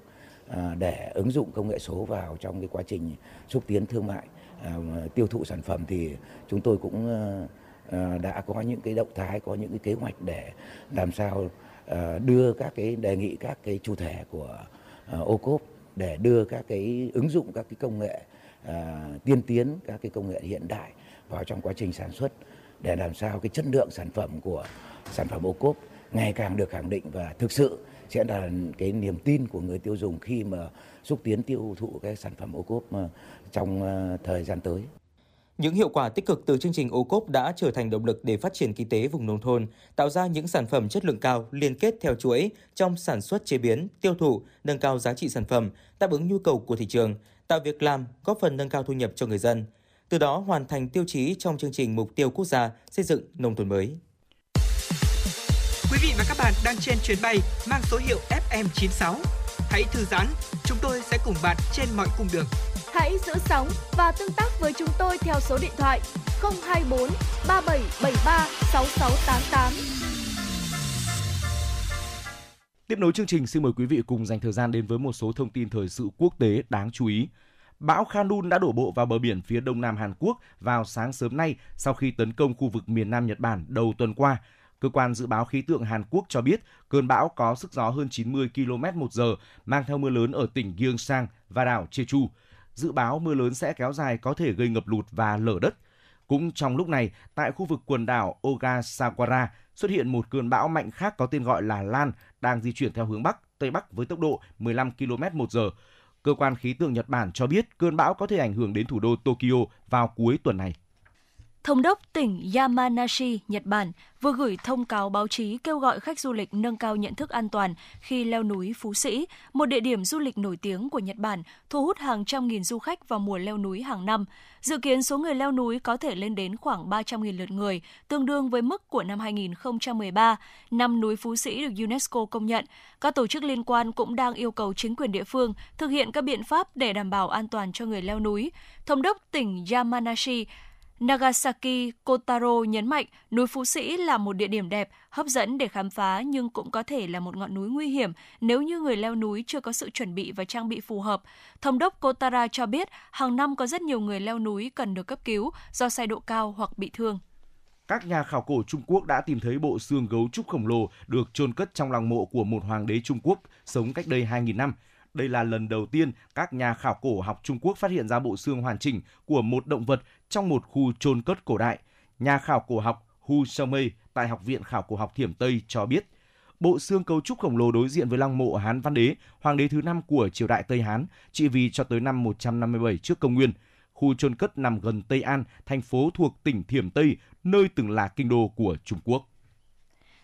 à, để ứng dụng công nghệ số vào trong cái quá trình xúc tiến thương mại à, tiêu thụ sản phẩm thì chúng tôi cũng à, Ờ, đã có những cái động thái, có những cái kế hoạch để làm sao ờ, đưa các cái, đề nghị các cái chủ thể của ờ, ô cốp để đưa các cái ứng dụng, các cái công nghệ tiên tiến, các cái công nghệ hiện đại vào trong quá trình sản xuất để làm sao cái chất lượng sản phẩm của sản phẩm ô cốp ngày càng được khẳng định và thực sự sẽ là cái niềm tin của người tiêu dùng khi mà xúc tiến tiêu thụ cái sản phẩm ô cốp trong thời gian tới. Những hiệu quả tích cực từ chương trình ô cốp đã trở thành động lực để phát triển kinh tế vùng nông thôn, tạo ra những sản phẩm chất lượng cao liên kết theo chuỗi trong sản xuất chế biến, tiêu thụ, nâng cao giá trị sản phẩm, đáp ứng nhu cầu của thị trường, tạo việc làm, góp phần nâng cao thu nhập cho người dân từ đó hoàn thành tiêu chí trong chương trình mục tiêu quốc gia xây dựng nông thôn mới. Quý vị và các bạn đang trên chuyến bay mang số hiệu FM96. Hãy thư giãn, chúng tôi sẽ cùng bạn trên mọi cung đường. Hãy giữ sóng và tương tác với chúng tôi theo số điện thoại 024 3773 6688. Tiếp nối chương trình, xin mời quý vị cùng dành thời gian đến với một số thông tin thời sự quốc tế đáng chú ý. Bão Khanun đã đổ bộ vào bờ biển phía đông nam Hàn Quốc vào sáng sớm nay sau khi tấn công khu vực miền Nam Nhật Bản đầu tuần qua. Cơ quan dự báo khí tượng Hàn Quốc cho biết cơn bão có sức gió hơn 90 km một giờ, mang theo mưa lớn ở tỉnh Gyeongsang và đảo Jeju. Dự báo mưa lớn sẽ kéo dài có thể gây ngập lụt và lở đất. Cũng trong lúc này, tại khu vực quần đảo Ogasawara xuất hiện một cơn bão mạnh khác có tên gọi là Lan đang di chuyển theo hướng Bắc, Tây Bắc với tốc độ 15 km một giờ. Cơ quan khí tượng Nhật Bản cho biết cơn bão có thể ảnh hưởng đến thủ đô Tokyo vào cuối tuần này. Thống đốc tỉnh Yamanashi, Nhật Bản vừa gửi thông cáo báo chí kêu gọi khách du lịch nâng cao nhận thức an toàn khi leo núi Phú Sĩ, một địa điểm du lịch nổi tiếng của Nhật Bản, thu hút hàng trăm nghìn du khách vào mùa leo núi hàng năm. Dự kiến số người leo núi có thể lên đến khoảng 300.000 lượt người, tương đương với mức của năm 2013, năm núi Phú Sĩ được UNESCO công nhận. Các tổ chức liên quan cũng đang yêu cầu chính quyền địa phương thực hiện các biện pháp để đảm bảo an toàn cho người leo núi. Thống đốc tỉnh Yamanashi Nagasaki Kotaro nhấn mạnh núi Phú Sĩ là một địa điểm đẹp, hấp dẫn để khám phá nhưng cũng có thể là một ngọn núi nguy hiểm nếu như người leo núi chưa có sự chuẩn bị và trang bị phù hợp. Thống đốc Kotara cho biết hàng năm có rất nhiều người leo núi cần được cấp cứu do say độ cao hoặc bị thương. Các nhà khảo cổ Trung Quốc đã tìm thấy bộ xương gấu trúc khổng lồ được chôn cất trong lòng mộ của một hoàng đế Trung Quốc sống cách đây 2.000 năm. Đây là lần đầu tiên các nhà khảo cổ học Trung Quốc phát hiện ra bộ xương hoàn chỉnh của một động vật trong một khu chôn cất cổ đại. Nhà khảo cổ học Hu Xiaomei tại Học viện Khảo cổ học Thiểm Tây cho biết, bộ xương cấu trúc khổng lồ đối diện với lăng mộ Hán Văn Đế, hoàng đế thứ năm của triều đại Tây Hán, trị vì cho tới năm 157 trước công nguyên. Khu chôn cất nằm gần Tây An, thành phố thuộc tỉnh Thiểm Tây, nơi từng là kinh đô của Trung Quốc.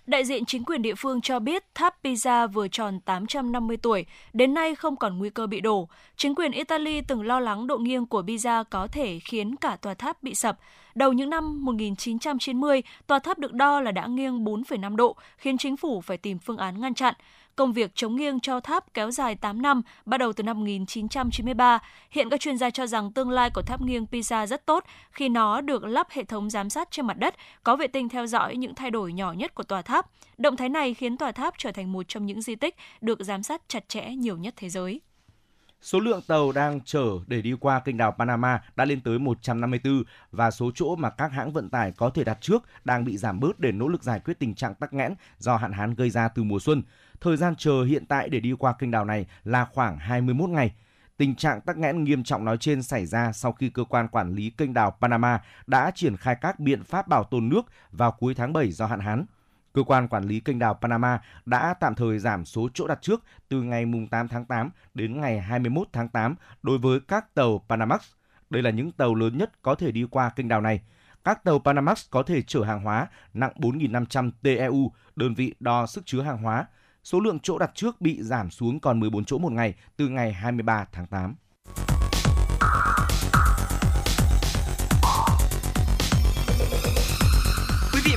Đại diện chính quyền địa phương cho biết tháp Pisa vừa tròn 850 tuổi, đến nay không còn nguy cơ bị đổ. Chính quyền Italy từng lo lắng độ nghiêng của Pisa có thể khiến cả tòa tháp bị sập. Đầu những năm 1990, tòa tháp được đo là đã nghiêng 4,5 độ, khiến chính phủ phải tìm phương án ngăn chặn. Công việc chống nghiêng cho tháp kéo dài 8 năm, bắt đầu từ năm 1993. Hiện các chuyên gia cho rằng tương lai của tháp nghiêng Pisa rất tốt khi nó được lắp hệ thống giám sát trên mặt đất, có vệ tinh theo dõi những thay đổi nhỏ nhất của tòa tháp. Động thái này khiến tòa tháp trở thành một trong những di tích được giám sát chặt chẽ nhiều nhất thế giới. Số lượng tàu đang chở để đi qua kênh đào Panama đã lên tới 154 và số chỗ mà các hãng vận tải có thể đặt trước đang bị giảm bớt để nỗ lực giải quyết tình trạng tắc nghẽn do hạn hán gây ra từ mùa xuân. Thời gian chờ hiện tại để đi qua kênh đào này là khoảng 21 ngày. Tình trạng tắc nghẽn nghiêm trọng nói trên xảy ra sau khi cơ quan quản lý kênh đào Panama đã triển khai các biện pháp bảo tồn nước vào cuối tháng 7 do hạn hán. Cơ quan quản lý kênh đào Panama đã tạm thời giảm số chỗ đặt trước từ ngày 8 tháng 8 đến ngày 21 tháng 8 đối với các tàu Panamax. Đây là những tàu lớn nhất có thể đi qua kênh đào này. Các tàu Panamax có thể chở hàng hóa nặng 4.500 TEU, đơn vị đo sức chứa hàng hóa. Số lượng chỗ đặt trước bị giảm xuống còn 14 chỗ một ngày từ ngày 23 tháng 8.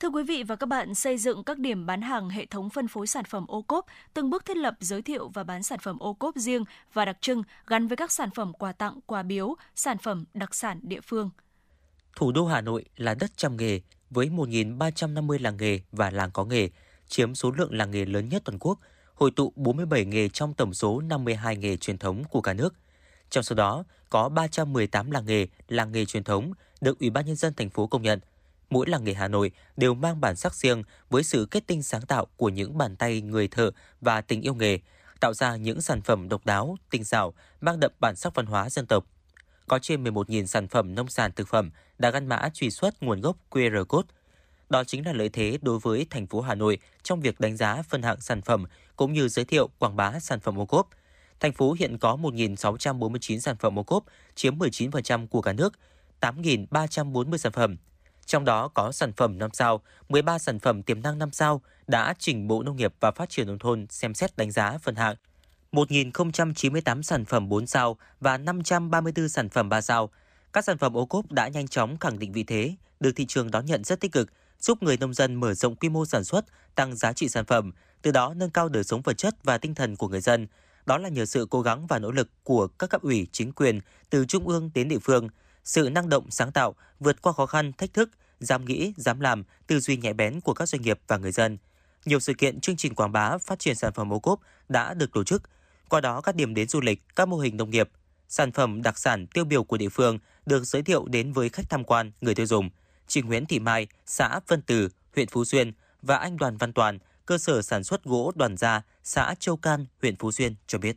Thưa quý vị và các bạn, xây dựng các điểm bán hàng hệ thống phân phối sản phẩm ô cốp, từng bước thiết lập giới thiệu và bán sản phẩm ô cốp riêng và đặc trưng gắn với các sản phẩm quà tặng, quà biếu, sản phẩm đặc sản địa phương. Thủ đô Hà Nội là đất trăm nghề với 1.350 làng nghề và làng có nghề, chiếm số lượng làng nghề lớn nhất toàn quốc, hội tụ 47 nghề trong tổng số 52 nghề truyền thống của cả nước. Trong số đó, có 318 làng nghề, làng nghề truyền thống được Ủy ban nhân dân thành phố công nhận – mỗi làng nghề Hà Nội đều mang bản sắc riêng với sự kết tinh sáng tạo của những bàn tay người thợ và tình yêu nghề, tạo ra những sản phẩm độc đáo, tinh xảo, mang đậm bản sắc văn hóa dân tộc. Có trên 11.000 sản phẩm nông sản thực phẩm đã gắn mã truy xuất nguồn gốc QR code. Đó chính là lợi thế đối với thành phố Hà Nội trong việc đánh giá phân hạng sản phẩm cũng như giới thiệu quảng bá sản phẩm ô cốp. Thành phố hiện có 1.649 sản phẩm ô cốp, chiếm 19% của cả nước, 8.340 sản phẩm trong đó có sản phẩm 5 sao, 13 sản phẩm tiềm năng 5 sao đã trình Bộ Nông nghiệp và Phát triển Nông thôn xem xét đánh giá phân hạng. 1.098 sản phẩm 4 sao và 534 sản phẩm 3 sao. Các sản phẩm ô cốp đã nhanh chóng khẳng định vị thế, được thị trường đón nhận rất tích cực, giúp người nông dân mở rộng quy mô sản xuất, tăng giá trị sản phẩm, từ đó nâng cao đời sống vật chất và tinh thần của người dân. Đó là nhờ sự cố gắng và nỗ lực của các cấp ủy, chính quyền từ trung ương đến địa phương – sự năng động sáng tạo, vượt qua khó khăn, thách thức, dám nghĩ, dám làm, tư duy nhạy bén của các doanh nghiệp và người dân. Nhiều sự kiện chương trình quảng bá phát triển sản phẩm ô cốp đã được tổ chức. Qua đó các điểm đến du lịch, các mô hình nông nghiệp, sản phẩm đặc sản tiêu biểu của địa phương được giới thiệu đến với khách tham quan, người tiêu dùng. Chị Nguyễn Thị Mai, xã Vân Từ, huyện Phú Xuyên và anh Đoàn Văn Toàn, cơ sở sản xuất gỗ Đoàn Gia, xã Châu Can, huyện Phú Xuyên cho biết.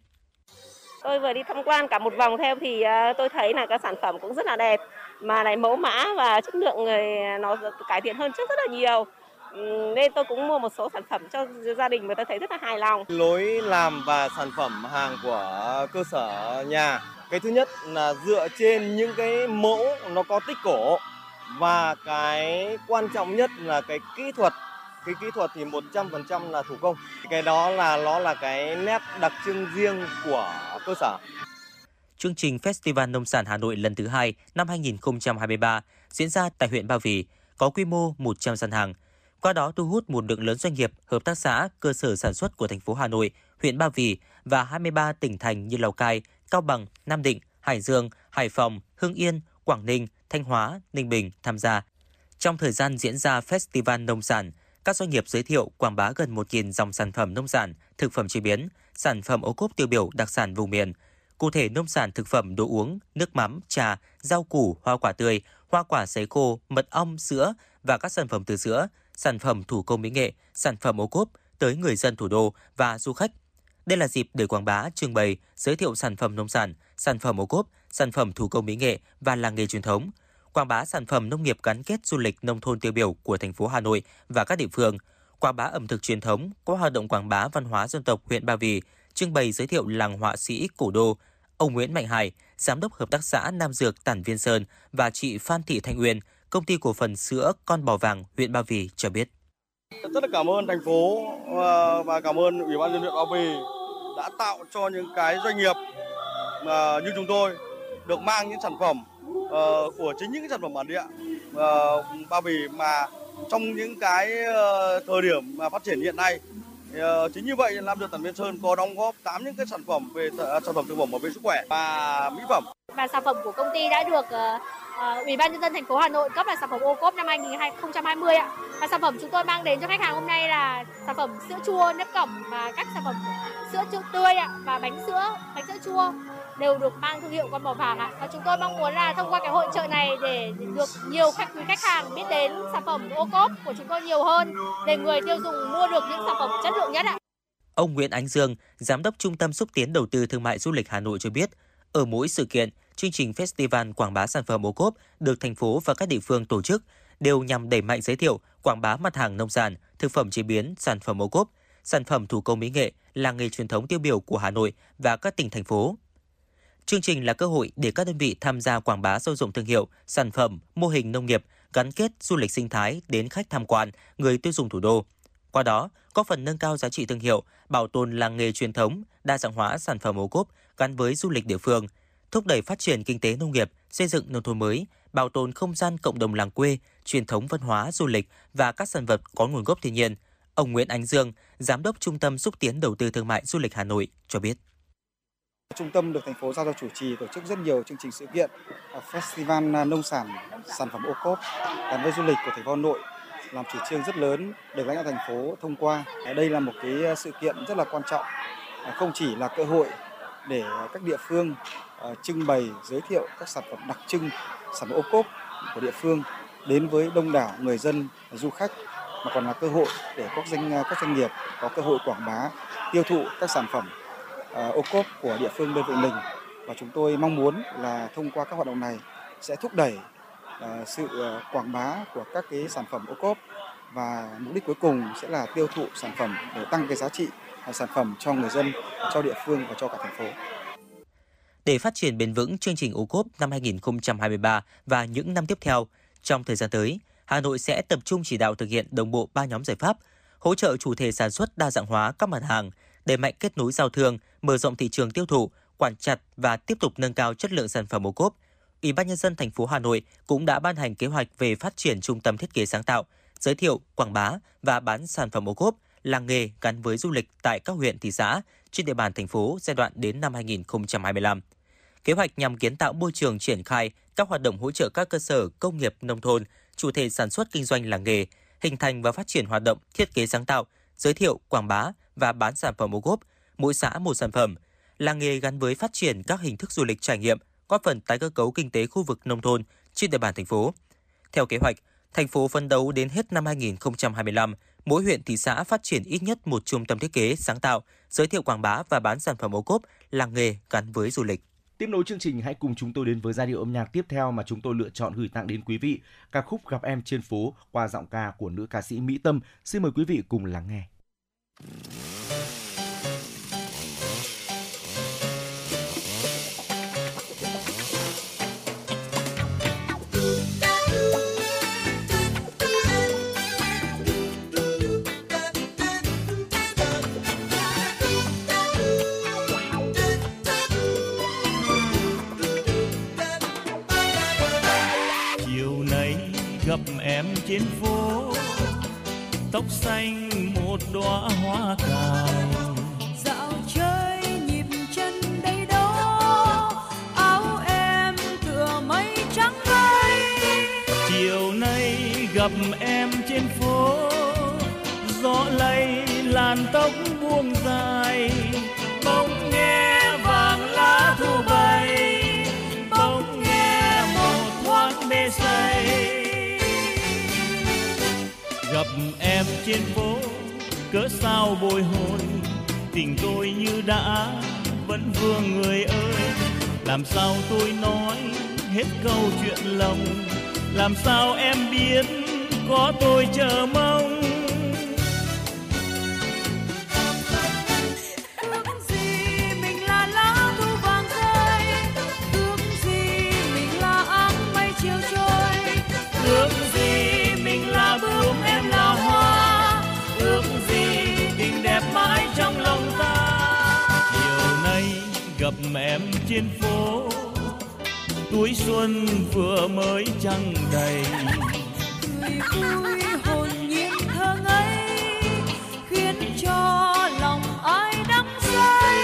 Tôi vừa đi tham quan cả một vòng theo thì ờ, tôi thấy là các sản phẩm cũng rất là đẹp, mà lại mẫu mã và chất lượng người, nó cải thiện hơn trước rất là nhiều. Nên tôi cũng mua một số sản phẩm cho gia đình và tôi thấy rất là hài lòng. lối làm và sản phẩm hàng của cơ sở nhà cái thứ nhất là dựa trên những cái mẫu nó có tích cổ, và cái quan trọng nhất là cái kỹ thuật cái kỹ thuật thì 100% là thủ công cái đó là nó là cái nét đặc trưng riêng của cơ sở Chương trình Festival Nông sản Hà Nội lần thứ hai năm 2023 diễn ra tại huyện Ba Vì, có quy mô 100 gian hàng. Qua đó thu hút một lượng lớn doanh nghiệp, hợp tác xã, cơ sở sản xuất của thành phố Hà Nội, huyện Ba Vì và 23 tỉnh thành như Lào Cai, Cao Bằng, Nam Định, Hải Dương, Hải Phòng, Hưng Yên, Quảng Ninh, Thanh Hóa, Ninh Bình tham gia. Trong thời gian diễn ra Festival Nông sản, các doanh nghiệp giới thiệu quảng bá gần 1.000 dòng sản phẩm nông sản, thực phẩm chế biến, sản phẩm ô cốp tiêu biểu đặc sản vùng miền. Cụ thể nông sản thực phẩm đồ uống, nước mắm, trà, rau củ, hoa quả tươi, hoa quả sấy khô, mật ong, sữa và các sản phẩm từ sữa, sản phẩm thủ công mỹ nghệ, sản phẩm ô cốp tới người dân thủ đô và du khách. Đây là dịp để quảng bá, trưng bày, giới thiệu sản phẩm nông sản, sản phẩm ô cốp, sản phẩm thủ công mỹ nghệ và làng nghề truyền thống, quảng bá sản phẩm nông nghiệp gắn kết du lịch nông thôn tiêu biểu của thành phố Hà Nội và các địa phương, quảng bá ẩm thực truyền thống, có hoạt động quảng bá văn hóa dân tộc huyện Ba Vì, trưng bày giới thiệu làng họa sĩ cổ đô. Ông Nguyễn Mạnh Hải, giám đốc hợp tác xã Nam Dược Tản Viên Sơn và chị Phan Thị Thanh Uyên, công ty cổ phần sữa Con Bò Vàng huyện Ba Vì cho biết. rất là cảm ơn thành phố ờ, và cảm ơn ủy ban nhân huyện Ba Vì đã tạo cho những cái doanh nghiệp như chúng tôi được mang những sản phẩm uh, của chính những cái sản phẩm bản địa. Ờ, uh, bao bì mà trong những cái uh, thời điểm mà phát triển hiện nay uh, chính như vậy Lam Dược Tản Viên Sơn có đóng góp 8 những cái sản phẩm về th- à, sản phẩm thực phẩm bảo vệ sức khỏe và mỹ phẩm. Và sản phẩm của công ty đã được uh, Ủy ban nhân dân thành phố Hà Nội cấp là sản phẩm ô cốp năm 2020 ạ. Và sản phẩm chúng tôi mang đến cho khách hàng hôm nay là sản phẩm sữa chua nếp cẩm và các sản phẩm sữa chua tươi ạ và bánh sữa, bánh sữa chua đều được mang thương hiệu con bò vàng ạ. Và chúng tôi mong muốn là thông qua cái hội trợ này để được nhiều khách quý khách hàng biết đến sản phẩm ô cốp của chúng tôi nhiều hơn để người tiêu dùng mua được những sản phẩm chất lượng nhất ạ. Ông Nguyễn Ánh Dương, Giám đốc Trung tâm Xúc tiến Đầu tư Thương mại Du lịch Hà Nội cho biết, ở mỗi sự kiện, chương trình festival quảng bá sản phẩm ô cốp được thành phố và các địa phương tổ chức đều nhằm đẩy mạnh giới thiệu, quảng bá mặt hàng nông sản, thực phẩm chế biến, sản phẩm ô cốp, sản phẩm thủ công mỹ nghệ, làng nghề truyền thống tiêu biểu của Hà Nội và các tỉnh thành phố. Chương trình là cơ hội để các đơn vị tham gia quảng bá sâu rộng thương hiệu, sản phẩm, mô hình nông nghiệp, gắn kết du lịch sinh thái đến khách tham quan, người tiêu dùng thủ đô. Qua đó, có phần nâng cao giá trị thương hiệu, bảo tồn làng nghề truyền thống, đa dạng hóa sản phẩm ô cốp gắn với du lịch địa phương, thúc đẩy phát triển kinh tế nông nghiệp, xây dựng nông thôn mới, bảo tồn không gian cộng đồng làng quê, truyền thống văn hóa, du lịch và các sản vật có nguồn gốc thiên nhiên. Ông Nguyễn Ánh Dương, Giám đốc Trung tâm Xúc tiến Đầu tư Thương mại Du lịch Hà Nội cho biết. Trung tâm được thành phố giao cho chủ trì tổ chức rất nhiều chương trình sự kiện à, Festival à, nông sản sản phẩm ô cốp gắn với du lịch của thành phố Hà Nội làm chủ trương rất lớn được lãnh đạo thành phố thông qua. À, đây là một cái sự kiện rất là quan trọng, không chỉ là cơ hội để các địa phương trưng bày giới thiệu các sản phẩm đặc trưng sản phẩm ô cốp của địa phương đến với đông đảo người dân du khách mà còn là cơ hội để các doanh các doanh nghiệp có cơ hội quảng bá tiêu thụ các sản phẩm À, ô cốp của địa phương đơn vị mình và chúng tôi mong muốn là thông qua các hoạt động này sẽ thúc đẩy à, sự à, quảng bá của các cái sản phẩm ô cốp và mục đích cuối cùng sẽ là tiêu thụ sản phẩm để tăng cái giá trị sản phẩm cho người dân, cho địa phương và cho cả thành phố. Để phát triển bền vững chương trình ô cốp năm 2023 và những năm tiếp theo, trong thời gian tới, Hà Nội sẽ tập trung chỉ đạo thực hiện đồng bộ ba nhóm giải pháp, hỗ trợ chủ thể sản xuất đa dạng hóa các mặt hàng, đẩy mạnh kết nối giao thương, mở rộng thị trường tiêu thụ, quản chặt và tiếp tục nâng cao chất lượng sản phẩm ô cốp. Ủy ban nhân dân thành phố Hà Nội cũng đã ban hành kế hoạch về phát triển trung tâm thiết kế sáng tạo, giới thiệu, quảng bá và bán sản phẩm ô cốp, làng nghề gắn với du lịch tại các huyện thị xã trên địa bàn thành phố giai đoạn đến năm 2025. Kế hoạch nhằm kiến tạo môi trường triển khai các hoạt động hỗ trợ các cơ sở công nghiệp nông thôn, chủ thể sản xuất kinh doanh làng nghề, hình thành và phát triển hoạt động thiết kế sáng tạo, giới thiệu, quảng bá và bán sản phẩm ô cốp, mỗi xã một sản phẩm, làng nghề gắn với phát triển các hình thức du lịch trải nghiệm, góp phần tái cơ cấu kinh tế khu vực nông thôn trên địa bàn thành phố. Theo kế hoạch, thành phố phấn đấu đến hết năm 2025, mỗi huyện thị xã phát triển ít nhất một trung tâm thiết kế sáng tạo, giới thiệu quảng bá và bán sản phẩm ô cốp, làng nghề gắn với du lịch. Tiếp nối chương trình hãy cùng chúng tôi đến với giai điệu âm nhạc tiếp theo mà chúng tôi lựa chọn gửi tặng đến quý vị, ca khúc Gặp em trên phố qua giọng ca của nữ ca sĩ Mỹ Tâm. Xin mời quý vị cùng lắng nghe. Gặp em trên phố. Tóc xanh một đóa hoa cài dạo chơi nhịp chân đây đó áo em tựa mây trắng bay. Chiều nay gặp em trên phố gió lay làn tóc buông dài bỗng gặp em trên phố, cớ sao bồi hồi? Tình tôi như đã, vẫn vương người ơi. Làm sao tôi nói hết câu chuyện lòng? Làm sao em biết có tôi chờ mong? Gặp em trên phố. Túi xuân vừa mới trăng đầy. Người vui hồn nhiên thơ ngây khiến cho lòng ai đắm say.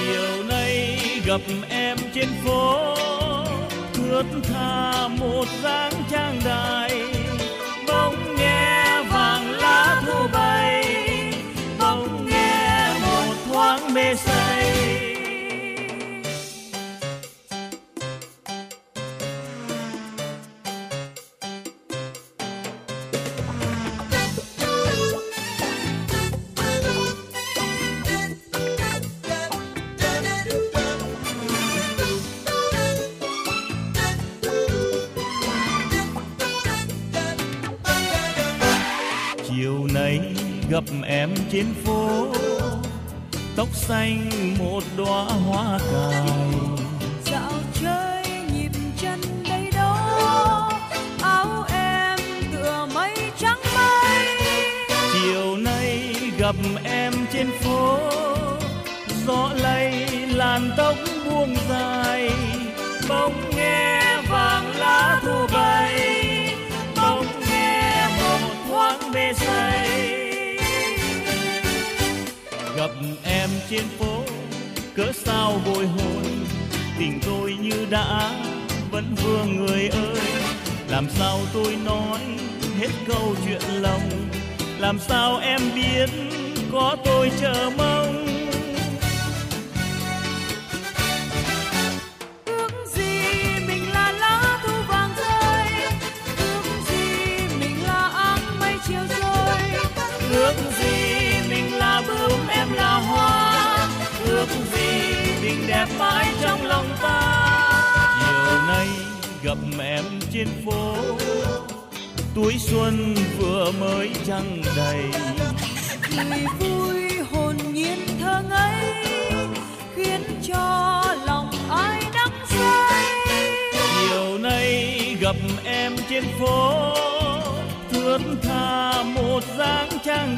Chiều nay gặp em trên phố thướt tha một dáng trang đài làm sao em biết có tôi chờ mong gặp em trên phố thướt tha một dáng trang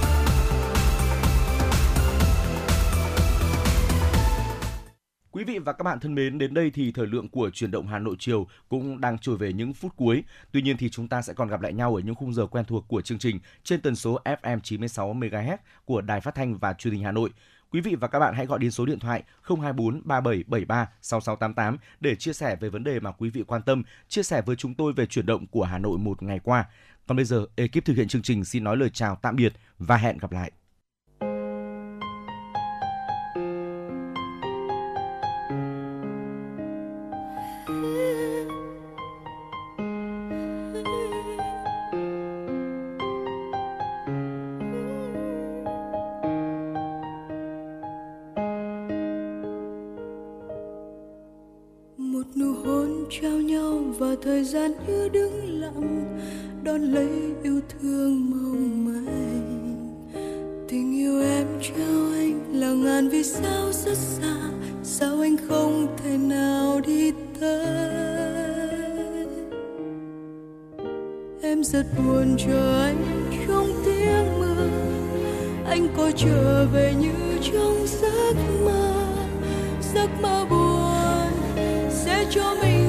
Và các bạn thân mến, đến đây thì thời lượng của chuyển động Hà Nội chiều cũng đang trôi về những phút cuối. Tuy nhiên thì chúng ta sẽ còn gặp lại nhau ở những khung giờ quen thuộc của chương trình trên tần số FM 96 MHz của Đài Phát thanh và Truyền hình Hà Nội. Quý vị và các bạn hãy gọi đến số điện thoại 024 3773 6688 để chia sẻ về vấn đề mà quý vị quan tâm, chia sẻ với chúng tôi về chuyển động của Hà Nội một ngày qua. Còn bây giờ, ekip thực hiện chương trình xin nói lời chào tạm biệt và hẹn gặp lại. Thời gian như đứng lặng, đón lấy yêu thương mong manh. Tình yêu em trao anh là ngàn vì sao rất xa, sao anh không thể nào đi tới? Em rất buồn chờ anh trong tiếng mưa, anh có trở về như trong giấc mơ. Giấc mơ buồn sẽ cho mình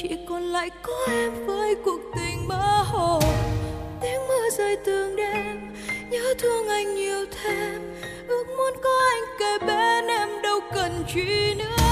chỉ còn lại có em với cuộc tình mơ hồ. Tiếng mưa rơi từng đêm, nhớ thương anh nhiều thêm. Ước muốn có anh kề bên em, đâu cần chi nữa.